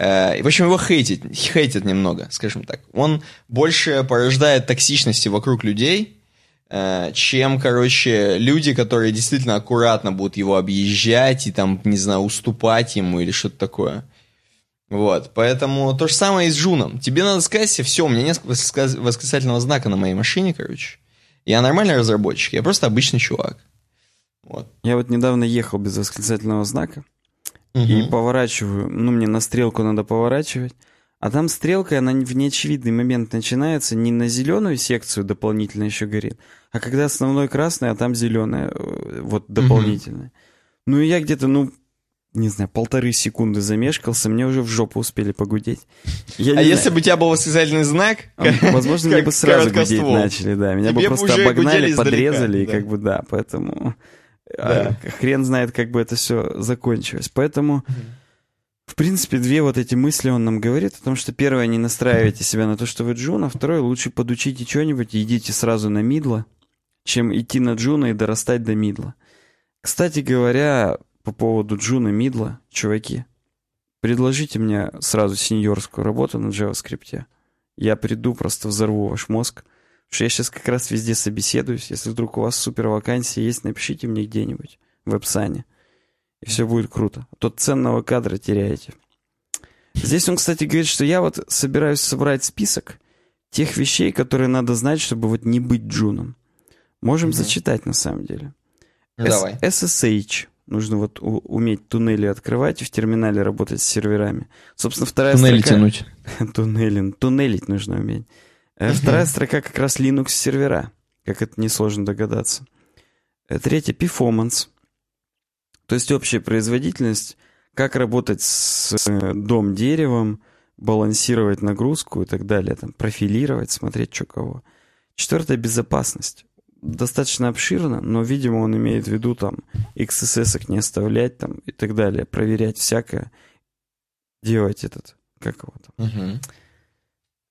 Э, в общем, его хейтит, хейтит немного, скажем так. Он больше порождает токсичности вокруг людей, э, чем, короче, люди, которые действительно аккуратно будут его объезжать и там, не знаю, уступать ему или что-то такое. Вот, поэтому то же самое и с Джуном. Тебе надо сказать все, у меня нет восклицательного знака на моей машине, короче. Я нормальный разработчик, я просто обычный чувак. Вот. Я вот недавно ехал без восклицательного знака угу. и поворачиваю. Ну, мне на стрелку надо поворачивать. А там стрелка, она в неочевидный момент начинается, не на зеленую секцию дополнительно еще горит, а когда основной красный, а там зеленая, э, вот дополнительная. Угу. Ну и я где-то, ну, не знаю, полторы секунды замешкался, мне уже в жопу успели погудеть. Я а если знаю. бы у тебя был восклицательный знак? А, возможно, мне бы сразу гудеть начали, да. Меня бы просто обогнали, подрезали, и как бы, да, поэтому... Да. А хрен знает, как бы это все закончилось. Поэтому, в принципе, две вот эти мысли он нам говорит о том, что первое, не настраивайте себя на то, что вы джун, а второе, лучше подучите что-нибудь и идите сразу на мидла, чем идти на джуна и дорастать до мидла. Кстати говоря, по поводу джуна мидла, чуваки, предложите мне сразу сеньорскую работу на JavaScript. Я приду, просто взорву ваш мозг. Потому что я сейчас как раз везде собеседуюсь. Если вдруг у вас супер вакансия есть, напишите мне где-нибудь в веб-сане. И все будет круто. А то ценного кадра теряете. Здесь он, кстати, говорит, что я вот собираюсь собрать список тех вещей, которые надо знать, чтобы вот не быть джуном. Можем mm-hmm. зачитать на самом деле. Ну, давай. SSH. Нужно вот уметь туннели открывать и в терминале работать с серверами. Собственно, вторая Туннели строка... тянуть. Туннелин. Туннелить нужно уметь. Э, вторая строка как раз Linux сервера, как это несложно догадаться. Э, третья performance, то есть общая производительность, как работать с э, дом деревом, балансировать нагрузку и так далее, там, профилировать, смотреть, что кого. Четвертая безопасность. Достаточно обширно, но, видимо, он имеет в виду там XSS не оставлять там и так далее, проверять всякое, делать этот, как его там. Uh-huh.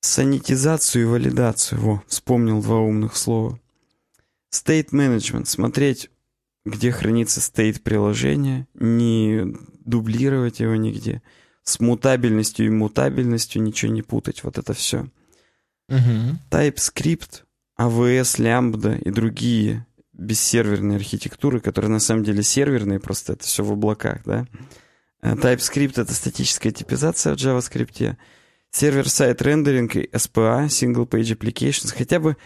Санитизацию и валидацию. Во, вспомнил два умных слова. State Management. Смотреть, где хранится state приложения, не дублировать его нигде. С мутабельностью и мутабельностью ничего не путать. Вот это все. Угу. TypeScript, AWS, Lambda и другие бессерверные архитектуры, которые на самом деле серверные, просто это все в облаках, да. Э, TypeScript — это статическая типизация в JavaScript сервер-сайт рендеринг и SPA, Single Page Applications, хотя бы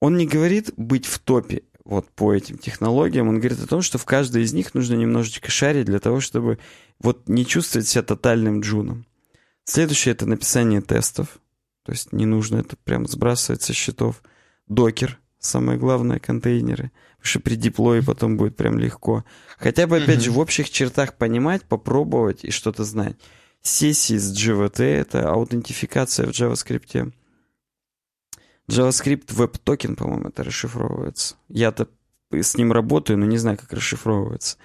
он не говорит быть в топе вот по этим технологиям, он говорит о том, что в каждой из них нужно немножечко шарить для того, чтобы вот не чувствовать себя тотальным джуном. Следующее — это написание тестов, то есть не нужно это прям сбрасывать со счетов. Докер, самое главное, контейнеры, потому что при диплое потом будет прям легко. Хотя бы, опять mm-hmm. же, в общих чертах понимать, попробовать и что-то знать сессии с GVT — это аутентификация в JavaScript. JavaScript Web Token, по-моему, это расшифровывается. Я-то с ним работаю, но не знаю, как расшифровывается.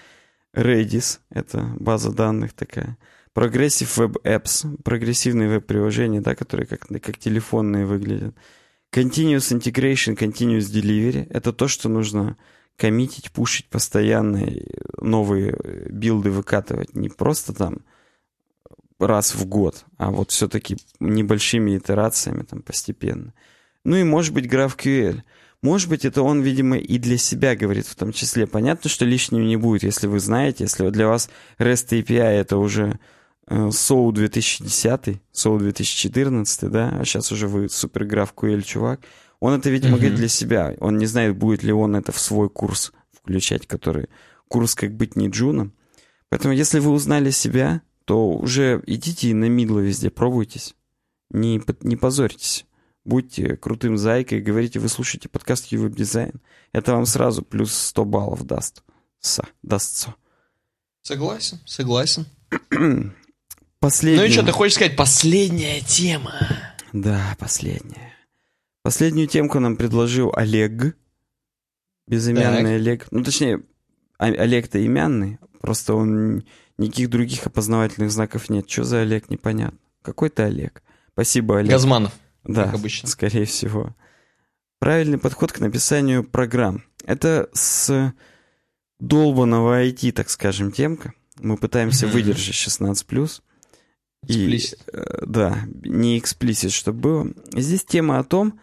Redis — это база данных такая. Progressive Web Apps — прогрессивные веб-приложения, да, которые как, как телефонные выглядят. Continuous integration, continuous delivery — это то, что нужно коммитить, пушить постоянно, новые билды выкатывать. Не просто там раз в год, а вот все-таки небольшими итерациями там постепенно. Ну и может быть GraphQL. Может быть, это он, видимо, и для себя говорит в том числе. Понятно, что лишним не будет, если вы знаете, если для вас REST API это уже SOU 2010, SOU 2014, да, а сейчас уже вы супер GraphQL чувак. Он это, видимо, uh-huh. говорит для себя. Он не знает, будет ли он это в свой курс включать, который курс «Как быть не джуном». Поэтому, если вы узнали себя, то уже идите и на мидло везде пробуйтесь. Не, не позорьтесь будьте крутым зайкой, говорите, вы слушаете подкаст Ювеб Дизайн. Это вам сразу плюс 100 баллов даст. Са, дастся. Согласен, согласен. Последняя. Ну и что, ты хочешь сказать, последняя тема? Да, последняя. Последнюю темку нам предложил Олег. Безымянный так. Олег. Ну, точнее, Олег-то имянный, просто он никаких других опознавательных знаков нет. Что за Олег, непонятно. Какой-то Олег. Спасибо, Олег. Газманов. Да, как обычно. скорее всего. Правильный подход к написанию программ. Это с долбанного IT, так скажем, темка. Мы пытаемся выдержать 16+. И, э, да, не эксплисит, чтобы было. Здесь тема о том,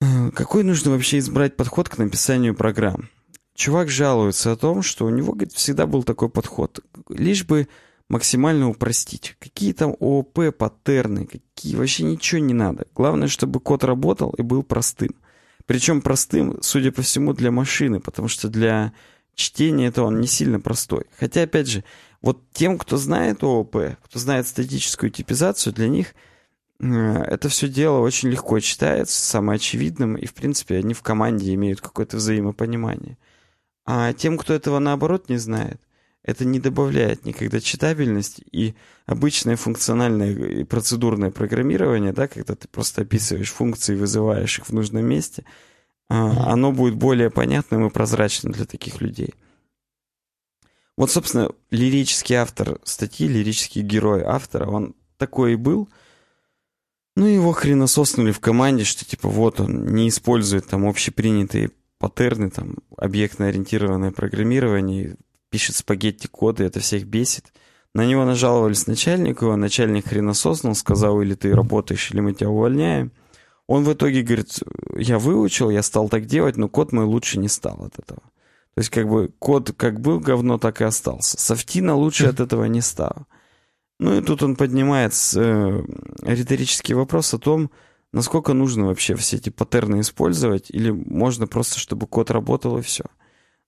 э, какой нужно вообще избрать подход к написанию программ. Чувак жалуется о том, что у него, говорит, всегда был такой подход. Лишь бы максимально упростить. Какие там ООП, паттерны, какие вообще ничего не надо. Главное, чтобы код работал и был простым. Причем простым, судя по всему, для машины, потому что для чтения это он не сильно простой. Хотя, опять же, вот тем, кто знает ООП, кто знает статическую типизацию, для них э, это все дело очень легко читается, самое очевидным, и, в принципе, они в команде имеют какое-то взаимопонимание. А тем, кто этого, наоборот, не знает, это не добавляет никогда читабельность и обычное функциональное и процедурное программирование, да, когда ты просто описываешь функции, вызываешь их в нужном месте, а, оно будет более понятным и прозрачным для таких людей. Вот, собственно, лирический автор статьи, лирический герой автора, он такой и был. Ну, его хренососнули в команде, что типа вот он не использует там общепринятые паттерны, там, объектно-ориентированное программирование, пишет спагетти-коды, это всех бесит. На него нажаловались начальнику, а начальник хренососнул, сказал, или ты работаешь, или мы тебя увольняем. Он в итоге говорит, я выучил, я стал так делать, но код мой лучше не стал от этого. То есть как бы код как был говно, так и остался. Софтина лучше от этого не стало. Ну и тут он поднимает э, риторический вопрос о том, насколько нужно вообще все эти паттерны использовать, или можно просто, чтобы код работал и все.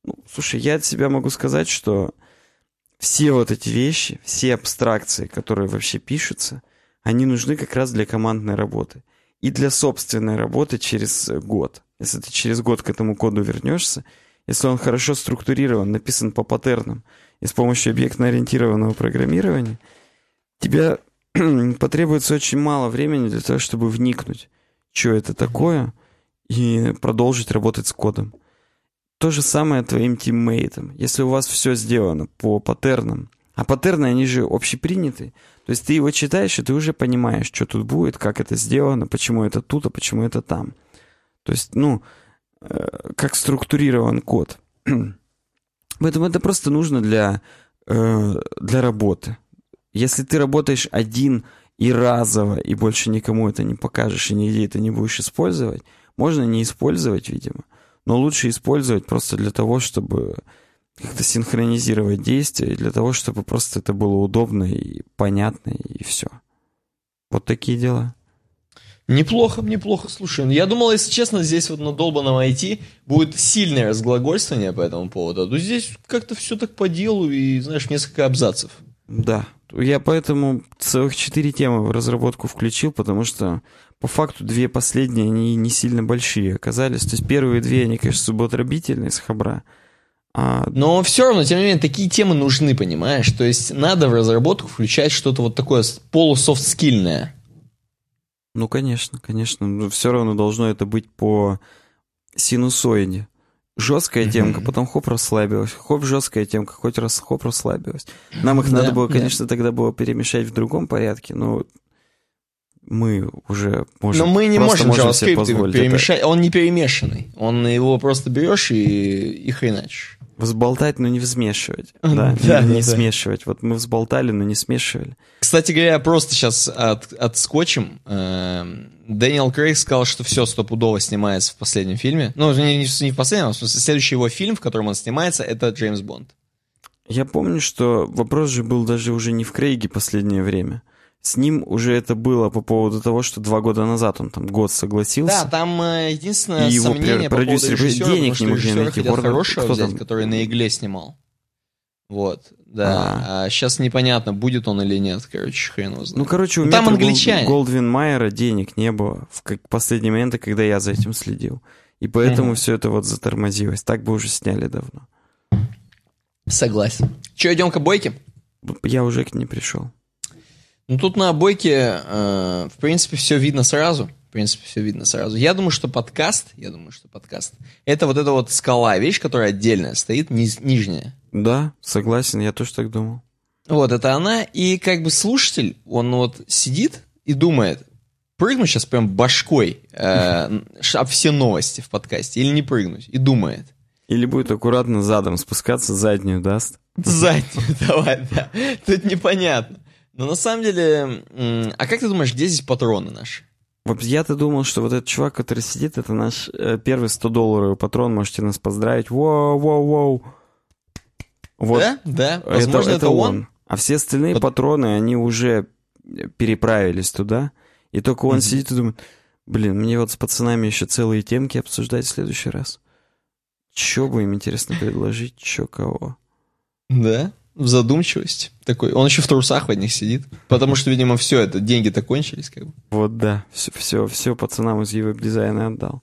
Ну, слушай, я от себя могу сказать, что все вот эти вещи, все абстракции, которые вообще пишутся, они нужны как раз для командной работы. И для собственной работы через год. Если ты через год к этому коду вернешься, если он хорошо структурирован, написан по паттернам и с помощью объектно-ориентированного программирования, тебе потребуется очень мало времени для того, чтобы вникнуть, что это такое, и продолжить работать с кодом. То же самое твоим тиммейтам. Если у вас все сделано по паттернам, а паттерны, они же общеприняты, то есть ты его читаешь, и ты уже понимаешь, что тут будет, как это сделано, почему это тут, а почему это там. То есть, ну, как структурирован код. Поэтому это просто нужно для, э, для работы. Если ты работаешь один и разово, и больше никому это не покажешь, и нигде это не будешь использовать, можно не использовать, видимо но лучше использовать просто для того, чтобы как-то синхронизировать действия, для того, чтобы просто это было удобно и понятно, и все. Вот такие дела. Неплохо, неплохо, слушай. Ну, я думал, если честно, здесь вот на долбанном IT будет сильное разглагольствование по этому поводу. А то здесь как-то все так по делу и, знаешь, несколько абзацев. Да. Я поэтому целых четыре темы в разработку включил, потому что по факту две последние, они не сильно большие оказались. То есть первые две, они, конечно, субботробительные с хабра. А... Но все равно, тем не менее, такие темы нужны, понимаешь? То есть надо в разработку включать что-то вот такое полусофт-скильное. Ну, конечно, конечно. Но все равно должно это быть по синусоиде. Жесткая темка, потом хоп, расслабилась. Хоп, жесткая темка, хоть раз хоп, расслабилась. Нам их да, надо было, конечно, да. тогда было перемешать в другом порядке, но мы уже можем... Но мы не можем можем JavaScript это. перемешать. Он не перемешанный. Он его просто берешь и, и хреначишь. Взболтать, но не взмешивать. Да, Да, не, не да. смешивать. Вот мы взболтали, но не смешивали. Кстати говоря, просто сейчас от, отскочим. Эм, Дэниел Крейг сказал, что все стопудово снимается в последнем фильме. Ну, не, не в последнем, а в смысле, следующий его фильм, в котором он снимается, это Джеймс Бонд. Я помню, что вопрос же был даже уже не в Крейге последнее время. С ним уже это было по поводу того, что два года назад он там год согласился. Да, там э, единственное И его сомнение по поводу режиссера, денег не могли найти. хорошего кто взять, там? который на игле снимал. Вот, да. А, сейчас непонятно, будет он или нет, короче, хрен его знает. Ну, короче, у Ну, там англичане. Голдвин Майера денег не было в как последние моменты, когда я за этим следил. И поэтому все это вот затормозилось. Так бы уже сняли давно. Согласен. Че, идем к обойке? Я уже к ней пришел. Ну, тут на обойке, э, в принципе, все видно сразу. В принципе, все видно сразу. Я думаю, что подкаст, я думаю, что подкаст, это вот эта вот скала, вещь, которая отдельная стоит, низ- нижняя. Да, согласен, я тоже так думал. Вот, это она. И как бы слушатель, он вот сидит и думает, прыгнуть сейчас прям башкой э, об все новости в подкасте или не прыгнуть. И думает. Или будет аккуратно задом спускаться, заднюю даст. Заднюю давай, да. Тут непонятно. Но на самом деле, а как ты думаешь, где здесь патроны наши? Я-то думал, что вот этот чувак, который сидит, это наш э, первый 100-долларовый патрон. Можете нас поздравить. Воу-воу-воу. Вот. Да? Да. Возможно, это, он. А все остальные Вот- патроны, они уже переправились туда. И только он Мгм. сидит и думает, блин, мне вот с пацанами еще целые темки обсуждать в следующий раз. Че бы им интересно предложить, че кого. Да. В задумчивости. Такой. Он еще в трусах в одних сидит. Потому что, видимо, все это, деньги-то кончились, как бы. Вот да, все, все, все пацанам из веб-дизайна отдал.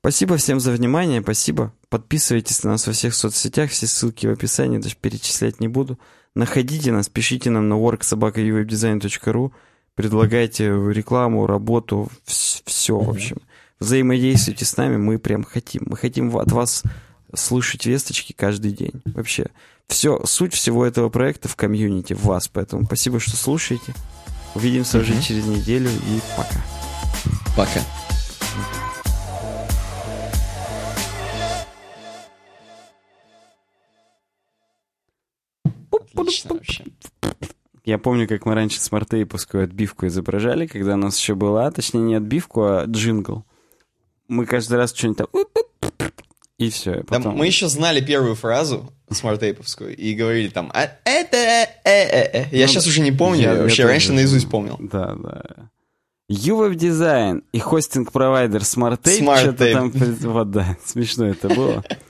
Спасибо всем за внимание, спасибо. Подписывайтесь на нас во всех соцсетях, все ссылки в описании, даже перечислять не буду. Находите нас, пишите нам на worksobaka.uwebdesign.ru, предлагайте рекламу, работу, все, в общем. Взаимодействуйте с нами, мы прям хотим. Мы хотим от вас слышать весточки каждый день. Вообще, все, суть всего этого проекта в комьюнити, в вас. Поэтому спасибо, что слушаете. Увидимся уже Мгм. через неделю и пока. Пока. Отлично вообще. Я помню, как мы раньше SmartApe -овскую отбивку изображали, когда у нас еще была, точнее не отбивку, а джингл. Мы каждый раз что-нибудь там... И все. Да, мы еще знали первую фразу SmartApe -овскую и говорили там «А это э, э, э». Я Ну, сейчас уже не помню, я- я, я вообще тоже. раньше наизусть помнил. Да, да. UWebDesign и хостинг-провайдер SmartApe, SmartApe. что-то там... Вот, да, смешно это было.